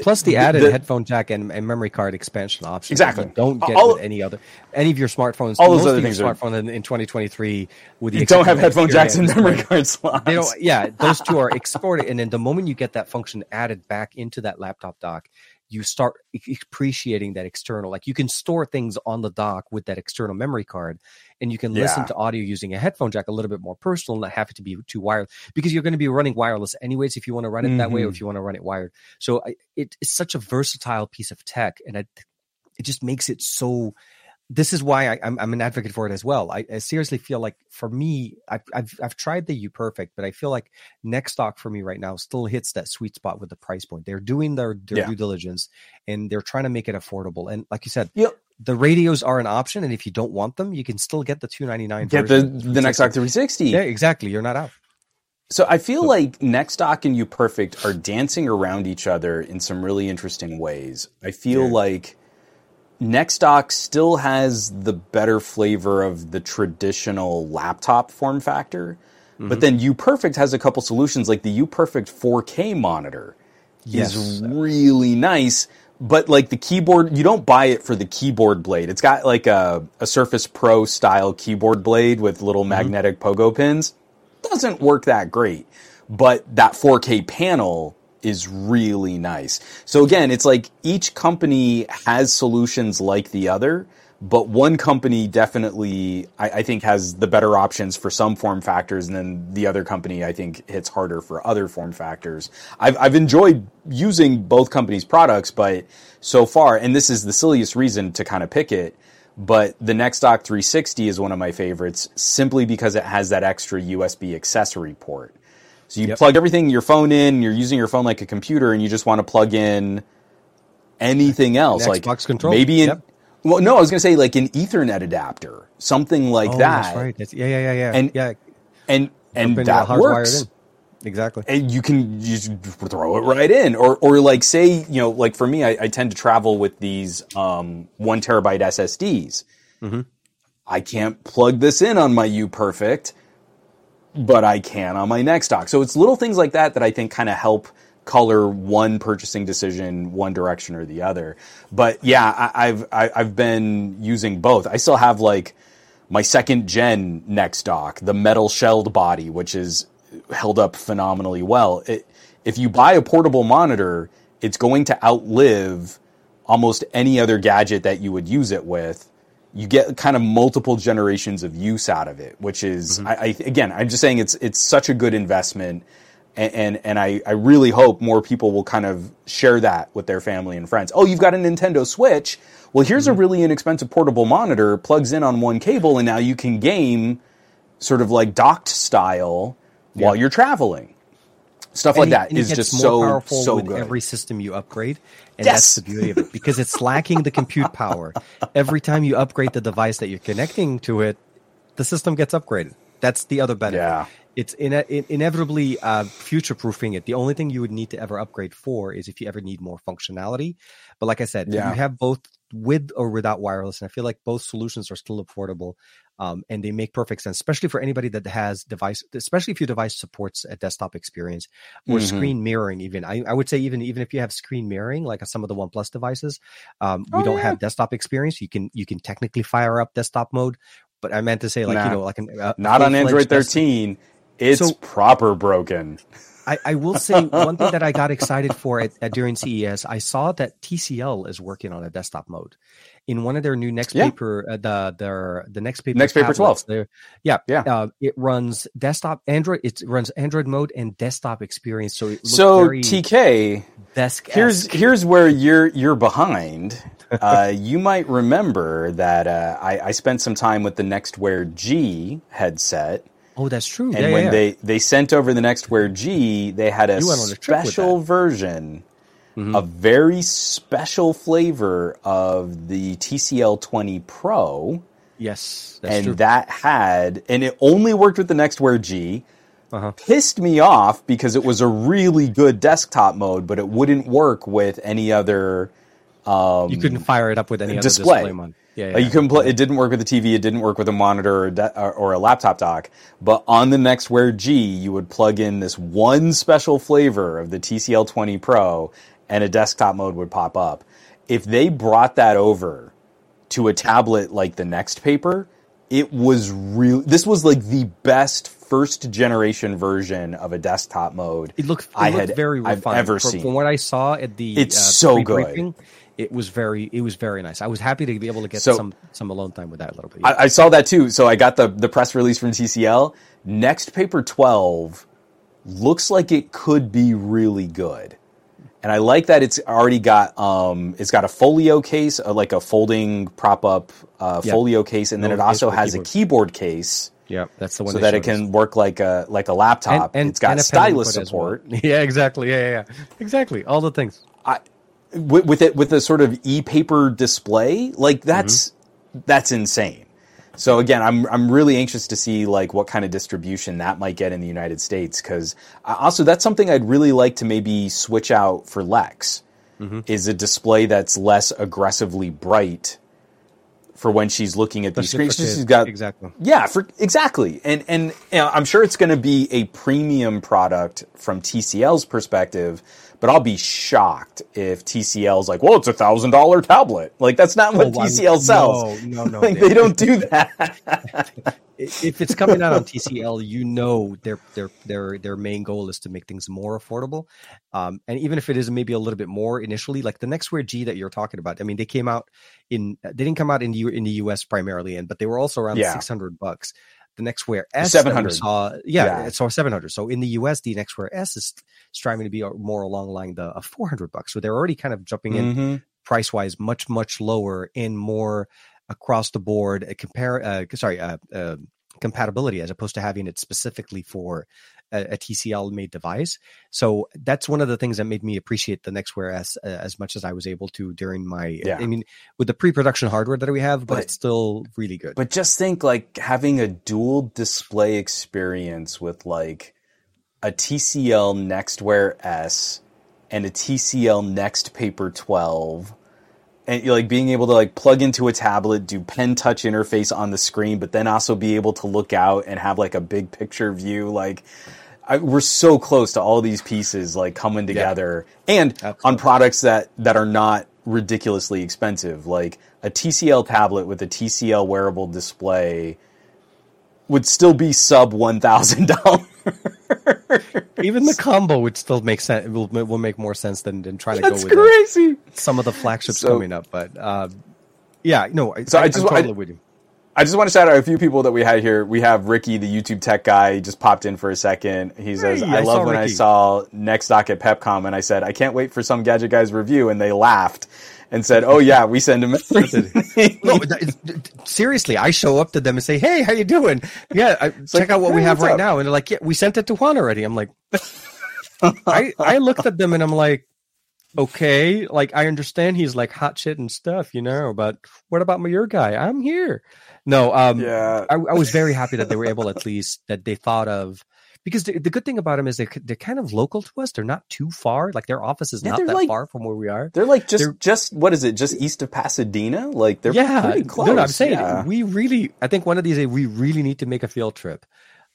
S1: Plus the added
S2: the-
S1: headphone jack and, and memory card expansion option.
S2: Exactly.
S1: Don't get
S2: All-
S1: any other any of your smartphones.
S2: All those other things are-
S1: smartphone in, in 2023 with the
S2: You don't have headphone jacks and memory card slots.
S1: They don't. Yeah, those two are exported, and then the moment you get that function added back into that laptop dock, you start appreciating that external. Like you can store things on the dock with that external memory card, and you can listen to audio using a headphone jack a little bit more personal, not have it to be too wired because you're going to be running wireless anyways if you want to run it that way or if mm-hmm. you want to run it wired. So I, it, it's such a versatile piece of tech, and I, it just makes it so. This is why I, I'm, I'm an advocate for it as well. I, I seriously feel like for me, I've, I've I've tried the UPerfect, but I feel like NexDock for me right now still hits that sweet spot with the price point. They're doing their, their
S2: Yeah.
S1: due diligence and they're trying to make it affordable. And like you said,
S2: Yep.
S1: The radios are an option, and if you don't want them, you can still get the two ninety nine.
S2: Get the the NexDock 360.
S1: Yeah, exactly. You're not out.
S2: So I feel like NexDock and UPerfect are dancing around each other in some really interesting ways. I feel
S1: Yeah.
S2: like NexDock still has the better flavor of the traditional laptop form factor,
S1: Mm-hmm.
S2: but then UPerfect has a couple solutions like the UPerfect 4K monitor
S1: Yes.
S2: is really nice. But like the keyboard, you don't buy it for the keyboard blade. It's got like a, a Surface Pro style keyboard blade with little mm-hmm. magnetic pogo pins. Doesn't work that great, but that 4K panel is really nice. So again, it's like each company has solutions like the other, but one company definitely, I, I think, has the better options for some form factors, and then the other company, I think, hits harder for other form factors. I've, I've enjoyed using both companies' products, but so far, and this is the silliest reason to kind of pick it, but the NexDock 360 is one of my favorites simply because it has that extra USB accessory port. So you
S1: Yep.
S2: plug everything, your phone in, you're using your phone like a computer, and you just want to plug in anything else,
S1: An
S2: like
S1: Xbox controller.
S2: maybe in.
S1: Yep.
S2: Well, no, I was going to say like an Ethernet adapter, something like
S1: oh,
S2: that,
S1: That's right. That's, yeah, yeah, yeah, yeah.
S2: And-
S1: yeah,
S2: and and that
S1: hardwired
S2: works.
S1: in. Exactly.
S2: And you can just throw it right in, or or like say you know like for me, I, I tend to travel with these um, one terabyte SSDs.
S1: Mhm.
S2: I can't plug this in on my UPerfect, but I can on my NexDock. So it's little things like that that I think kind of help color one purchasing decision one direction or the other. But yeah, I, I've I, I've been using both. I still have like my second gen NexDock, the metal shelled body, which is held up phenomenally well. It, if you buy a portable monitor, it's going to outlive almost any other gadget that you would use it with. You get kind of multiple generations of use out of it, which is, mm-hmm. I, I, again, I'm just saying it's it's such a good investment, and and, and I, I really hope more people will kind of share that with their family and friends. Oh, you've got a Nintendo Switch. Well, here's a mm-hmm. really inexpensive portable monitor, plugs in on one cable, and now you can game sort of like docked style while you're traveling. Stuff like
S1: And it-
S2: that is just
S1: more
S2: so
S1: powerful
S2: so
S1: with
S2: good.
S1: every system you upgrade, and
S2: Yes.
S1: that's the beauty of it because it's lacking the compute power. Every time you upgrade the device that you're connecting to it, the system gets upgraded. That's the other benefit.
S2: Yeah.
S1: It's ine- in- inevitably uh, future proofing it. The only thing you would need to ever upgrade for is if you ever need more functionality. But like I said,
S2: Yeah.
S1: you have both with or without wireless, and I feel like both solutions are still affordable. Um, and they make perfect sense, especially for anybody that has device, especially if your device supports a desktop experience or
S2: Mhm.
S1: screen mirroring. Even I, I would say even even if you have screen mirroring, like some of the OnePlus devices, um, we
S2: Oh,
S1: don't
S2: yeah.
S1: have desktop experience. You can you can technically fire up desktop mode, but I meant to say like
S2: Nah.
S1: you know like an, uh,
S2: Not on Android
S1: desktop-
S2: 13. It's
S1: So-
S2: proper broken.
S1: I, I will say one thing that I got excited for at, at during CES. I saw that TCL is working on a desktop mode in one of their new next
S2: Yeah.
S1: paper. Uh, the their the NxtPaper
S2: Next Paper 12.
S1: they're- Yeah,
S2: Yeah.
S1: Uh, it runs desktop Android. It runs Android mode and desktop experience. So it looks
S2: So TK,
S1: desk.
S2: here's here's where you're you're behind. Uh, you might remember that uh, I, I spent some time with the NxtWear G headset,
S1: oh, that's true.
S2: and
S1: yeah, yeah,
S2: when
S1: yeah.
S2: they they sent over the NxtWear G, they had a
S1: You went on a
S2: special version,
S1: Mhm.
S2: a very special flavor of the TCL 20 Pro.
S1: yes, that's
S2: and
S1: true.
S2: that had and it only worked with the NxtWear G.
S1: Uh-huh.
S2: Pissed me off because it was a really good desktop mode, but it wouldn't work with any other. Um,
S1: you couldn't fire it up with any other
S2: display.
S1: display mode. Yeah, yeah,
S2: like, you couldn't play. It didn't work with the TV. It didn't work with a monitor or, a de- or, or a laptop dock. But on the NxtWear G, you would plug in this one special flavor of the TCL 20 Pro, and a desktop mode would pop up. If they brought that over to a tablet like the NxtPaper, it was real. This was like the best first generation version of a desktop mode.
S1: It looked, it
S2: I
S1: looked
S2: had
S1: very
S2: I've
S1: refined.
S2: ever
S1: from,
S2: seen.
S1: From what I saw at the
S2: It's
S1: uh,
S2: so good.
S1: It was very, it was very nice. I was happy to be able to get
S2: So-
S1: some some alone time with that a little bit.
S2: I, I saw that too. So I got the the press release from TCL. NxtPaper 12 looks like it could be really good. And I like that it's already got um it's got a folio case, uh, like a folding prop up uh,
S1: Yeah.
S2: folio case, and then
S1: No,
S2: it also
S1: it's
S2: has a keyboard case
S1: yeah, that's the one.
S2: so that it
S1: showed us.
S2: can work like a like a laptop. and it's got
S1: and a pen
S2: stylus
S1: as well.
S2: support.
S1: Yeah, exactly. Yeah, yeah, yeah, exactly. All the things.
S2: With, with it with a sort of e-paper display like that's mm-hmm. that's insane. So again i'm i'm really anxious to see like what kind of distribution that might get in the united states cuz also that's something i'd really like to maybe switch out for lex mm-hmm. is a display that's less aggressively bright for when she's looking at these screens.
S1: for
S2: she's got
S1: exactly.
S2: yeah, for exactly, and and you know, I'm sure it's going to be a premium product from TCL's perspective, but I'll be shocked if TCL's like, well, it's a thousand dollar tablet. Like that's not what
S1: Oh,
S2: TCL sells.
S1: No, no, no.
S2: like they don't do that.
S1: if it's coming out on TCL, you know their their their their main goal is to make things more affordable. Um, and even if it is maybe a little bit more initially, like the NxtWear G that you're talking about, I mean, they came out in they didn't come out in the U- in the US primarily, and but they were also around
S2: Yeah.
S1: six hundred bucks. The NxtWear S, that
S2: 700.
S1: saw, yeah,
S2: Yeah.
S1: so seven hundred. So in the US, the NxtWear S is striving to be more along the line the uh, four hundred bucks. So they're already kind of jumping in
S2: Mhm.
S1: price wise much much lower and more across the board uh, compare uh, sorry uh, uh, compatibility as opposed to having it specifically for a, a TCL made device. So that's one of the things that made me appreciate the NxtWear S uh, as much as I was able to during my.
S2: Yeah.
S1: I mean, with the pre-production hardware that we have, but,
S2: But-
S1: it's still really good.
S2: But just think like having a dual display experience with like a TCL NxtWear S and a TCL NxtPaper 12 and like being able to like plug into a tablet, do pen touch interface on the screen, but then also be able to look out and have like a big picture view. Like I, we're so close to all these pieces like coming together, and on products that that are not ridiculously expensive, like a TCL tablet with a TCL wearable display would still be sub one thousand dollars.
S1: Even the combo would still make sense. Will will make more sense than, than trying to
S2: That's
S1: go with
S2: crazy.
S1: some of the flagships
S2: So-
S1: coming up. But uh, yeah, no. I,
S2: So I
S1: I,
S2: just
S1: am
S2: wa- I-
S1: with you.
S2: I just want to shout out a few people that we had here. We have Ricky, the YouTube tech guy, he just popped in for a second. He says,
S1: Hey,
S2: "I
S1: I
S2: love when I saw NexDock at PepCom, and I said I can't wait for some Gadget Guys review, and they laughed and said, "Oh yeah, we send them."
S1: No, seriously, I show up to them and say, "Hey, how you doing? Yeah, I, check
S2: like,
S1: out what we have right
S2: up?"
S1: now." And they're like, "Yeah, we sent it to Juan already." I'm like, I I looked at them and I'm like, okay, like I understand he's like hot shit and stuff, you know, but what about my your guy? I'm here. No, um,
S2: yeah,
S1: I, I was very happy that they were able at least that they thought of because the, the good thing about them is they they're kind of local to us. They're not too far. Like their office is
S2: Yeah,
S1: not that
S2: like-
S1: far from where we are.
S2: they're like just
S1: they're-
S2: just what is it? Just east of Pasadena? Like they're
S1: yeah,
S2: pretty close.
S1: No, no, I'm saying
S2: yeah.
S1: we really. I think one of these days we really need to make a field trip.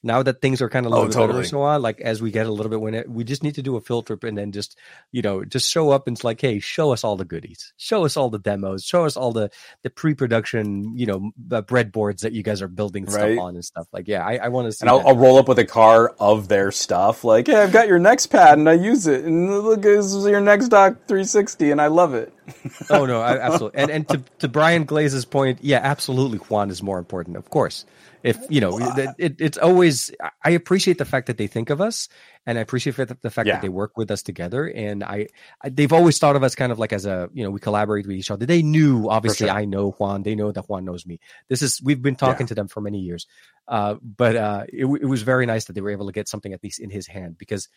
S1: Now that things are kind of a
S2: Oh, totally.
S1: and so on, like as we get a little bit when it, we just need to do a field trip and then just you know just show up and it's like, hey, show us all the goodies, show us all the demos, show us all the the pre-production you know the uh, breadboards that you guys are building
S2: Right.
S1: stuff on and stuff. Like, yeah, I, I want to see.
S2: and I'll. I'll roll up with a car of their stuff. Like, hey, I've got your NexPad, and I use it, and look, this is your NexDock 360, and I love it.
S1: oh no, I, absolutely. And and to to Brian Glaze's point, yeah, absolutely. Juan is more important, of course. If you know, it, it, it's always. I appreciate the fact that they think of us, and I appreciate the, the fact
S2: Yeah.
S1: that they work with us together. And I, I, they've always thought of us kind of like as a, you know, we collaborate with each other. They knew, obviously,
S2: sure.
S1: I know Juan. They know that Juan knows me. This is we've been talking
S2: Yeah.
S1: to them for many years, uh, but uh, it, it was very nice that they were able to get something at least in his hand because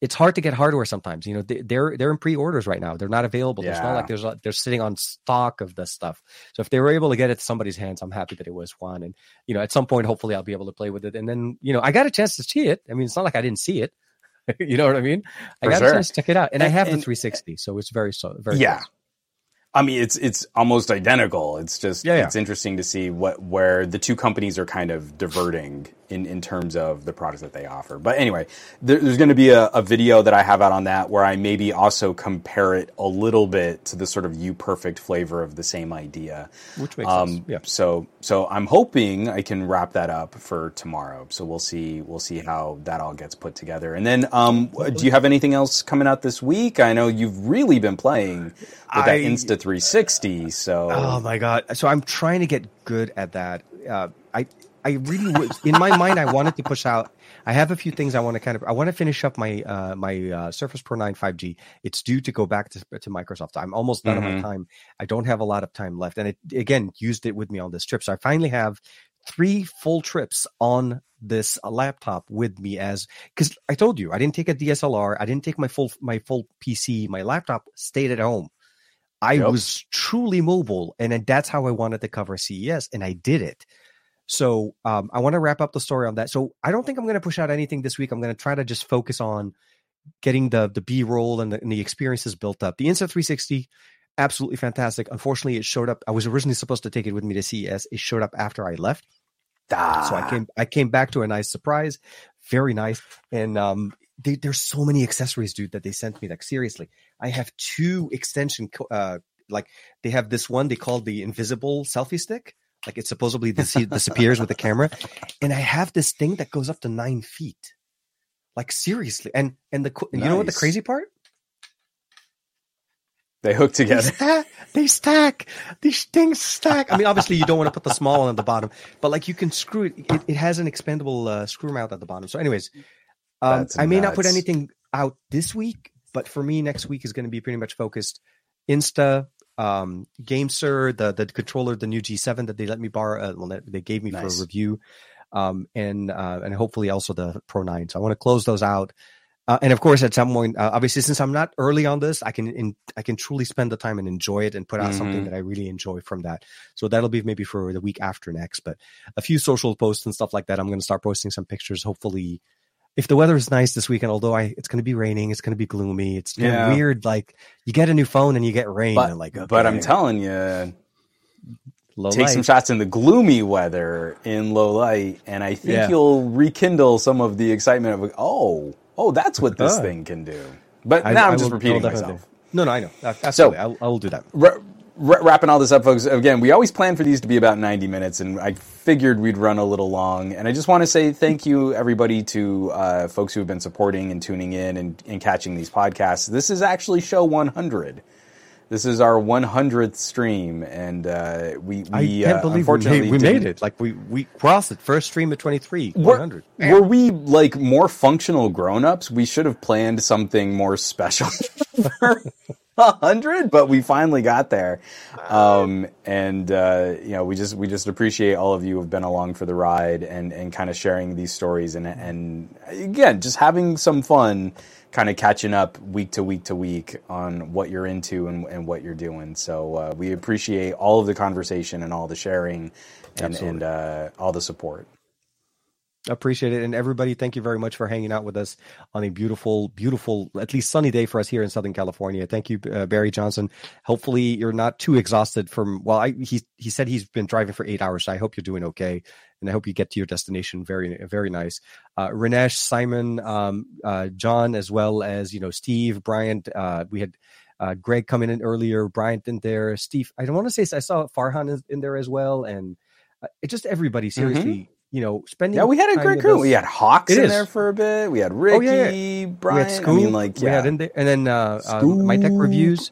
S1: it's hard to get hardware sometimes. You know, they, they're they're in pre-orders right now. They're not available. It's not like there's a, they're sitting on stock of this stuff. So if they were able to get it to somebody's hands, I'm happy that it was one. And you know, at some point, hopefully, I'll be able to play with it. And then you know, I got a chance to see it. I mean, it's not like I didn't see it. you know what I mean? I
S2: For
S1: got
S2: sure.
S1: a chance to check it out, and, I
S2: And-
S1: have the 360, so it's very so very
S2: Yeah.
S1: close.
S2: I mean, it's it's almost identical. It's just
S1: Yeah, yeah.
S2: it's interesting to see what where the two companies are kind of diverting in, in terms of the products that they offer. But anyway, there, there's going to be a, a, video that I have out on that where I maybe also compare it a little bit to the sort of UPerfect flavor of the same idea.
S1: Which makes um, sense. Yeah.
S2: So so I'm hoping I can wrap that up for tomorrow. So we'll see we'll see how that all gets put together. And then um, do you have anything else coming out this week? I know you've really been playing with that Insta360. So
S1: oh my god! So I'm trying to get good at that. Uh, I I really was in my mind. I wanted to push out. I have a few things I want to kind of. I want to finish up my uh, my uh, Surface Pro 9 5G. It's due to go back to, to Microsoft. I'm almost done mm-hmm. on my time. I don't have a lot of time left, and it again used it with me on this trip. So I finally have three full trips on this uh, laptop with me as because I told you I didn't take a DSLR. I didn't take my full my full PC. My laptop stayed at home. I yep. was truly mobile, and that's how I wanted to cover CES, and I did it. So um, I want to wrap up the story on that. So I don't think I'm going to push out anything this week. I'm going to try to just focus on getting the the B roll and, and the, experiences built up. The Insta360, absolutely fantastic. Unfortunately, it showed up. I was originally supposed to take it with me to CES. It showed up after I left. Ah. So I ah. came I came back to a nice surprise, very nice. And um, they, there's so many accessories, dude, that they sent me. Like seriously, I have two extension. Uh, like they have this one they call the invisible selfie stick like it supposedly disappears with the camera, and I have this thing that goes up to nine feet. Like seriously, and and the nice. you know what the crazy part?
S2: They hook together. They
S1: stack, they stack. These things stack. I mean, obviously, you don't want to put the small one at the bottom, but like you can screw it. It, it has an expandable uh, screw mount at the bottom. So, anyways, um, I may not put anything out this week, but for me, next week is going to be pretty much focused Insta, um, GameSir, the the controller, the new G7 that they let me borrow, uh, well, they gave me nice. for a review, um, and uh, and hopefully also the Pro 9. So I want to close those out. Uh, and of course, at some point, uh, obviously, since I'm not early on this, I can in, I can truly spend the time and enjoy it and put out mm-hmm. something that I really enjoy from that. So that'll be maybe for the week after next. But a few social posts and stuff like that. I'm going to start posting some pictures. Hopefully, if the weather is nice this weekend, although I, it's going to be raining, it's going to be gloomy. It's yeah. weird. Like you get a new phone and you get rain.
S2: But,
S1: like, okay,
S2: but I'm telling you, low take light. some shots in the gloomy weather in low light, and I think yeah. you'll rekindle some of the excitement of oh, oh, that's what this uh, thing can do. But I, now I'm just will, repeating myself.
S1: No, no, I know. Absolutely. So I'll, I'll do that
S2: wrapping all this up, folks. Again, we always plan for these to be about 90 minutes, and I figured we'd run a little long. And I just want to say thank you, everybody, to uh, folks who have been supporting and tuning in and, and catching these podcasts. This is actually show 100. This is our 100th stream, and uh, we, we
S1: I can't uh, believe we made, we made it. Like we we crossed it. First stream of 23, 100.
S2: Were, were we like more functional grown ups? We should have planned something more special. hundred, but we finally got there. Um, and uh, you know, we just we just appreciate all of you who have been along for the ride and and kind of sharing these stories and and again, just having some fun, kind of catching up week to week to week on what you're into and, and what you're doing. So uh, we appreciate all of the conversation and all the sharing and, and uh, all the support.
S1: Appreciate it. And everybody, thank you very much for hanging out with us on a beautiful, beautiful, at least sunny day for us here in Southern California. Thank you, uh, Barry Johnson. Hopefully you're not too exhausted from, well, I, he, he said he's been driving for eight hours. So I hope you're doing okay. And I hope you get to your destination. Very, very nice. Uh, Ranesh, Simon, um, uh, John, as well as, you know, Steve, Bryant. uh, we had, uh, Greg coming in earlier, Bryant in there, Steve. I don't want to say I saw Farhan in there as well, and uh, it just everybody seriously. Mm-hmm you know, spending.
S2: Yeah, we had a great crew. Us. We had Hawks in is. there for a bit. We had Ricky, oh, yeah, yeah. Brian. We had Scoop. I mean, like, yeah. We had in there, and then uh, uh, my tech reviews.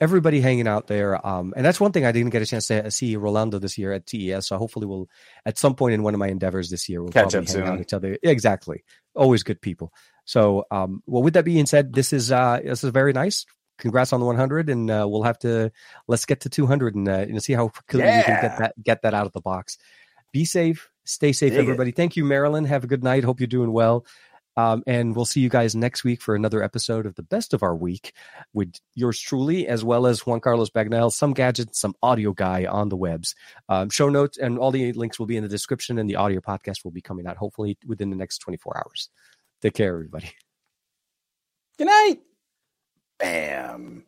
S2: Everybody hanging out there, um, and that's one thing I didn't get a chance to see Rolando this year at CES. So hopefully, we'll at some point in one of my endeavors this year, we'll catch
S1: up
S2: soon.
S1: Out each other. Exactly, always good people. So, um, well, with that being said, this is uh, this is very nice congrats on the 100 and uh, we'll have to let's get to 200 and, uh, and see how quickly yeah. we can get that get that out of the box be safe Stay safe, Dig everybody. It. Thank you, Marilyn. Have a good night. Hope you're doing well. Um, and we'll see you guys next week for another episode of the best of our week with yours truly, as well as Juan Carlos Bagnell, some gadget, some audio guy on the webs. Um, show notes and all the links will be in the description, and the audio podcast will be coming out hopefully within the next 24 hours. Take care, everybody.
S2: Good night. Bam.